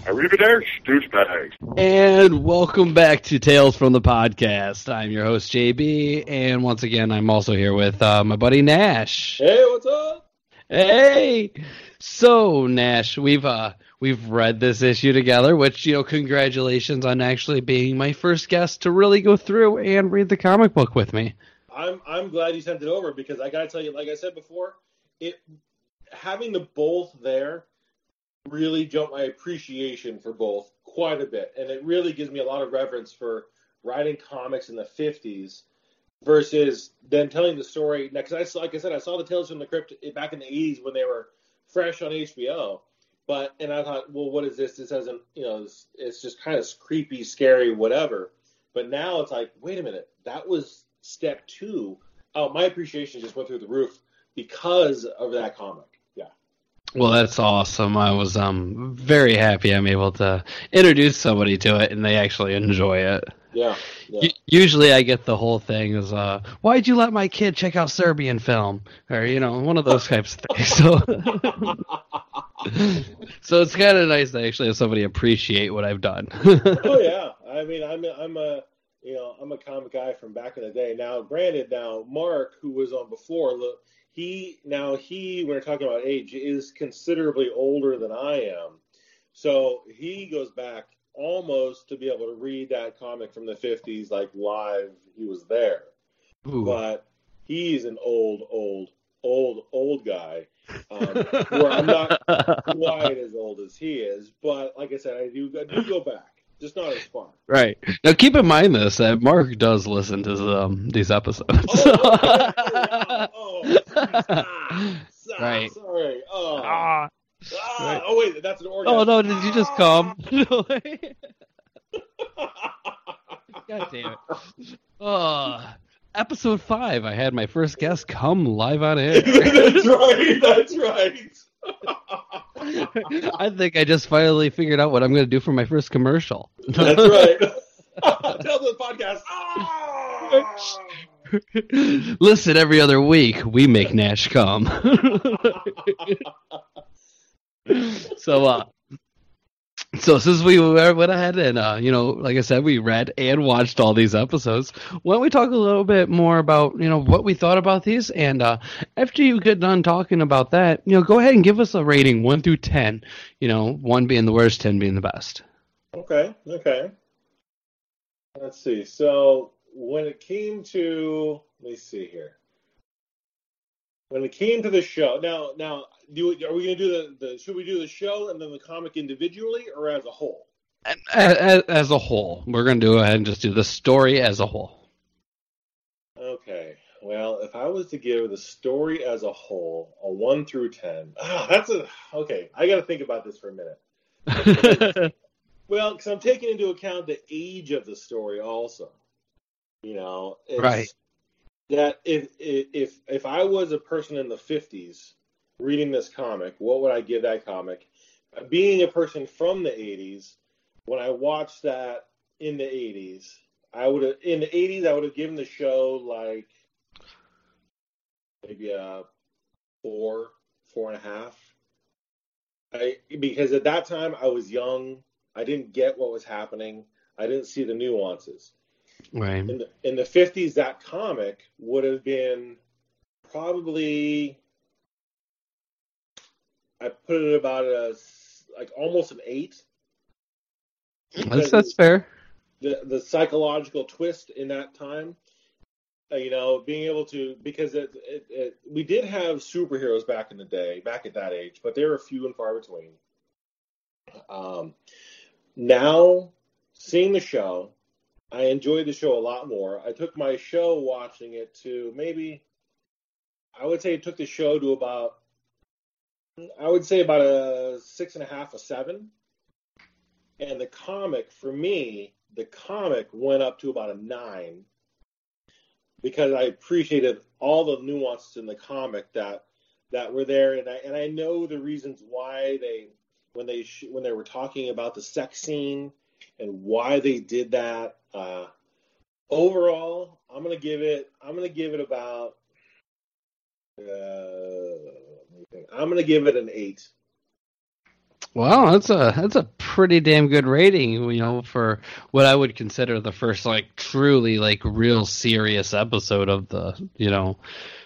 Speaker 6: Arrivederci, douchebags.
Speaker 1: And welcome back to Tales from the Podcast. I'm your host, JB, and once again, I'm also here with uh, my buddy Nash.
Speaker 2: Hey, what's up?
Speaker 1: Hey! So, Nash, we've uh, we've read this issue together, which, you know, congratulations on actually being my first guest to really go through and read the comic book with me.
Speaker 2: I'm I'm glad you sent it over because I gotta tell you, like I said before, it having the both there really jumped my appreciation for both quite a bit, and it really gives me a lot of reverence for writing comics in the '50s versus then telling the story. Because I like I said, I saw the Tales from the Crypt back in the '80s when they were fresh on HBO. But and I thought, well, what is this? This hasn't, you know, it's, it's just kind of creepy, scary, whatever. But now it's like, wait a minute, that was step two. Oh, my appreciation just went through the roof because of that comic. Yeah.
Speaker 1: Well, that's awesome. I was um very happy I'm able to introduce somebody to it and they actually enjoy it.
Speaker 2: Yeah. yeah.
Speaker 1: U- Usually I get the whole thing is uh why'd you let my kid check out Serbian film or you know one of those types of things. So So it's kind of nice to actually have somebody appreciate what I've done.
Speaker 2: oh yeah. I mean, I'm a, I'm a you know I'm a comic guy from back in the day. Now, granted, now Mark, who was on before, look, he now he when we're talking about age is considerably older than I am, so he goes back almost to be able to read that comic from the 50s like live. He was there,
Speaker 1: Ooh.
Speaker 2: but he's an old, old, old, old guy. Um, where I'm not quite as old as he is, but like I said, I do I do go back, just not as far.
Speaker 1: Right. Now keep in mind this that Mark does listen to um, these episodes.
Speaker 2: Oh, ah,
Speaker 1: right.
Speaker 2: Sorry. Oh.
Speaker 1: Ah.
Speaker 2: Ah,
Speaker 1: Right.
Speaker 2: oh wait, that's an orgasm.
Speaker 1: Oh no, did you just come? God damn it. Oh, episode five, I had my first guest come live on air.
Speaker 2: that's right. That's right.
Speaker 1: I think I just finally figured out what I'm going to do for my first commercial.
Speaker 2: That's right. Tell the podcast. Ah!
Speaker 1: Listen every other week. We make Nash come. so, uh, so since we went ahead and, uh, you know, like I said, we read and watched all these episodes. Why don't we talk a little bit more about, you know, what we thought about these? And uh, after you get done talking about that, you know, go ahead and give us a rating one through ten. You know, one being the worst, ten being the best.
Speaker 2: Okay. Okay. Let's see. So when it came to, let me see here. When it came to the show, now, now, do are we going to do the, the? Should we do the show and then the comic individually or as a whole?
Speaker 1: As, as a whole, we're going to go ahead and just do the story as a whole.
Speaker 2: Okay. Well, if I was to give the story as a whole a one through ten, ah, that's a okay. I got to think about this for a minute. Well, because I'm taking into account the age of the story also. You know, it's
Speaker 1: Right.
Speaker 2: That if if if I was a person in the 50s reading this comic, what would I give that comic? Being a person from the 80s, when I watched that in the 80s, I would have in the 80s I would have given the show like maybe a four, four and a half. I because at that time I was young. I didn't get what was happening. I didn't see the nuances.
Speaker 1: Right.
Speaker 2: In the in the fifties, that comic would have been probably I put it about a, like almost an eight.
Speaker 1: That's, that's fair.
Speaker 2: the the psychological twist in that time. Uh, you know, being able to because it, it, it, we did have superheroes back in the day, back at that age, but they were few and far between. Um, now seeing the show, I enjoyed the show a lot more. I took my show watching it to maybe, I would say it took the show to about, I would say about a six and a half, a seven. And the comic, for me, the comic went up to about a nine because I appreciated all the nuances in the comic that that were there, and I and I know the reasons why they when they sh- when they were talking about the sex scene and why they did that. Uh, overall, I'm gonna give it. I'm gonna give it about. Uh, I'm gonna give it an eight.
Speaker 1: Wow, that's a that's a pretty damn good rating, you know, for what I would consider the first like truly like real serious episode of the, you know,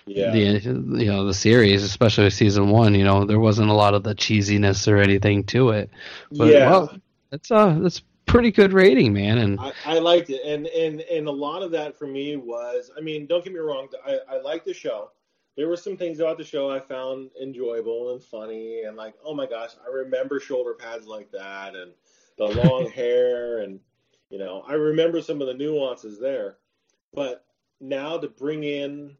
Speaker 2: Yeah.
Speaker 1: the you know the series, especially season one. You know, there wasn't a lot of the cheesiness or anything to it. But,
Speaker 2: Yeah.
Speaker 1: well, that's uh that's pretty good rating, man. And
Speaker 2: I, I liked it, and and and a lot of that for me was, I mean, don't get me wrong, I I liked the show. There were some things about the show I found enjoyable and funny, and like, oh my gosh, I remember shoulder pads like that, and the long hair, and you know, I remember some of the nuances there. But now to bring in,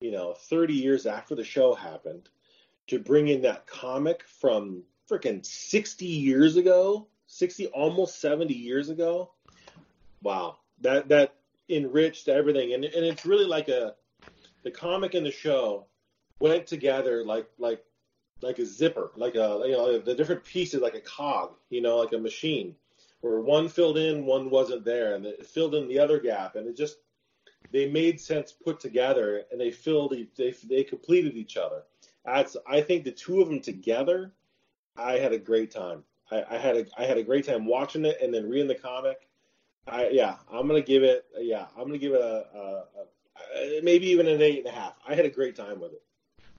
Speaker 2: you know, 30 years after the show happened, to bring in that comic from freaking 60 years ago, 60 almost 70 years ago. Wow. That that enriched everything and and it's really like a the comic and the show went together like like like a zipper, like a you know the different pieces like a cog, you know, like a machine where one filled in, one wasn't there and it filled in the other gap and it just they made sense put together and they filled they they completed each other. That's I think the two of them together, I had a great time. I, I had a I had a great time watching it and then reading the comic. I yeah, I'm gonna give it yeah, I'm gonna give it a, a, a maybe even an eight and a half. I had a great time with it.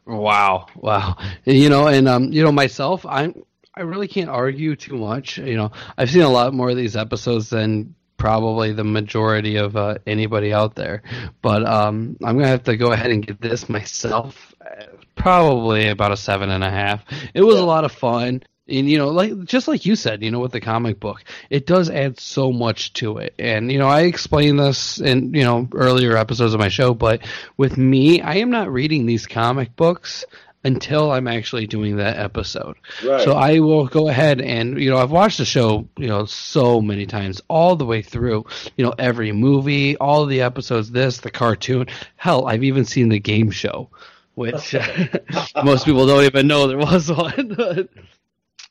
Speaker 1: Wow, wow. You know, and um, you know, myself, I'm I really can't argue too much. You know, I've seen a lot more of these episodes than probably the majority of uh, anybody out there. But um, I'm gonna have to go ahead and give this myself uh, probably about a seven and a half. It was a lot of fun. And you know, like just like you said, you know, with the comic book, it does add so much to it. And you know, I explained this in you know earlier episodes of my show, but with me, I am not reading these comic books until I'm actually doing that episode.
Speaker 2: Right.
Speaker 1: So I will go ahead and you know I've watched the show you know so many times all the way through you know every movie all the episodes this the cartoon hell I've even seen the game show which most people don't even know there was one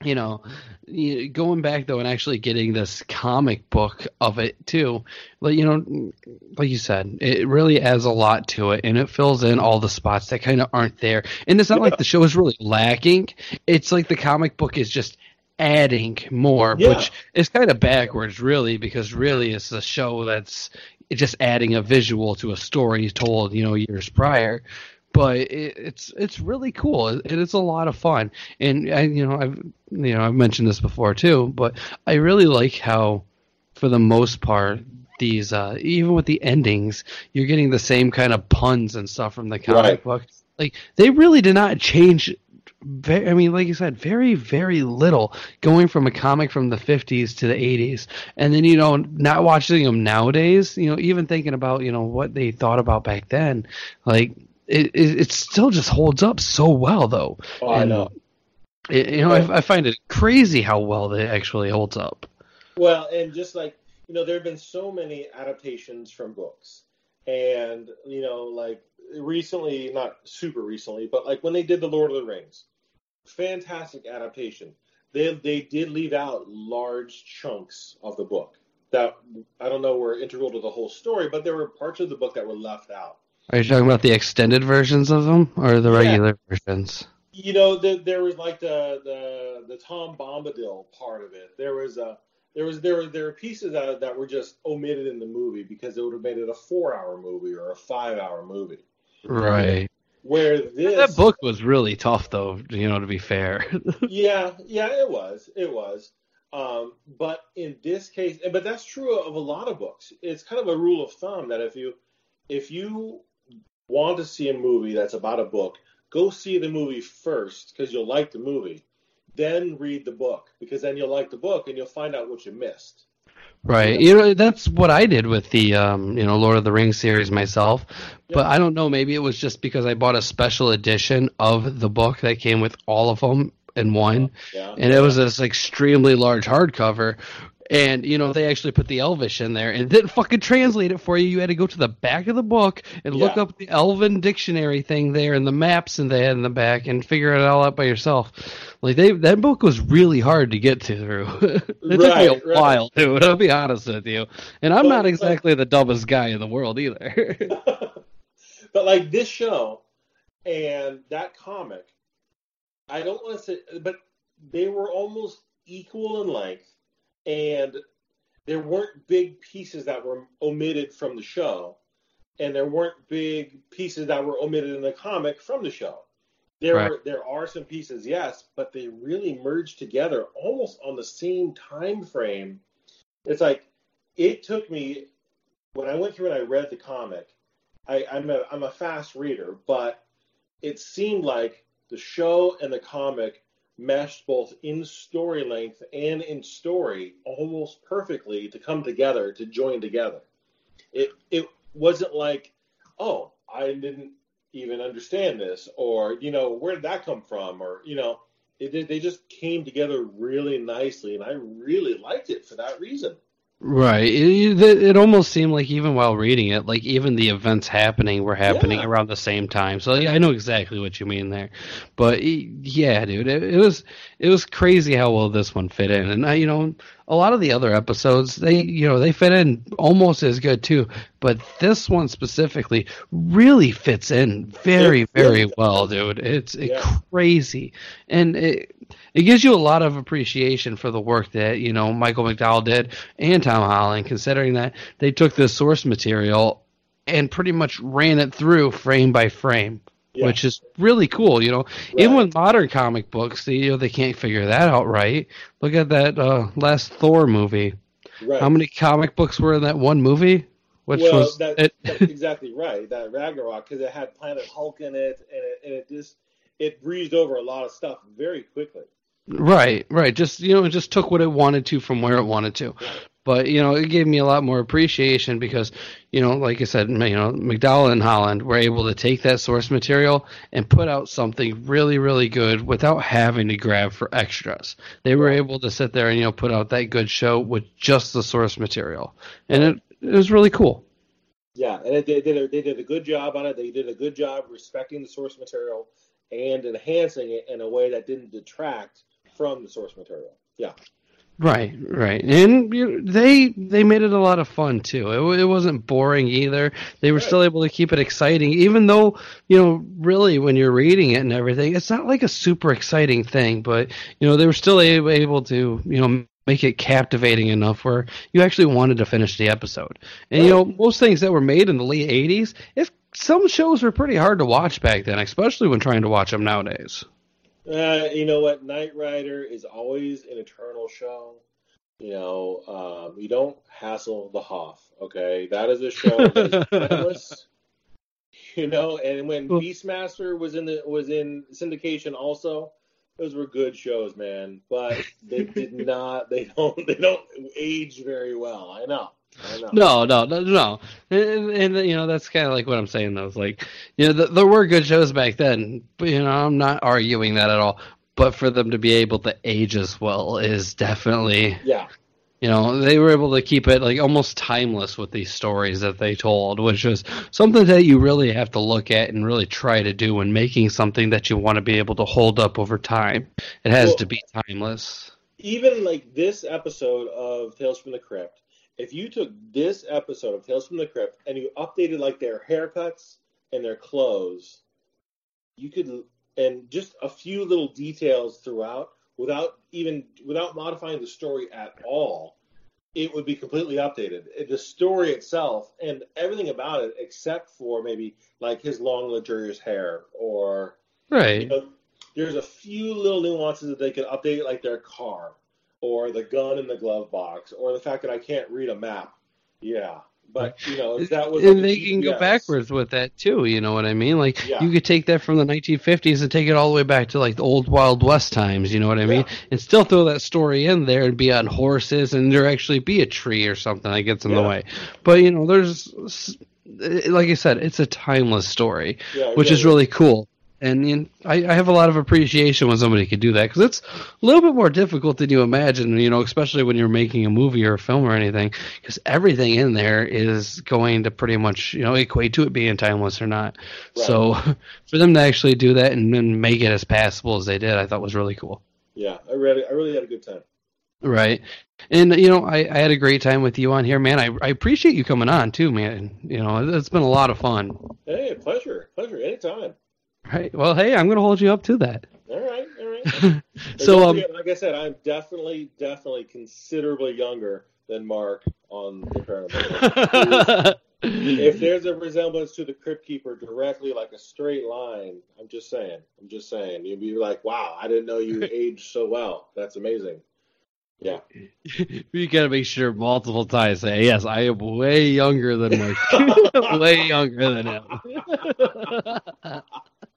Speaker 1: you know going back though and actually getting this comic book of it too like you know like you said it really adds a lot to it and it fills in all the spots that kind of aren't there. And it's not like the show is really lacking. It's like the comic book is just adding more
Speaker 2: Yeah.
Speaker 1: which is kind of backwards really because really it's a show that's just adding a visual to a story told you know years prior but it, it's it's really cool. It, it's a lot of fun, and I, you know I've you know I've mentioned this before too, but I really like how, for the most part, these uh, even with the endings, you're getting the same kind of puns and stuff from the comic
Speaker 2: Right.
Speaker 1: book. Like they really did not change. Very, I mean, like you said, very, very little going from a comic from the 50s to the 80s. And then, you know, not watching them nowadays, you know, even thinking about, you know, what they thought about back then, like, it, it, it still just holds up so well, though.
Speaker 2: Oh, I know.
Speaker 1: It, you know, I, I find it crazy how well it actually holds up.
Speaker 2: Well, and just like you know, there have been so many adaptations from books, and you know, like recently, not super recently, but like when they did the Lord of the Rings, fantastic adaptation. They they did leave out large chunks of the book that I don't know were integral to the whole story, but there were parts of the book that were left out.
Speaker 1: Are you talking about the extended versions of them or the
Speaker 2: Yeah.
Speaker 1: regular versions?
Speaker 2: You know, the, there was like the, the the Tom Bombadil part of it. There was a there was there were there were pieces that that were just omitted in the movie because it would have made it a four hour movie or a five hour movie.
Speaker 1: Right.
Speaker 2: Where this
Speaker 1: That book was really tough, though. You know, to be fair.
Speaker 2: yeah, yeah, it was, it was. Um, but in this case, but that's true of a lot of books. It's kind of a rule of thumb that if you if you want to see a movie that's about a book, go see the movie first because you'll like the movie. then read the book because then you'll like the book and you'll find out what you missed.
Speaker 1: Right. You know, that's what I did with the um, you know, Lord of the Rings series myself. But I don't know, maybe it was just because I bought a special edition of the book that came with all of them in one.
Speaker 2: Yeah.
Speaker 1: And it was this extremely large hardcover. And you know they actually put the Elvish in there and didn't fucking translate it for you. You had to go to the back of the book and look up the Elven dictionary thing there and the maps and they had in the back and figure it all out by yourself. Like they that book was really hard to get to through. it took me a
Speaker 2: Right, right.
Speaker 1: while, dude. I'll be honest with you. And I'm
Speaker 2: But-
Speaker 1: not
Speaker 2: but-
Speaker 1: exactly the dumbest guy in the world either.
Speaker 2: But like this show and that comic, I don't want to say, but they were almost equal in length, and there weren't big pieces that were omitted from the show, and there weren't big pieces that were omitted in the comic from the show. There
Speaker 1: Right.
Speaker 2: were there are some pieces, yes, but they really merged together almost on the same time frame. It's like it took me when I went through and I read the comic. I, I'm a I'm a fast reader, but it seemed like the show and the comic meshed both in story length and in story almost perfectly to come together to join together. It it wasn't like, oh, I didn't even understand this, or you know, where did that come from, or you know, it, they just came together really nicely, and I really liked it for that reason.
Speaker 1: Right. It, it, it almost seemed like even while reading it, like even the events happening were happening
Speaker 2: Yeah.
Speaker 1: around the same time. So yeah, I know exactly what you mean there. But yeah, dude, it, it was it was crazy how well this one fit in, and I, you know, a lot of the other episodes they you know they fit in almost as good too. But this one specifically really fits in very very well, dude. It's
Speaker 2: Yeah.
Speaker 1: crazy, and it it gives you a lot of appreciation for the work that you know Michael McDowell did and Tom Holland, considering that they took this source material and pretty much ran it through frame by frame,
Speaker 2: Yeah.
Speaker 1: which is really cool. You know, even with modern comic books, they, you know they can't figure that out right. Look at that uh, last Thor movie.
Speaker 2: Right.
Speaker 1: How many comic books were in that one movie? Which
Speaker 2: well,
Speaker 1: was
Speaker 2: that,
Speaker 1: it,
Speaker 2: that's exactly right. That Ragnarok because it had Planet Hulk in it, and it, and it just it breezed over a lot of stuff very quickly.
Speaker 1: Right, right. Just you know, it just took what it wanted to from where it wanted to. But you know, it gave me a lot more appreciation because you know, like I said, you know, McDowell and Holland were able to take that source material and put out something really, really good without having to grab for extras. They were able to sit there and you know put out that good show with just the source material, and it it was really cool.
Speaker 2: Yeah, and they did a, they did a good job on it. They did a good job respecting the source material and enhancing it in a way that didn't detract from the source material. Yeah.
Speaker 1: Right, right, and you know, they they made it a lot of fun too. It, it wasn't boring either. They were still able to keep it exciting, even though you know, really, when you're reading it and everything, it's not like a super exciting thing. But you know, they were still able, able to you know make it captivating enough where you actually wanted to finish the episode. And you know, most things that were made in the late '80s, if some shows were pretty hard to watch back then, especially when trying to watch them nowadays.
Speaker 2: Uh, you know what? Knight Rider is always an eternal show. You know, um, you don't hassle the Hoff. Okay, that is a show that is. You know, and when Beastmaster was in the was in syndication, also, those were good shows, man. But they did not. They don't. They don't age very well. I know.
Speaker 1: No, no, no, no. And, and you know that's kind of like what I'm saying. Though, It's like you know th- there were good shows back then, but you know I'm not arguing that at all. But for them to be able to age as well is definitely
Speaker 2: Yeah.
Speaker 1: you know they were able to keep it like almost timeless with these stories that they told, which is something that you really have to look at and really try to do when making something that you want to be able to hold up over time. It has
Speaker 2: Well-
Speaker 1: to be timeless.
Speaker 2: even like this episode of Tales from the Crypt, if you took this episode of Tales from the Crypt and you updated like their haircuts and their clothes, you could and just a few little details throughout without even without modifying the story at all, it would be completely updated. The story itself and everything about it, except for maybe like his long luxurious hair or
Speaker 1: Right.
Speaker 2: you know, there's a few little nuances that they could update, like their car, or the gun in the glove box, or the fact that I can't read a map. Yeah, But you know, if that was
Speaker 1: and they can go backwards with that too. You know what I mean? Like
Speaker 2: Yeah.
Speaker 1: you could take that from the 1950s and take it all the way back to like the old Wild West times. You know what I mean? And still throw that story in there and be on horses and there actually be a tree or something that gets in the way. But you know, there's eh, like I said, it's a timeless story,
Speaker 2: Yeah,
Speaker 1: which is
Speaker 2: really
Speaker 1: cool. And you know, I, I have a lot of appreciation when somebody could do that because it's a little bit more difficult than you imagine. You know, especially when you're making a movie or a film or anything, because everything in there is going to pretty much you know equate to it being timeless or not. So for them to actually do that and then make it as passable as they did, I thought was really cool.
Speaker 2: Yeah, I really, I really had a good time.
Speaker 1: Right. And you know, I, I had a great time with you on here, man. I, I appreciate you coming on too, man. You know, it's been a lot of fun.
Speaker 2: Hey, pleasure, pleasure, anytime.
Speaker 1: Right. Well, hey, I'm gonna hold you up to that.
Speaker 2: All right, all right.
Speaker 1: So, um,
Speaker 2: forget, like I said, I'm definitely, definitely considerably younger than Mark on the Paranormal. if there's a resemblance to the Crypt Keeper directly, like a straight line, I'm just saying. I'm just saying. You'd be like, "Wow, I didn't know you aged so well. That's amazing." Yeah.
Speaker 1: you gotta make sure multiple times say, yes, I am way younger than Mark. way younger than him.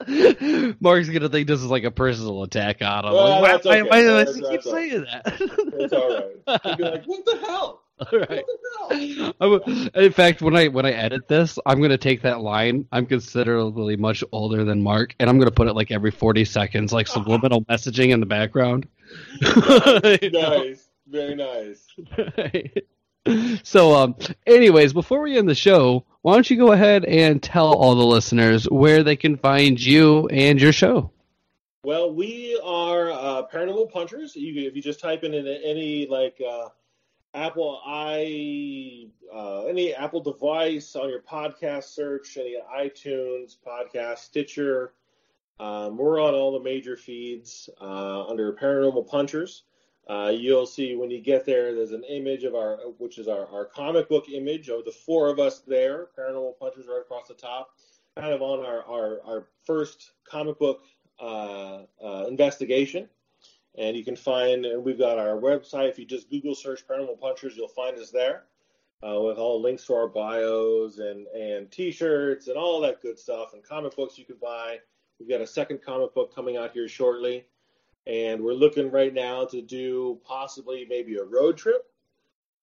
Speaker 1: Mark's gonna think this is like a personal attack on him.
Speaker 2: Well,
Speaker 1: Like,
Speaker 2: that's
Speaker 1: why,
Speaker 2: okay.
Speaker 1: why, why does he keep saying that?
Speaker 2: It's all right. Be like, "What the hell?"
Speaker 1: All right. In fact, when I when I edit this, I'm gonna take that line. I'm considerably much older than Mark, and I'm gonna put it like every 40 seconds, like subliminal messaging in the background.
Speaker 2: nice, very nice.
Speaker 1: So, um, anyways, before we end the show, why don't you go ahead and tell all the listeners where they can find you and your show?
Speaker 2: Well, we are uh, Paranormal Punchers. You, if you just type in any like uh, Apple i uh, any Apple device on your podcast search, any iTunes podcast, Stitcher, um, we're on all the major feeds uh, under Paranormal Punchers. Uh, you'll see when you get there, there's an image of our, which is our, our comic book image of the four of us there, Paranormal Punchers right across the top, kind of on our, our, our first comic book uh, uh, investigation. And you can find, we've got our website. If you just Google search Paranormal Punchers, you'll find us there uh, with all links to our bios and, and t-shirts and all that good stuff and comic books you can buy. We've got a second comic book coming out here shortly. And we're looking right now to do possibly maybe a road trip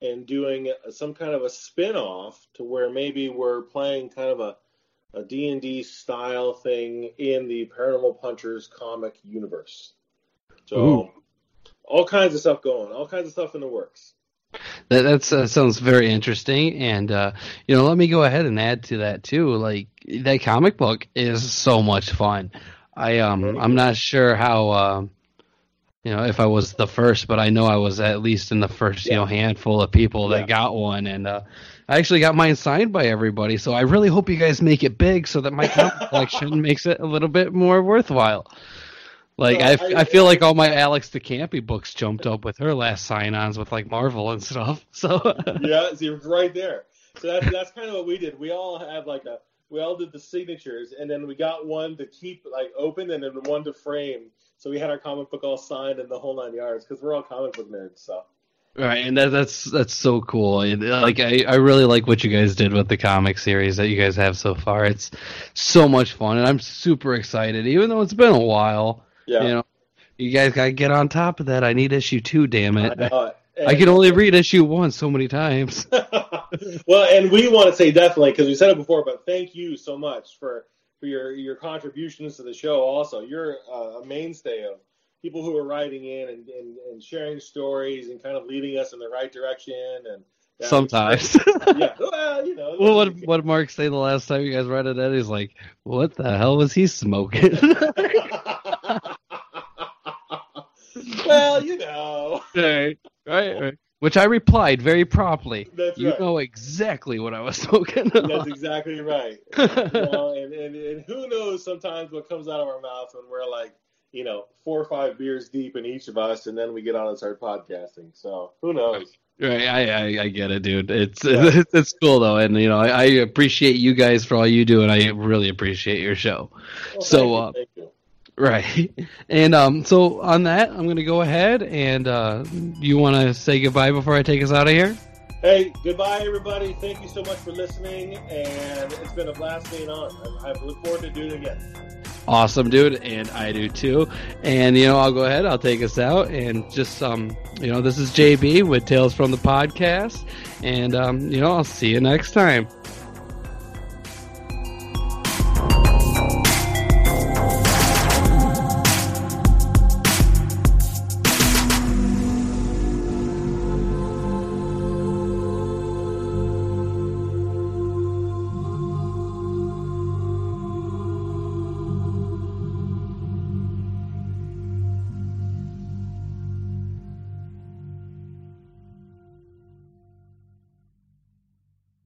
Speaker 2: and doing some kind of a spin-off to where maybe we're playing kind of a, a D&D style thing in the Paranormal Punchers comic universe. So
Speaker 1: Ooh.
Speaker 2: all kinds of stuff going, all kinds of stuff in the works.
Speaker 1: That that's, uh, sounds very interesting, and uh, you know, let me go ahead and add to that too. Like that comic book is so much fun. I um, I'm not sure how. Uh, you know, if I was the first, but I know I was at least in the first, you know, handful of people that got one, and uh, I actually got mine signed by everybody. So I really hope you guys make it big, so that my collection makes it a little bit more worthwhile. Like
Speaker 2: Well,
Speaker 1: I,
Speaker 2: I-
Speaker 1: I feel like all my Alex de Campi books jumped up with her last sign-ons with like Marvel and stuff. So
Speaker 2: yeah, see, it's right there. So that's that's kind of what we did. We all have like a we all did the signatures, and then we got one to keep like open, and then one to frame. So we had our comic book all signed and the whole nine yards because we're all comic book nerds. So
Speaker 1: Right, and that, that's that's so cool. And, uh, Like I, I really like what you guys did with the comic series that you guys have so far. It's so much fun, and I'm super excited. Even though it's been a while,
Speaker 2: Yeah.
Speaker 1: you know, you guys got to get on top of that. I need issue two, damn it!
Speaker 2: I.
Speaker 1: I can only read issue one so many times.
Speaker 2: well, and we want to say definitely because we said it before, but thank you so much for for your your contributions to the show. Also, you're a mainstay of people who are writing in and, and, and sharing stories and kind of leading us in the right direction. And
Speaker 1: Sometimes.
Speaker 2: yeah, well, you know,
Speaker 1: well, what what did Mark say the last time you guys read it? At? He's like, "What the hell was he smoking?"
Speaker 2: well, you know.
Speaker 1: right, right, right. Which I replied very promptly.
Speaker 2: That's
Speaker 1: you
Speaker 2: right.
Speaker 1: know exactly what I was smoking.
Speaker 2: That's exactly right. You know, and, and, and who knows sometimes what comes out of our mouth when we're like, you know, four or five beers deep in each of us, and then we get on and start podcasting. So who knows?
Speaker 1: Right, I, I I get it, dude. It's it's, it's cool though, and you know I, I appreciate you guys for all you do, and I really appreciate your show.
Speaker 2: Well,
Speaker 1: so,
Speaker 2: you,
Speaker 1: uh,
Speaker 2: thank you.
Speaker 1: Right, and um, so on that, I'm gonna go ahead and uh, you want to say goodbye before I take us out of here?
Speaker 2: Hey, goodbye, everybody. Thank you so much for listening, and it's been a blast being on. I, I look forward to doing it again.
Speaker 1: Awesome, dude, and I do too. And you know, I'll go ahead. I'll take us out, and just um, you know, this is JB with Tales from the Podcast, and um, you know, I'll see you next time.